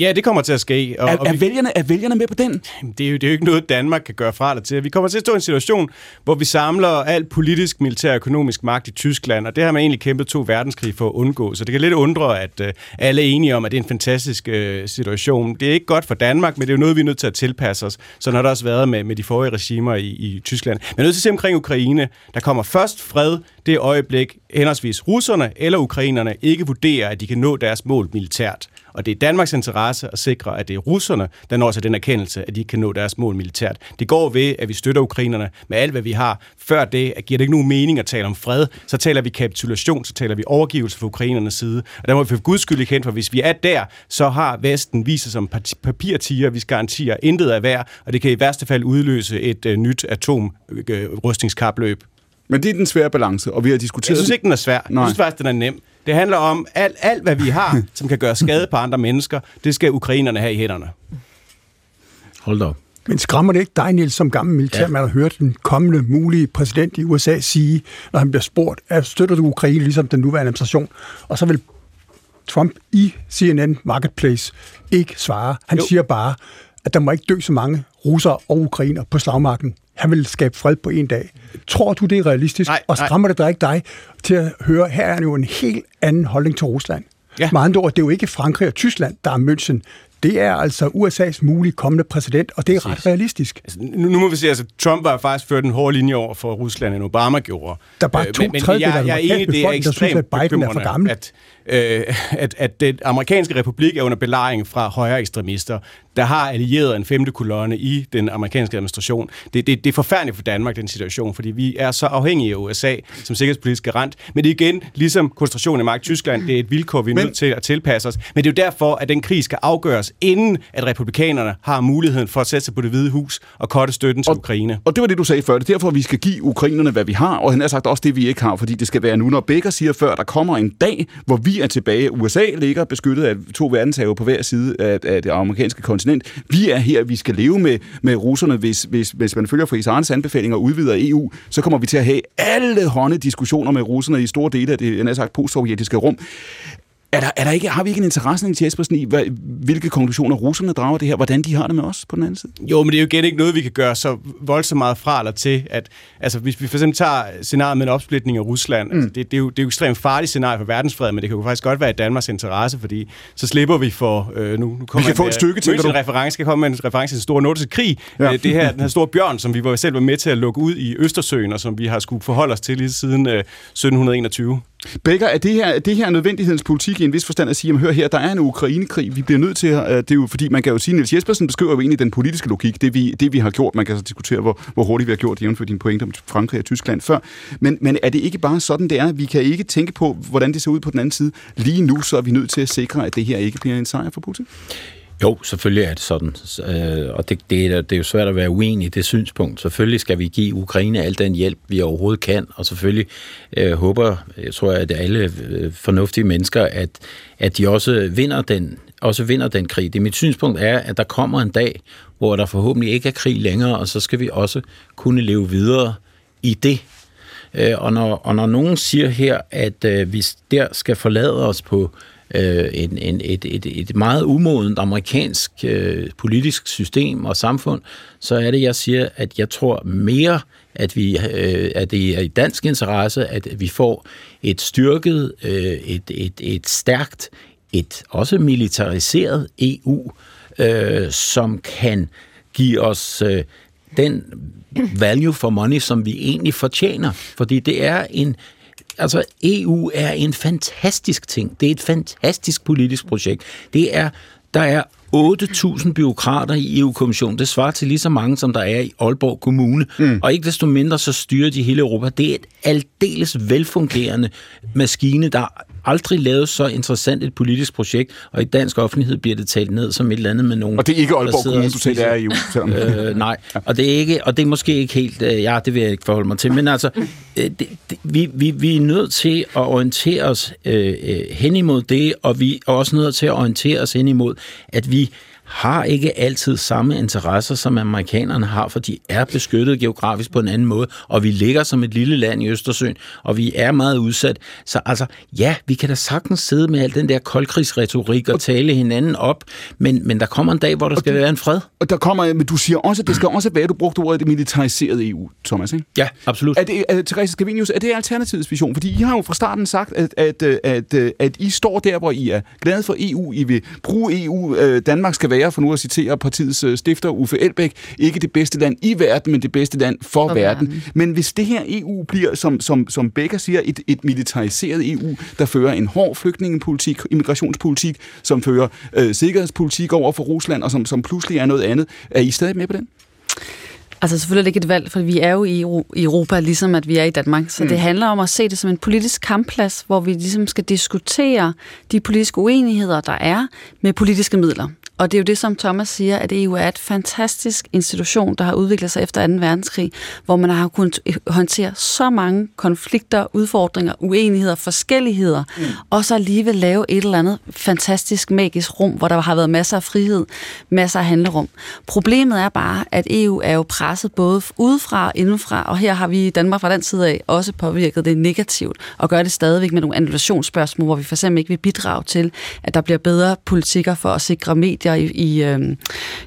Speaker 12: Ja, det kommer til at ske.
Speaker 2: Og, er, og vi, er, vælgerne, er vælgerne med på den?
Speaker 12: Det er, jo, det er jo ikke noget, Danmark kan gøre fra det til. Vi kommer til at stå i en situation, hvor vi samler alt politisk, militær og økonomisk magt i Tyskland, og det har man egentlig kæmpet to verdenskrig for at undgå. Så det kan lidt undre, at uh, alle er enige om, at det er en fantastisk uh, situation. Det er ikke godt for Danmark, men det er jo noget, vi er nødt til at tilpasse os. Så har det også været med, med de forrige regimer i, i Tyskland. Men nødt til at se omkring Ukraine. Der kommer først fred det øjeblik, henholdsvis russerne eller ukrainerne ikke vurderer, at de kan nå deres mål militært. Og det er Danmarks interesse at sikre, at det er russerne, der når sig den erkendelse, at de kan nå deres mål militært. Det går ved, at vi støtter ukrainerne med alt, hvad vi har. Før det giver det ikke nogen mening at tale om fred. Så taler vi kapitulation, så taler vi overgivelse fra ukrainernes side. Og der må vi for guds skyld ikke for hvis vi er der, så har Vesten vist sig som papirtiger, hvis garantier intet er værd, og det kan i værste fald udløse et uh, nyt atomrustningskapløb.
Speaker 2: Men det er den svære balance, og vi har diskuteret...
Speaker 12: Jeg synes ikke, den er svær.
Speaker 2: Nej.
Speaker 12: Jeg synes faktisk, den er nem. Det handler om, alt, alt hvad vi har, *laughs* som kan gøre skade på andre mennesker, det skal ukrainerne have i hænderne.
Speaker 11: Hold da op.
Speaker 8: Men skræmmer det ikke dig, Niels, som gammel militærmand, at høre den kommende mulige præsident i USA sige, når han bliver spurgt, at støtter du Ukraine ligesom den nuværende administration? Og så vil Trump i CNN Marketplace ikke svare. Han jo. siger bare, at der må ikke dø så mange russere og ukrainer på slagmarken. Han vil skabe fred på en dag. Tror du, det er realistisk?
Speaker 12: Nej,
Speaker 8: og
Speaker 12: nej.
Speaker 8: skræmmer det dig ikke dig til at høre, her er jo en helt anden holdning til Rusland.
Speaker 12: Ja.
Speaker 8: Med andre ord, det er jo ikke Frankrig og Tyskland, der er München. Det er altså USA's mulige kommende præsident, og det er ret realistisk.
Speaker 12: Altså, nu, nu må vi se, altså Trump var faktisk ført en hård linje over for Rusland, end Obama gjorde.
Speaker 8: Der er bare
Speaker 12: Øh,
Speaker 8: to
Speaker 12: men, men
Speaker 8: tredjedele
Speaker 12: jeg,
Speaker 8: af
Speaker 12: jeg er
Speaker 8: den
Speaker 12: enig, det
Speaker 8: befolkning, der synes,
Speaker 12: ekstremt
Speaker 8: at Biden er for
Speaker 12: bekymrende,
Speaker 8: gammel.
Speaker 12: At, øh, at, at den amerikanske republik er under belejring fra højre ekstremister, der har allieret en femte kolonne i den amerikanske administration. Det, det, det er forfærdeligt for Danmark, den situation, fordi vi er så afhængige af USA som sikkerhedspolitisk garant. Men det er igen, ligesom koncentrationen i magt i Tyskland, det er et vilkår, vi er
Speaker 2: Men-
Speaker 12: nødt til at tilpasse os. Men det er jo derfor, at den krig skal afgøres, inden at republikanerne har muligheden for at sætte sig på det hvide hus og korte støtten til Ukraine.
Speaker 2: Og det var det, du sagde før. Det er derfor, vi skal give ukrainerne, hvad vi har, og han har sagt også det, vi ikke har, fordi det skal være nu. Når Becker siger før, der kommer en dag, hvor vi er tilbage. USA ligger beskyttet af to verdenshave på hver side af, af det amerikanske kontinent. Vi er her, vi skal leve med, med russerne. Hvis, hvis, hvis man følger Friis Arnes anbefalinger og udvider EU, så kommer vi til at have alle hånde diskussioner med russerne i store dele af det, jeg sagt, postsovjetiske rum. Er der, er der ikke, har vi ikke en interesse, Niels Jespersen, i, hvad, hvilke konklusioner russerne drager det her, hvordan de har det med os på den anden side?
Speaker 12: Jo, men det er jo igen ikke noget, vi kan gøre så voldsomt meget fra eller til, at altså, hvis vi for eksempel tager scenariet med en opsplitning af Rusland, mm. altså, det, det, er jo, det er jo et ekstremt farligt scenarie for verdensfred, men det kan jo faktisk godt være i Danmarks interesse, fordi så slipper vi for... Øh, nu, nu kommer
Speaker 2: kan få et stykke, du?
Speaker 12: En reference, skal komme med en reference til den store nordiske krig.
Speaker 2: Ja.
Speaker 12: Ja. Det her, den her store bjørn, som vi var selv var med til at lukke ud i Østersøen, og som vi har skulle forholde os til lige siden øh, 1721.
Speaker 2: Becker, er det her, er det her nødvendighedens politik i en vis forstand at sige, at hør her, der er en Ukrainekrig, vi bliver nødt til, at, øh, det er jo fordi, man kan jo sige, Niels Jespersen beskriver jo egentlig den politiske logik, det vi, det vi har gjort, man kan så diskutere, hvor, hvor hurtigt vi har gjort det, jævnfør dine pointer om Frankrig og Tyskland før, men, men er det ikke bare sådan, det er, vi kan ikke tænke på, hvordan det ser ud på den anden side, lige nu, så er vi nødt til at sikre, at det her ikke bliver en sejr for Putin?
Speaker 11: Jo, selvfølgelig er det sådan, øh, og det, det, er, det er jo svært at være uenig i det synspunkt. Selvfølgelig skal vi give Ukraine al den hjælp, vi overhovedet kan, og selvfølgelig øh, håber, jeg tror, at alle øh, fornuftige mennesker, at, at de også vinder den også vinder den krig. Det mit synspunkt er, at der kommer en dag, hvor der forhåbentlig ikke er krig længere, og så skal vi også kunne leve videre i det. Øh, og, når, og når nogen siger her, at øh, vi der skal forlade os på øh, en, en, et, et, et meget umodent amerikansk øh, politisk system og samfund, så er det, jeg siger, at jeg tror mere, at, vi, øh, at det er i dansk interesse, at vi får et styrket, øh, et, et, et stærkt, et også militariseret EU, øh, som kan give os øh, den value for money, som vi egentlig fortjener. Fordi det er en altså EU er en fantastisk ting. Det er et fantastisk politisk projekt. Det er, der er 8.000 byråkrater i EU-kommissionen. Det svarer til lige så mange, som der er i Aalborg Kommune. Mm. Og ikke desto mindre, så styrer de hele Europa. Det er et aldeles velfungerende maskine, der aldrig lavet så interessant et politisk projekt, og i dansk offentlighed bliver det talt ned som et eller andet med nogen...
Speaker 2: Og det er ikke Aalborg Kommune, du selv er i EU. selvom-
Speaker 11: Øh, nej, og det, er ikke, og det er måske ikke helt... Øh, ja, det vil jeg ikke forholde mig til. Men altså, øh, det, det, vi, vi, vi er nødt til at orientere os øh, øh, hen imod det, og vi er også nødt til at orientere os hen imod, at vi har ikke altid samme interesser, som amerikanerne har, for de er beskyttet geografisk på en anden måde, og vi ligger som et lille land i Østersøen, og vi er meget udsat. Så altså, ja, vi kan da sagtens sidde med al den der koldkrigsretorik og tale hinanden op, men, men der kommer en dag, hvor der skal være en fred.
Speaker 2: Og der kommer, men du siger også, at det skal også være, du brugte ordet det militariserede EU, Thomas, ikke?
Speaker 11: Ja, absolut.
Speaker 2: Er det, er, Therese Scavenius, er det Alternativets vision? Fordi I har jo fra starten sagt, at, at, at, at, at I står der, hvor I er glade for EU. I vil bruge EU. Øh, Danmark skal være, for nu at citere partiets øh, stifter Uffe Elbæk, ikke det bedste land i verden, men det bedste land for,
Speaker 9: For
Speaker 2: verden.
Speaker 9: verden.
Speaker 2: Men hvis det her EU bliver, som, som, som Becker siger, et, et militariseret EU, der fører en hård flygtningepolitik, immigrationspolitik, som fører øh, sikkerhedspolitik over for Rusland, og som, som pludselig er noget andet, er I stadig med på den?
Speaker 9: Altså selvfølgelig er det ikke et valg, for vi er jo i Europa, ligesom at vi er i Danmark. Så mm. det handler om at se det som en politisk kampplads, hvor vi ligesom skal diskutere de politiske uenigheder, der er med politiske midler. Og det er jo det, som Thomas siger, at EU er et fantastisk institution, der har udviklet sig efter 2. verdenskrig, hvor man har kunnet håndtere så mange konflikter, udfordringer, uenigheder, forskelligheder, mm. og så alligevel lave et eller andet fantastisk, magisk rum, hvor der har været masser af frihed, masser af handlerum. Problemet er bare, at EU er jo presset både udefra og indenfra, og her har vi i Danmark fra den side af også påvirket det negativt, og gør det stadigvæk med nogle annulationsspørgsmål, hvor vi for eksempel ikke vil bidrage til, at der bliver bedre politikker for at sikre medier i, i, øh,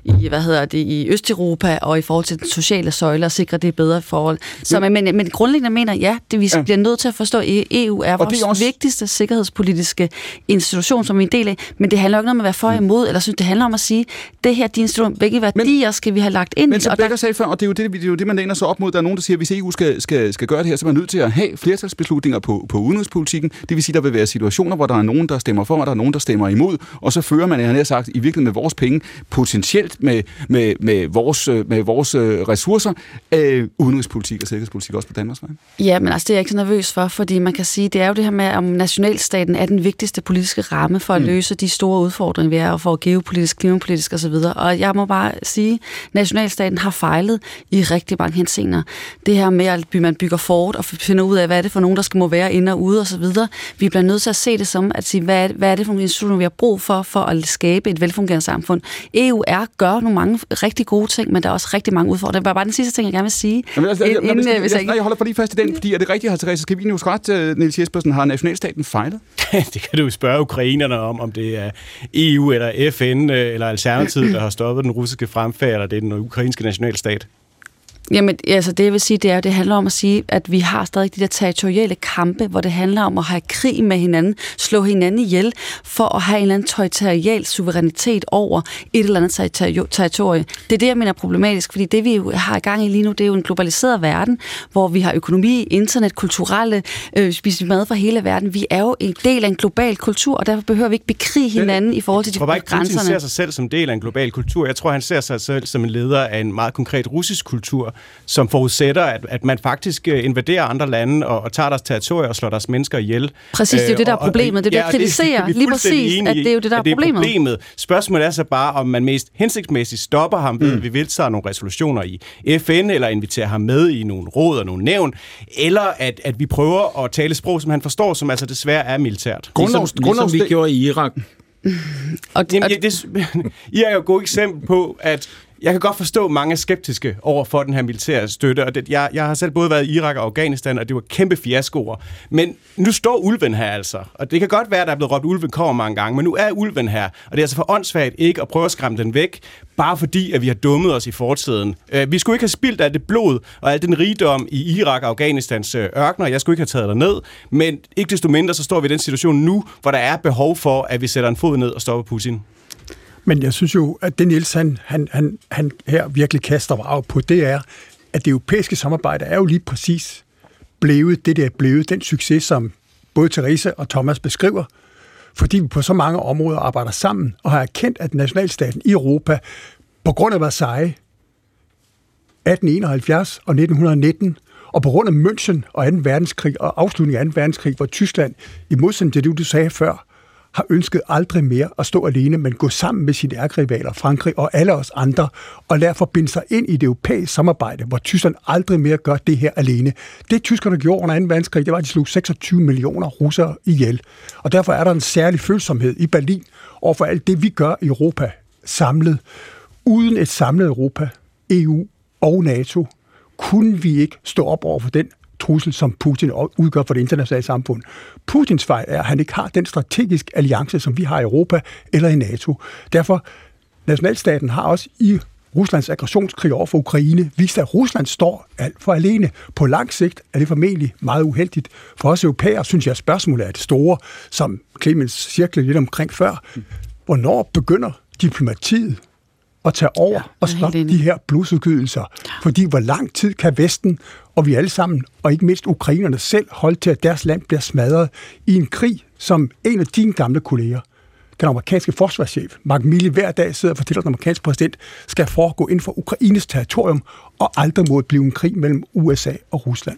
Speaker 9: i hvad hedder det, i Østeuropa og i forhold til den sociale søjle og sikre det bedre forhold. Så, men, men, men grundlæggende mener ja, det vi ja. bliver nødt til at forstå, at EU er vores er også... vigtigste sikkerhedspolitiske institution, som vi er en del af, men det handler ikke om at være for mm. imod, eller synes, det handler om at sige, det her din institution, hvilke værdier men, skal vi have lagt ind
Speaker 2: men, i?
Speaker 9: Men
Speaker 2: som der... sagde før, og det er, jo det, det er jo det, man læner sig op mod, der er nogen, der siger, at hvis EU skal, skal, skal gøre det her, så er man nødt til at have flertalsbeslutninger på, på udenrigspolitikken. Det vil sige, der vil være situationer, hvor der er nogen, der stemmer for, og der er nogen, der stemmer imod, og så fører man, jeg har sagt, i virkeligheden med vores penge, potentielt med, med, med vores, med vores øh, ressourcer, øh, udenrigspolitik og sikkerhedspolitik også på Danmarks vej.
Speaker 9: Ja, men altså, det er jeg ikke så nervøs for, fordi man kan sige, det er jo det her med, om nationalstaten er den vigtigste politiske ramme for at mm. løse de store udfordringer, vi er, og for geopolitisk, klimapolitisk osv. Og jeg må bare sige, at nationalstaten har fejlet i rigtig mange henseender. Det her med, at man bygger fort og finder ud af, hvad er det for nogen, der skal må være inde og ude osv. Vi bliver nødt til at se det som, at sige, hvad er, hvad er det for nogle institutioner, vi har brug for, for at skabe et velfungerende samfund. EU er, gør nogle mange rigtig gode ting, men der er også rigtig mange udfordringer. Det var bare den sidste ting, jeg gerne vil sige.
Speaker 2: Jamen, altså, inden, jeg, jeg, jeg, holder for lige fast i den, fordi er det rigtigt, har Therese Skavinius ret, uh, Niels Jespersen, har nationalstaten fejlet? *laughs*
Speaker 12: det kan du spørge ukrainerne om, om det er EU eller FN øh, eller Alternativet, *clears throat* der har stoppet den russiske fremfærd, eller det er den ukrainske nationalstat.
Speaker 9: Jamen, altså det jeg vil sige, det er, at det handler om at sige, at vi har stadig de der territoriale kampe, hvor det handler om at have krig med hinanden, slå hinanden ihjel, for at have en eller anden territorial suverænitet over et eller andet territorie. Det er det, jeg mener er problematisk, fordi det vi har i gang i lige nu, det er jo en globaliseret verden, hvor vi har økonomi, internet, kulturelle, øh, spiser mad fra hele verden. Vi er jo en del af en global kultur, og derfor behøver vi ikke bekrige hinanden i forhold til de
Speaker 12: grænserne. Jeg tror
Speaker 9: ikke,
Speaker 12: ser sig selv som del af en global kultur. Jeg tror, han ser sig selv som en leder af en meget konkret russisk kultur, som forudsætter, at, at man faktisk øh, invaderer andre lande og, og tager deres territorier og slår deres mennesker ihjel.
Speaker 9: Præcis, det er jo det, der er øh, problemet. Det er det, jeg kritiserer lige præcis, at det er jo det, der er,
Speaker 12: det er
Speaker 9: problemet.
Speaker 12: problemet. Spørgsmålet er så bare, om man mest hensigtsmæssigt stopper ham ved, mm. at vi vedtager nogle resolutioner i FN, eller inviterer ham med i nogle råd og nogle nævn, eller at, at vi prøver at tale sprog, som han forstår, som altså desværre er militært.
Speaker 11: Grundlovs, ligesom, grundlovs, ligesom vi gjorde i Irak.
Speaker 12: og, Jamen, ja, det, *laughs* I er jo et godt eksempel på, at jeg kan godt forstå, at mange er skeptiske over for den her militære støtte, og det, jeg, jeg har selv både været i Irak og Afghanistan, og det var kæmpe fiaskoer. Men nu står ulven her altså, og det kan godt være, at der er blevet råbt, at ulven kommer mange gange, men nu er ulven her, og det er altså for åndssvagt ikke at prøve at skræmme den væk, bare fordi, at vi har dummet os i fortiden. Øh, vi skulle ikke have spildt alt det blod og al den rigdom i Irak og Afghanistans øh, ørkner. Jeg skulle ikke have taget dig ned, men ikke desto mindre, så står vi i den situation nu, hvor der er behov for, at vi sætter en fod ned og stopper Putin.
Speaker 8: Men jeg synes jo, at det Niels han, han, han, han her virkelig kaster vrag på, det er, at det europæiske samarbejde er jo lige præcis blevet det, der er blevet, den succes, som både Therese og Thomas beskriver, fordi vi på så mange områder arbejder sammen og har erkendt, at nationalstaten i Europa, på grund af Versailles, 1871 og 1919, og på grund af München og 2. verdenskrig og afslutningen af 2. verdenskrig, hvor Tyskland, i modsætning til det, du sagde før, har ønsket aldrig mere at stå alene, men gå sammen med sine ærkerivaler, Frankrig og alle os andre, og lade forbinde sig ind i det europæiske samarbejde, hvor Tyskland aldrig mere gør det her alene. Det tyskerne gjorde under 2. verdenskrig, det var, at de slog 26 millioner russere ihjel. Og derfor er der en særlig følsomhed i Berlin over for alt det, vi gør i Europa samlet. Uden et samlet Europa, EU og NATO, kunne vi ikke stå op over for den trussel, som Putin udgør for det internationale samfund. Putins fejl er, at han ikke har den strategiske alliance, som vi har i Europa eller i NATO. Derfor, nationalstaten har også i Ruslands aggressionskrig over for Ukraine vist, at Rusland står alt for alene. På lang sigt er det formentlig meget uheldigt. For os europæere synes jeg, at spørgsmålet er det store, som Clemens cirklede lidt omkring før. Hvornår begynder diplomatiet at tage over ja, og stoppe de her blodsudgydelser. Ja. Fordi hvor lang tid kan Vesten, og vi alle sammen, og ikke mindst ukrainerne selv, holde til, at deres land bliver smadret i en krig, som en af dine gamle kolleger, den amerikanske forsvarschef, Mark Milley, hver dag sidder og fortæller, at den amerikanske præsident skal foregå inden for Ukraines territorium, og aldrig må blive en krig mellem USA og Rusland.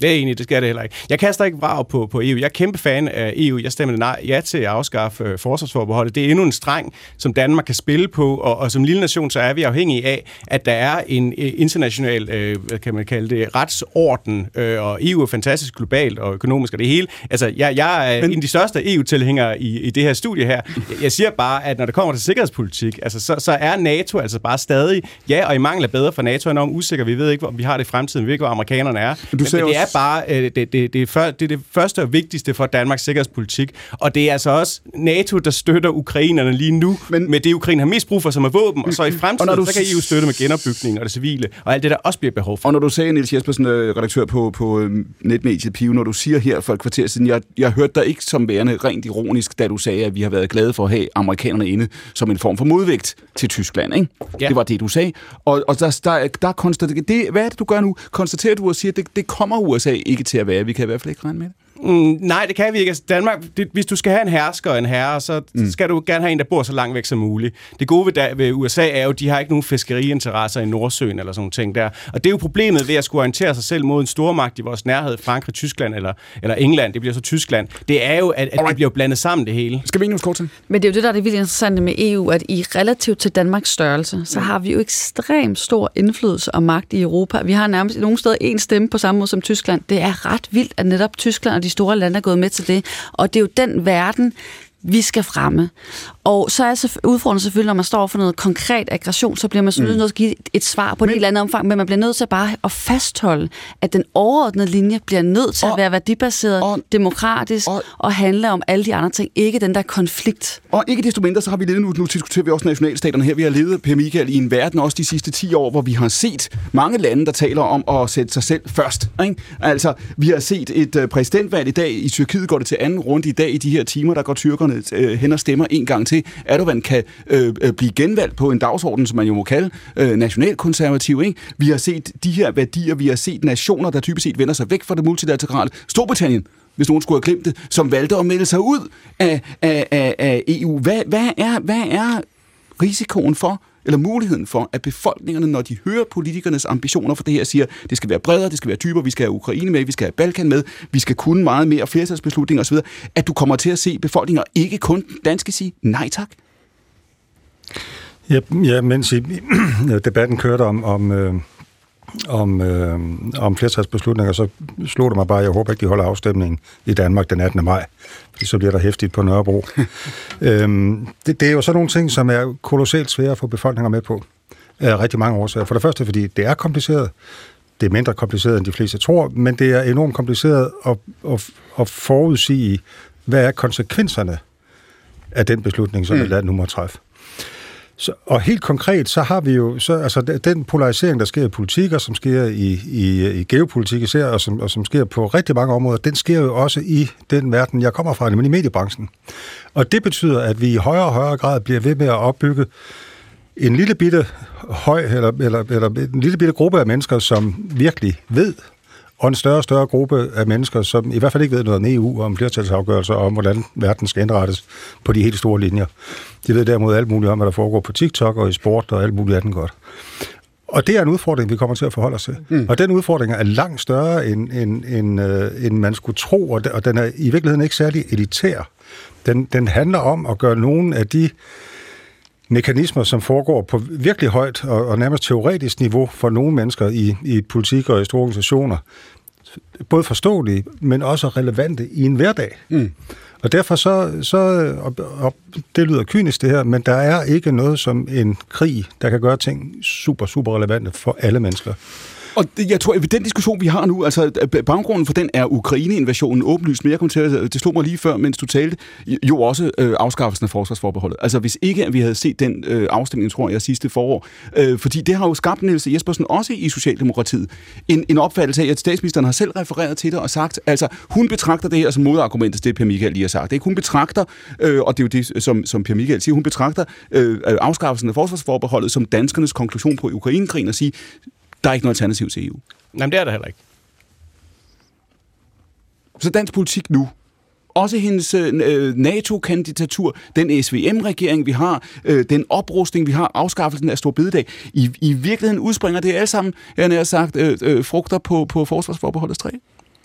Speaker 12: Det er enig, det skal det heller ikke. Jeg kaster ikke vrag på, på EU. Jeg er kæmpe fan af EU. Jeg stemmer nej, ja til at afskaffe øh, forsvarsforbeholdet. Det er endnu en streng, som Danmark kan spille på, og, og som lille nation, så er vi afhængige af, at der er en øh, international, øh, hvad kan man kalde det, retsorden, øh, og EU er fantastisk globalt og økonomisk og det hele. Altså, jeg, jeg er Men... en af de største EU-tilhængere i, i det her studie her. Jeg siger bare, at når det kommer til sikkerhedspolitik, altså, så, så er NATO altså bare stadig, ja, og i mangel af bedre for NATO, er enormt usikker. Vi ved ikke, om vi har det i fremtiden. Vi ved ikke, hvor amerikanerne er. Du Men, men det er bare øh, det, det, det, er det er det første og vigtigste for Danmarks sikkerhedspolitik. Og det er altså også NATO, der støtter ukrainerne lige nu men, med det, Ukraine har mest brug for, som er våben. Og så i fremtiden, og du, så kan EU støtte med genopbygning og det civile, og alt det, der også bliver behov for.
Speaker 2: Og når du sagde, Niels Jespersen, øh, redaktør på, på øh, netmediet Pivo, når du siger her for et kvarter siden, jeg, jeg hørte dig ikke som værende rent ironisk, da du sagde, at vi har været glade for at have amerikanerne inde som en form for modvægt til Tyskland. Ikke? Ja. Det var det, du sagde. Og, og der, der, der konstaterer, det, hvad er det, du gør nu? Konstaterer du og siger, at det, det kommer USA ikke til at være. Vi kan i hvert fald ikke regne med det.
Speaker 12: Mm, nej, det kan vi ikke. Altså, Danmark, det, hvis du skal have en hersker og en herre, så mm. skal du gerne have en, der bor så langt væk som muligt. Det gode ved, der, ved USA er jo, at de har ikke nogen fiskeriinteresser i Nordsøen eller sådan ting der. Og det er jo problemet ved at skulle orientere sig selv mod en stormagt i vores nærhed, Frankrig, Tyskland eller, eller England, det bliver så Tyskland. Det er jo, at, at det bliver blandet sammen det hele.
Speaker 2: Skal vi ikke kort
Speaker 9: Men det er jo det, der er det vildt interessante med EU, at i relativt til Danmarks størrelse, så har vi jo ekstremt stor indflydelse og magt i Europa. Vi har nærmest nogle steder en stemme på samme måde som Tyskland. Det er ret vildt, at netop Tyskland og de store lande er gået med til det. Og det er jo den verden, vi skal fremme. Og så er udfordringen selvfølgelig, når man står for noget konkret aggression, så bliver man så mm. nødt til at give et svar på men, et eller andet omfang, men man bliver nødt til bare at fastholde, at den overordnede linje bliver nødt til og, at være værdibaseret, og, demokratisk og, og handle om alle de andre ting, ikke den der konflikt.
Speaker 2: Og ikke desto mindre, så har vi levet nu, nu diskuterer vi også nationalstaterne her, vi har levet, Per Michael, i en verden også de sidste 10 år, hvor vi har set mange lande, der taler om at sætte sig selv først. Ikke? Altså, vi har set et uh, præsidentvalg i dag, i Tyrkiet går det til anden runde i dag, i de her timer, der går tyrkerne uh, hen og stemmer en gang til. Erdogan kan øh, øh, blive genvalgt på en dagsorden, som man jo må kalde øh, nationalkonservativ. Ikke? Vi har set de her værdier, vi har set nationer, der typisk set vender sig væk fra det multilaterale. Storbritannien hvis nogen skulle have glemt det, som valgte at melde sig ud af, af, af, af EU. Hvad, hvad, er, hvad er risikoen for, eller muligheden for, at befolkningerne, når de hører politikernes ambitioner for det her, siger, det skal være bredere, det skal være dybere, vi skal have Ukraine med, vi skal have Balkan med, vi skal kunne meget mere flertalsbeslutninger osv., at du kommer til at se befolkninger, ikke kun danske, sige nej tak?
Speaker 10: Ja, ja mens i, *clears throat* debatten kørte om, om øh, om, øh, om flertalsbeslutninger, så slog det mig bare, jeg håber ikke, de holder afstemningen i Danmark den 18. maj, fordi så bliver der hæftigt på Nørrebro. *laughs* øhm, det, det er jo sådan nogle ting, som er kolossalt svære at få befolkninger med på, af rigtig mange årsager. For det første, fordi det er kompliceret, det er mindre kompliceret, end de fleste tror, men det er enormt kompliceret at, at, at forudsige, hvad er konsekvenserne af den beslutning, som mm. et land nu må træffe. Så, og helt konkret, så har vi jo så, altså, den polarisering, der sker i politik, og som sker i, i, i geopolitik især, og som, og som sker på rigtig mange områder, den sker jo også i den verden, jeg kommer fra, nemlig mediebranchen. Og det betyder, at vi i højere og højere grad bliver ved med at opbygge en lille bitte høj, eller, eller, eller en lille bitte gruppe af mennesker, som virkelig ved, og en større og større gruppe af mennesker, som i hvert fald ikke ved noget om EU, om flertalsafgørelser, og om hvordan verden skal indrettes på de helt store linjer. De ved derimod alt muligt om, hvad der foregår på TikTok og i sport og alt muligt andet godt. Og det er en udfordring, vi kommer til at forholde os til. Mm. Og den udfordring er langt større, end, end, end, øh, end man skulle tro, og den er i virkeligheden ikke særlig elitær. Den, den handler om at gøre nogle af de mekanismer, som foregår på virkelig højt og, og nærmest teoretisk niveau for nogle mennesker i, i politik og i store organisationer, både forståelige, men også relevante i en hverdag. Mm. Og derfor så, så og, og det lyder kynisk det her, men der er ikke noget som en krig, der kan gøre ting super, super relevante for alle mennesker.
Speaker 2: Og det, jeg tror, at den diskussion, vi har nu, altså baggrunden for den er Ukraine-invasionen åbenlyst, men jeg kom til at, det slog mig lige før, mens du talte, jo også øh, afskaffelsen af forsvarsforbeholdet. Altså hvis ikke at vi havde set den øh, afstemning, tror jeg, sidste forår, øh, fordi det har jo skabt Niels Jespersen også i Socialdemokratiet, en, en opfattelse af, at statsministeren har selv refereret til det og sagt, altså hun betragter det her som modargumentet, det Per Michael lige har sagt. Ikke? Hun betragter, øh, og det er jo det, som, som Per Michael siger, hun betragter øh, afskaffelsen af forsvarsforbeholdet som danskernes konklusion på Ukrainekrigen og sige, der er ikke noget alternativ til EU.
Speaker 12: Nej, det er der heller ikke.
Speaker 2: Så dansk politik nu, også hendes øh, NATO-kandidatur, den SVM-regering, vi har, øh, den oprustning, vi har, afskaffelsen af Storbededag, i, i virkeligheden udspringer det alle sammen, jeg har sagt, øh, øh, frugter på, på forsvarsforbeholdets træ?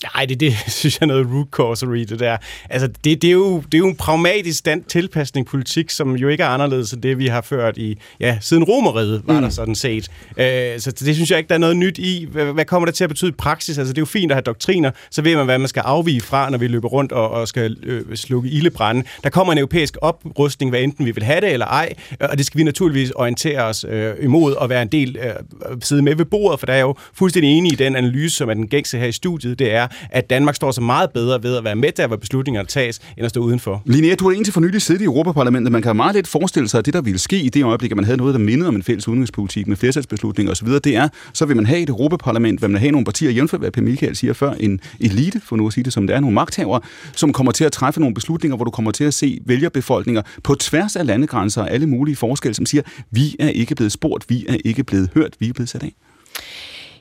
Speaker 12: Nej, det, det *laughs* synes jeg er noget root causery, det der. Altså, det, det, er, jo, det er jo en pragmatisk stand tilpasning politik, som jo ikke er anderledes end det, vi har ført i, ja, siden romeriet, var mm. der sådan set. Øh, så det synes jeg ikke, der er noget nyt i. Hvad, hvad kommer det til at betyde i praksis? Altså, det er jo fint at have doktriner, så ved man, hvad man skal afvige fra, når vi løber rundt og, og skal øh, slukke ildebrænde. Der kommer en europæisk oprustning, hvad enten vi vil have det eller ej, og det skal vi naturligvis orientere os øh, imod og være en del, øh, sidde med ved bordet, for der er jo fuldstændig enige i den analyse, som er den gængse her i studiet, det er, at Danmark står så meget bedre ved at være med der, hvor beslutningerne tages, end at stå udenfor.
Speaker 2: Linnea, du har indtil for nylig siddet i Europaparlamentet. Man kan meget lidt forestille sig, at det, der ville ske i det øjeblik, at man havde noget, der mindede om en fælles udenrigspolitik med flertalsbeslutninger osv., det er, så vil man have et Europaparlament, vil man have nogle partier, jævnfør hvad Per Michael siger før, en elite, for nu at sige det som det er, nogle magthavere, som kommer til at træffe nogle beslutninger, hvor du kommer til at se vælgerbefolkninger på tværs af landegrænser og alle mulige forskelle, som siger, vi er ikke blevet spurgt, vi er ikke blevet hørt, vi er blevet sat af.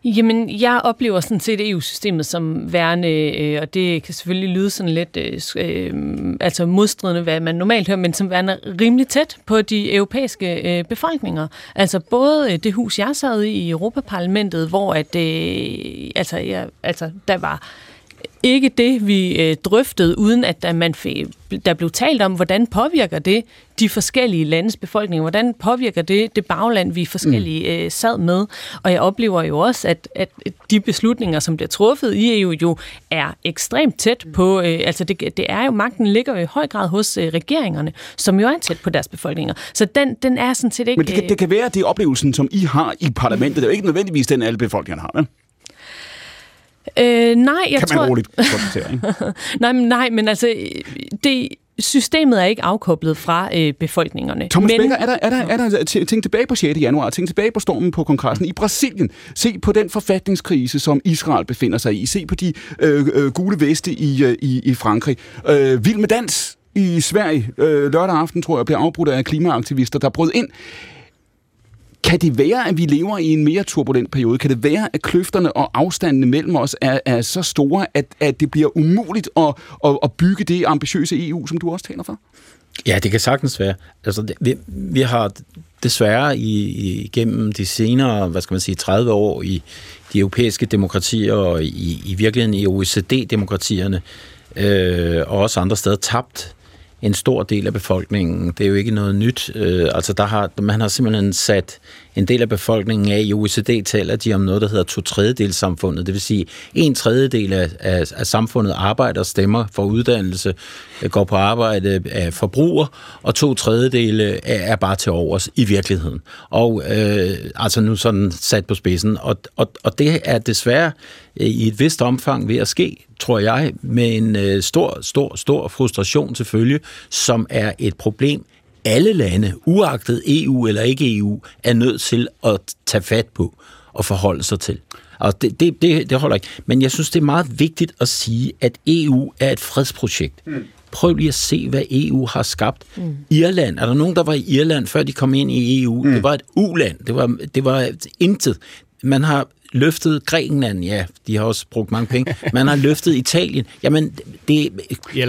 Speaker 4: Jamen, jeg oplever sådan set EU-systemet som værende, øh, og det kan selvfølgelig lyde sådan lidt øh, øh, altså modstridende, hvad man normalt hører, men som værende rimelig tæt på de europæiske øh, befolkninger. Altså både øh, det hus, jeg sad i i Europaparlamentet, hvor at, øh, altså, jeg, altså, der var ikke det, vi øh, drøftede, uden at der, man der blev talt om, hvordan påvirker det de forskellige landes befolkninger, hvordan påvirker det det bagland, vi forskellige mm. øh, sad med. Og jeg oplever jo også, at, at de beslutninger, som bliver truffet i EU, jo er ekstremt tæt på, øh, altså det, det er jo, magten ligger jo i høj grad hos øh, regeringerne, som jo er tæt på deres befolkninger. Så den, den er sådan set ikke...
Speaker 2: Men det kan, det kan være, at det er oplevelsen, som I har i parlamentet. Det er jo ikke nødvendigvis den, alle befolkningerne har, vel?
Speaker 4: Øh, nej, jeg
Speaker 2: kan
Speaker 4: tror...
Speaker 2: man roligt konstatere, ikke? *laughs*
Speaker 4: nej, men, nej, men altså, det, systemet er ikke afkoblet fra øh, befolkningerne.
Speaker 2: Thomas
Speaker 4: men...
Speaker 2: Becker, er der, er der, er der tænk tilbage på 6. januar, tænk tilbage på stormen på kongressen i Brasilien. Se på den forfatningskrise, som Israel befinder sig i. Se på de øh, øh, gule veste i, øh, i, i Frankrig. Øh, Vild med dans i Sverige øh, lørdag aften, tror jeg, blev afbrudt af klimaaktivister, der brød ind. Kan det være, at vi lever i en mere turbulent periode? Kan det være, at kløfterne og afstandene mellem os er, er så store, at, at det bliver umuligt at, at, at bygge det ambitiøse EU, som du også taler for?
Speaker 11: Ja, det kan sagtens være. Altså, det, vi, vi har desværre i, i, gennem de senere, hvad skal man sige, 30 år i de europæiske demokratier og i, i virkeligheden i OECD-demokratierne øh, og også andre steder tabt en stor del af befolkningen. Det er jo ikke noget nyt. Øh, altså der har, man har simpelthen sat en del af befolkningen af. I OECD taler de om noget, der hedder to tredjedels samfundet. Det vil sige, en tredjedel af, af, af samfundet arbejder, stemmer for uddannelse, øh, går på arbejde af forbruger, og to tredjedele er, er bare til overs i virkeligheden. Og øh, altså nu sådan sat på spidsen. Og, og, og det er desværre øh, i et vist omfang ved at ske, tror jeg, med en øh, stor, stor, stor frustration til følge, som er et problem, alle lande, uagtet EU eller ikke EU, er nødt til at tage fat på og forholde sig til. Og det, det, det, det holder ikke. Men jeg synes, det er meget vigtigt at sige, at EU er et fredsprojekt. Mm. Prøv lige at se, hvad EU har skabt. Mm. Irland, er der nogen, der var i Irland, før de kom ind i EU? Mm. Det var et uland. Det var, det var intet. Man har løftet Grækenland, ja, de har også brugt mange penge. Man har løftet Italien. Jamen, det,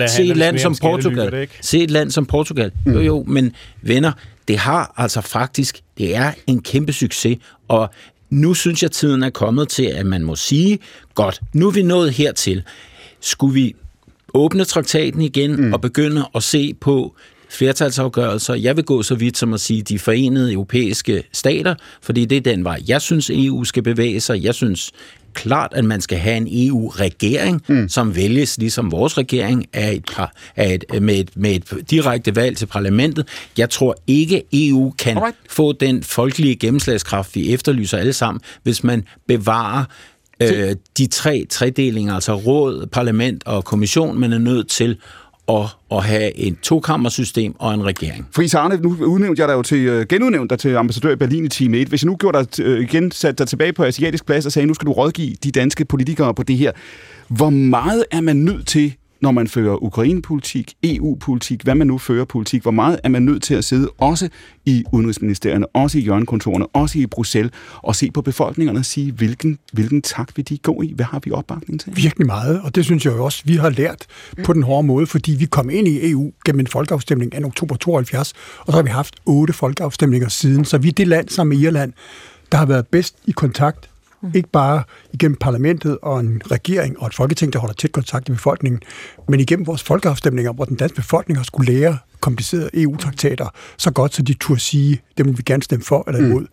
Speaker 11: se et land som Portugal. Se et land som Portugal. Mm. Jo, jo, men venner, det har altså faktisk, det er en kæmpe succes, og nu synes jeg, tiden er kommet til, at man må sige, godt, nu er vi nået hertil. Skulle vi åbne traktaten igen mm. og begynde at se på flertalsafgørelser. Jeg vil gå så vidt som at sige de forenede europæiske stater, fordi det er den vej, jeg synes, EU skal bevæge sig. Jeg synes klart, at man skal have en EU-regering, mm. som vælges ligesom vores regering af et, par, af et, med, et, med et direkte valg til parlamentet. Jeg tror ikke, EU kan Alright. få den folkelige gennemslagskraft, vi efterlyser alle sammen, hvis man bevarer øh, de tre tredelinger, altså råd, parlament og kommission, man er nødt til at, at have en tokammersystem og en regering.
Speaker 2: Friis Arne, nu udnævnte jeg dig jo til, øh, genudnævnte dig til ambassadør i Berlin i Team 1. Hvis jeg nu gjorde dig øh, igen, satte dig tilbage på asiatisk plads og sagde, nu skal du rådgive de danske politikere på det her. Hvor meget er man nødt til når man fører Ukraine-politik, EU-politik, hvad man nu fører politik, hvor meget er man nødt til at sidde også i udenrigsministerierne, også i hjørnekontorerne, også i Bruxelles, og se på befolkningerne og sige, hvilken, hvilken takt vil de gå i? Hvad har vi opbakning til?
Speaker 8: Virkelig meget, og det synes jeg jo også, vi har lært på den hårde måde, fordi vi kom ind i EU gennem en folkeafstemning af oktober 72, og så har vi haft otte folkeafstemninger siden, så vi er det land sammen med Irland, der har været bedst i kontakt ikke bare igennem parlamentet og en regering og et folketing, der holder tæt kontakt med befolkningen, men igennem vores folkeafstemninger, hvor den danske befolkning har skulle lære komplicerede EU-traktater så godt, så de turde sige, det vil vi gerne stemme for eller imod. Mm.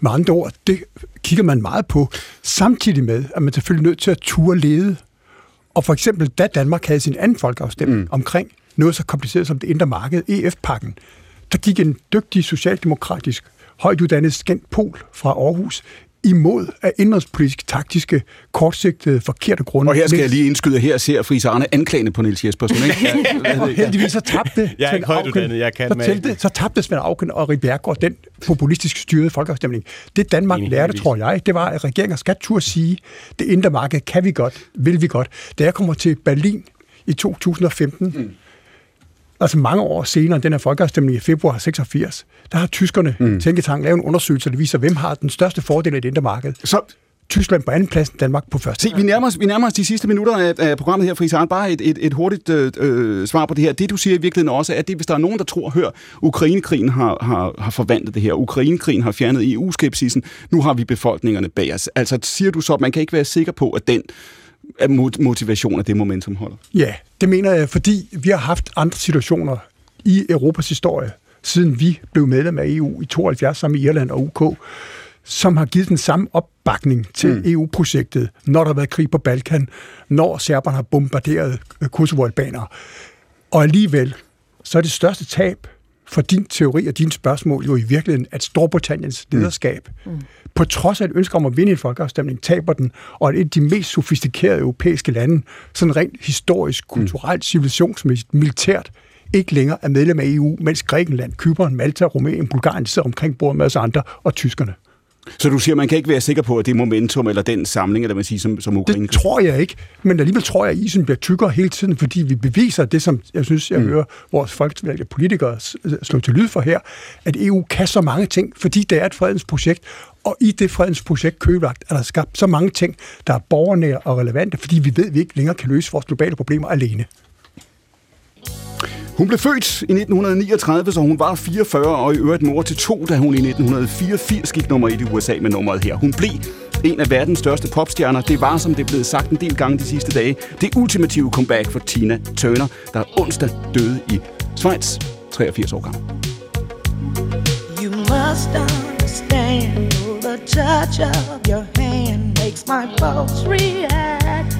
Speaker 8: Med andre ord, det kigger man meget på, samtidig med, at man selvfølgelig er nødt til at ture lede. Og for eksempel, da Danmark havde sin anden folkeafstemning mm. omkring noget så kompliceret som det indre marked, EF-pakken, der gik en dygtig socialdemokratisk højt uddannet skændt pol fra Aarhus imod af indrigspolitiske, taktiske, kortsigtede, forkerte grunde.
Speaker 2: Og her skal jeg lige indskyde, her ser Friis Arne anklagende på Niels Jespersen. Ikke? *laughs*
Speaker 8: Ja, og heldigvis så tabte
Speaker 12: Jeg er højt uddannet, jeg kan
Speaker 8: så,
Speaker 12: med
Speaker 8: tælte, så tabte Svend Auken og Rik Bjergård den populistisk styrede folkeafstemning. Det Danmark
Speaker 12: Enig,
Speaker 8: lærte, tror jeg, det var, at regeringer skal turde sige, det indre marked kan vi godt, vil vi godt. Da jeg kommer til Berlin i 2015, mm. Altså mange år senere den her folkeafstemning i februar 86, der har tyskerne, mm. Tænketank, lavet en undersøgelse, der viser, hvem har den største fordel af det indre marked.
Speaker 2: Så
Speaker 8: Tyskland på anden plads, Danmark på første.
Speaker 2: Se, vi nærmer os, vi nærmer os de sidste minutter af, af programmet her, Friis Arne. Bare et, et, et hurtigt øh, øh, svar på det her. Det, du siger i virkeligheden også, er, at det, hvis der er nogen, der tror, hør, Ukrainekrigen har, har, har forvandlet det her. Ukrainekrigen har fjernet EU-skepsisen. Nu har vi befolkningerne bag os. Altså, siger du så, at man kan ikke være sikker på, at den motivation af det momentum holder?
Speaker 8: Ja, det mener jeg, fordi vi har haft andre situationer i Europas historie, siden vi blev medlem af EU i 72 sammen med Irland og UK, som har givet den samme opbakning til mm. EU-projektet, når der har været krig på Balkan, når serberne har bombarderet øh, Kosovo-albanere. Og alligevel, så er det største tab for din teori og dine spørgsmål jo i virkeligheden, at Storbritanniens lederskab, mm. på trods af et ønske om at vinde en folkeafstemning, taber den, og at et af de mest sofistikerede europæiske lande, sådan rent historisk, kulturelt, civilisationsmæssigt, militært, ikke længere er medlem af EU, mens Grækenland, Kypern, Malta, Rumænien, Bulgarien sidder omkring bordet med os andre, og tyskerne.
Speaker 2: Så du siger, man kan ikke være sikker på, at det momentum eller den samling, eller man siger, som, som Ukraine...
Speaker 8: Det tror jeg ikke, men alligevel tror jeg, at isen bliver tykkere hele tiden, fordi vi beviser det, som jeg synes, jeg mm. hører vores folkevalgte politikere slå til lyd for her, at EU kan så mange ting, fordi det er et fredens projekt, og i det fredens projekt købelagt er der skabt så mange ting, der er borgernære og relevante, fordi vi ved, at vi ikke længere kan løse vores globale problemer alene.
Speaker 2: Hun blev født i 1939, så hun var 44 og i øvrigt mor til to, da hun i 1984 gik nummer et i USA med nummeret her. Hun blev en af verdens største popstjerner. Det var, som det er blevet sagt en del gange de sidste dage, det ultimative comeback for Tina Turner, der onsdag døde i Schweiz, 83 år gammel.
Speaker 16: You must understand the touch of your hand makes my pulse react.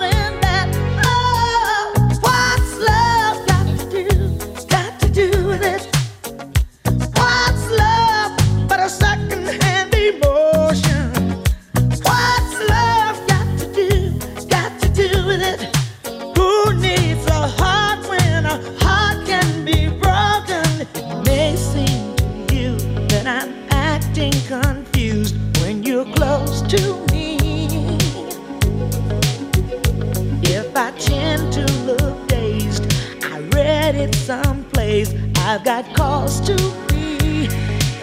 Speaker 16: I've got calls to.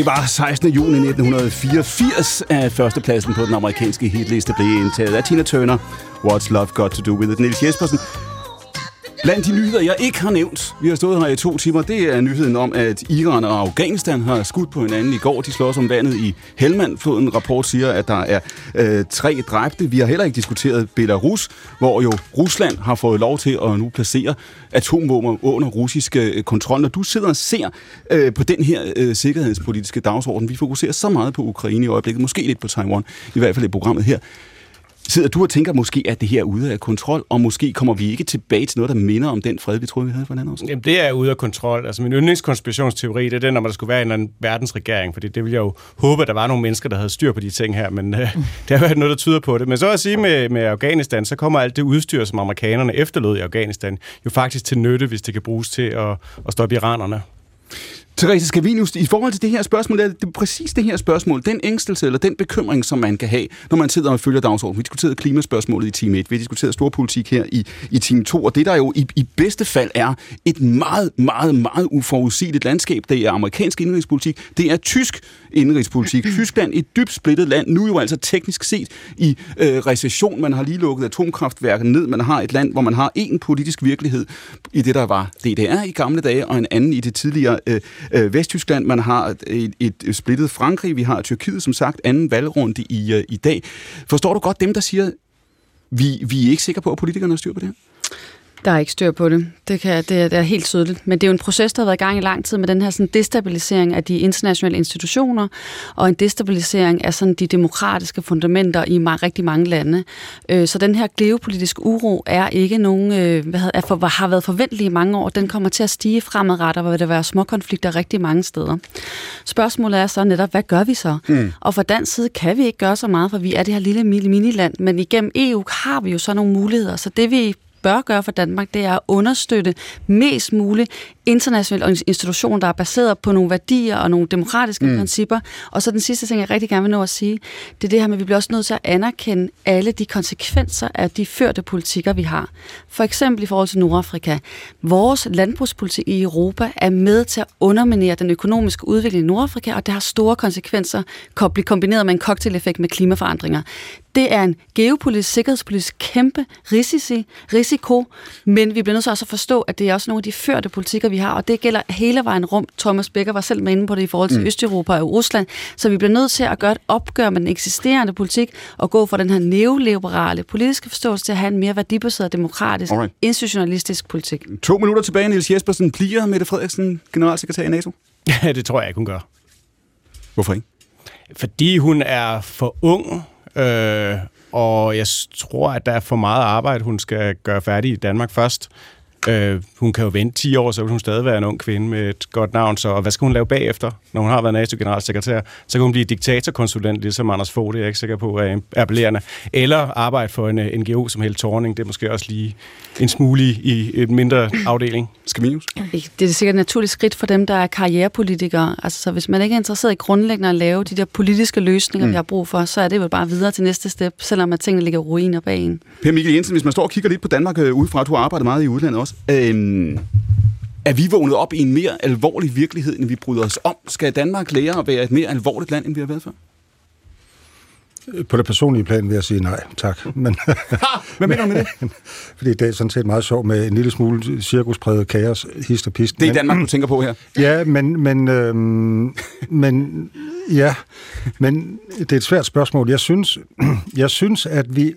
Speaker 2: Det var 16. juni 1984, at førstepladsen på den amerikanske hitliste blev indtaget af Tina Turner. What's Love Got To Do With It? Niels Jespersen, Blandt de nyheder, jeg ikke har nævnt, vi har stået her i to timer, det er nyheden om, at Iran og Afghanistan har skudt på hinanden i går. De slås om vandet i Helmand-floden. Rapport siger, at der er øh, tre dræbte. Vi har heller ikke diskuteret Belarus, hvor jo Rusland har fået lov til at nu placere atomvåben under russisk øh, kontrol. Når du sidder og ser øh, på den her øh, sikkerhedspolitiske dagsorden, vi fokuserer så meget på Ukraine i øjeblikket, måske lidt på Taiwan, i hvert fald i programmet her, Sidder du og tænker måske, at det her er ude af kontrol, og måske kommer vi ikke tilbage til noget, der minder om den fred, vi troede, vi havde for en anden år
Speaker 12: Jamen, det er ude af kontrol. Altså, min yndlingskonspirationsteori, det er den, om der skulle være en eller anden verdensregering, fordi det ville jeg jo håbe, at der var nogle mennesker, der havde styr på de ting her, men øh, *laughs* det har jo noget, der tyder på det. Men så at sige med, med Afghanistan, så kommer alt det udstyr, som amerikanerne efterlod i Afghanistan, jo faktisk til nytte, hvis det kan bruges til at, at stoppe iranerne.
Speaker 2: Therese Scavenius, i forhold til det her spørgsmål, det er det præcis det her spørgsmål, den ængstelse eller den bekymring, som man kan have, når man sidder og følger dagsordenen. Vi diskuterede klimaspørgsmålet i time 1, vi har diskuteret storpolitik her i, i time 2, og det der jo i, i bedste fald er et meget, meget, meget uforudsigeligt landskab, det er amerikansk indrigspolitik, det er tysk indrigspolitik. *clears throat* Tyskland, et dybt splittet land, nu jo altså teknisk set i øh, recession. Man har lige lukket atomkraftværket ned. Man har et land, hvor man har en politisk virkelighed i det, der var DDR i gamle dage, og en anden i det tidligere øh, øh, Vesttyskland. Man har et, et, splittet Frankrig. Vi har Tyrkiet, som sagt, anden valgrunde i, øh, i dag. Forstår du godt dem, der siger, vi, vi er ikke sikre på, at politikerne har styr på det her?
Speaker 9: Der er ikke styr på det. Det, kan, det, er, det er helt tydeligt. Men det er jo en proces, der har været i gang i lang tid med den her sådan, destabilisering af de internationale institutioner, og en destabilisering af sådan, de demokratiske fundamenter i meget, rigtig mange lande. Øh, så den her geopolitiske uro er ikke nogen, øh, hvad hedder, er for, har været forventelig i mange år. Den kommer til at stige fremadrettet, vil der være små konflikter rigtig mange steder. Spørgsmålet er så netop, hvad gør vi så? Mm. Og fra dansk side kan vi ikke gøre så meget, for vi er det her lille miniland, men igennem EU har vi jo så nogle muligheder. Så det vi bør gøre for Danmark, det er at understøtte mest muligt internationale institutioner, der er baseret på nogle værdier og nogle demokratiske mm. principper. Og så den sidste ting, jeg rigtig gerne vil nå at sige, det er det her med, at vi bliver også nødt til at anerkende alle de konsekvenser af de førte politikker, vi har. For eksempel i forhold til Nordafrika. Vores landbrugspolitik i Europa er med til at underminere den økonomiske udvikling i Nordafrika, og det har store konsekvenser, blive kombineret med en cocktaileffekt med klimaforandringer. Det er en geopolitisk, sikkerhedspolitisk kæmpe risici, risiko, men vi bliver nødt til også at forstå, at det er også nogle af de førte politikker, vi har, og det gælder hele vejen rum. Thomas Becker var selv med inde på det i forhold til mm. Østeuropa og Rusland, så vi bliver nødt til at gøre et opgør med den eksisterende politik og gå fra den her neoliberale politiske forståelse til at have en mere værdibaseret, demokratisk, Alright. institutionalistisk politik.
Speaker 2: To minutter tilbage, Niels Jespersen. Bliver Mette Frederiksen generalsekretær i NATO? *laughs*
Speaker 12: Ja, det tror jeg ikke, hun gør.
Speaker 2: Hvorfor ikke?
Speaker 12: Fordi hun er for ung, øh, og jeg tror, at der er for meget arbejde, hun skal gøre færdig i Danmark først. Øh, hun kan jo vente 10 år, så vil hun stadig være en ung kvinde med et godt navn. Så hvad skal hun lave bagefter, når hun har været NATO-generalsekretær? Så kan hun blive diktatorkonsulent, ligesom Anders Fogh, det er jeg ikke sikker på er appellerende. Eller arbejde for en uh, NGO som Helt Torning. Det er måske også lige en smule i, et mindre afdeling.
Speaker 2: Skal minus?
Speaker 9: Det er sikkert et naturligt skridt for dem, der er karrierepolitikere. Altså, så hvis man ikke er interesseret i grundlæggende at lave de der politiske løsninger, mm. vi har brug for, så er det jo bare videre til næste step, selvom at tingene ligger ruiner bag en.
Speaker 2: Per Mikkel Jensen, hvis man står og kigger lidt på Danmark øh, udefra, du har arbejdet meget i udlandet også. Øhm, er vi vågnet op i en mere alvorlig virkelighed, end vi bryder os om? Skal Danmark lære at være et mere alvorligt land, end vi har været før?
Speaker 10: På det personlige plan vil jeg sige nej, tak. Men, *laughs*
Speaker 2: Hvad mener du med det? *laughs*
Speaker 10: Fordi det er sådan set meget sjovt med en lille smule cirkuspræget kaos, hist og pist.
Speaker 2: Det er Danmark, du tænker på her? *clears throat*
Speaker 10: Ja, men, men, øhm, men, ja, men det er et svært spørgsmål. Jeg synes, *clears throat* jeg synes, at vi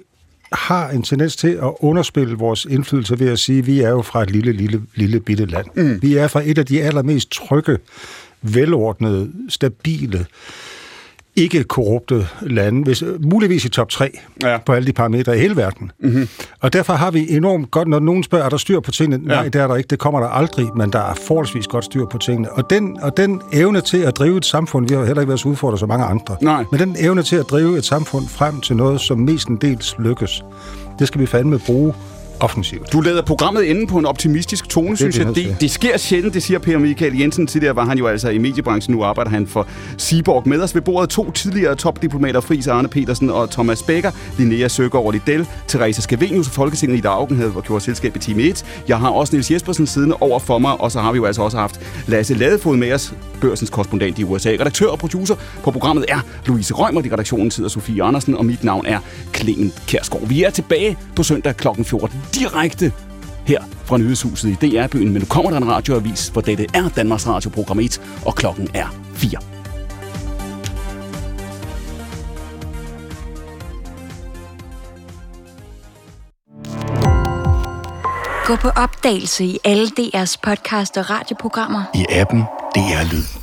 Speaker 10: har en tendens til at underspille vores indflydelse ved at sige, at vi er jo fra et lille, lille, lille bitte land. Mm. Vi er fra et af de allermest trygge, velordnede, stabile, ikke korrupte lande, hvis, muligvis i top 3 ja. på alle de parametre i hele verden. Mm-hmm. Og derfor har vi enormt godt, når nogen spørger, er der styr på tingene? Ja. Nej, det er der ikke, det kommer der aldrig, men der er forholdsvis godt styr på tingene. Og den, og den evne til at drive et samfund, vi har heller ikke været så udfordret som mange andre,
Speaker 2: Nej.
Speaker 10: men den evne til at drive et samfund frem til noget, som mestendels lykkes, det skal vi fandme bruge offensivt.
Speaker 2: Du lader programmet inde på en optimistisk tone,
Speaker 10: Det
Speaker 2: synes jeg. Det, det sker sjældent, det siger Per Michael Jensen. Tidligere var han jo altså i mediebranchen, nu arbejder han for Seaborg. Med os ved bordet to tidligere topdiplomater, Friis Arne Petersen og Thomas Becker, Linnea Søgaard Liddell, Therese Skavenius og Folketinget i Augen havde gjort selskab i Team 1. Jeg har også Niels Jespersen siddende over for mig, og så har vi jo altså også haft Lasse Ladefod med os, børsens korrespondent i USA. Redaktør og producer på programmet er Louise Rømer, i redaktionen sidder Sofie Andersen, og mit navn er Clement Kærsgaard. Vi er tilbage på søndag kl. 14 direkte her fra Nyhedshuset i DR-byen, men nu kommer der en radioavis, for dette er Danmarks Radio Program 1, og klokken er 4.
Speaker 17: Gå på opdagelse i alle DR's podcast og radioprogrammer.
Speaker 18: I appen DR Lyd.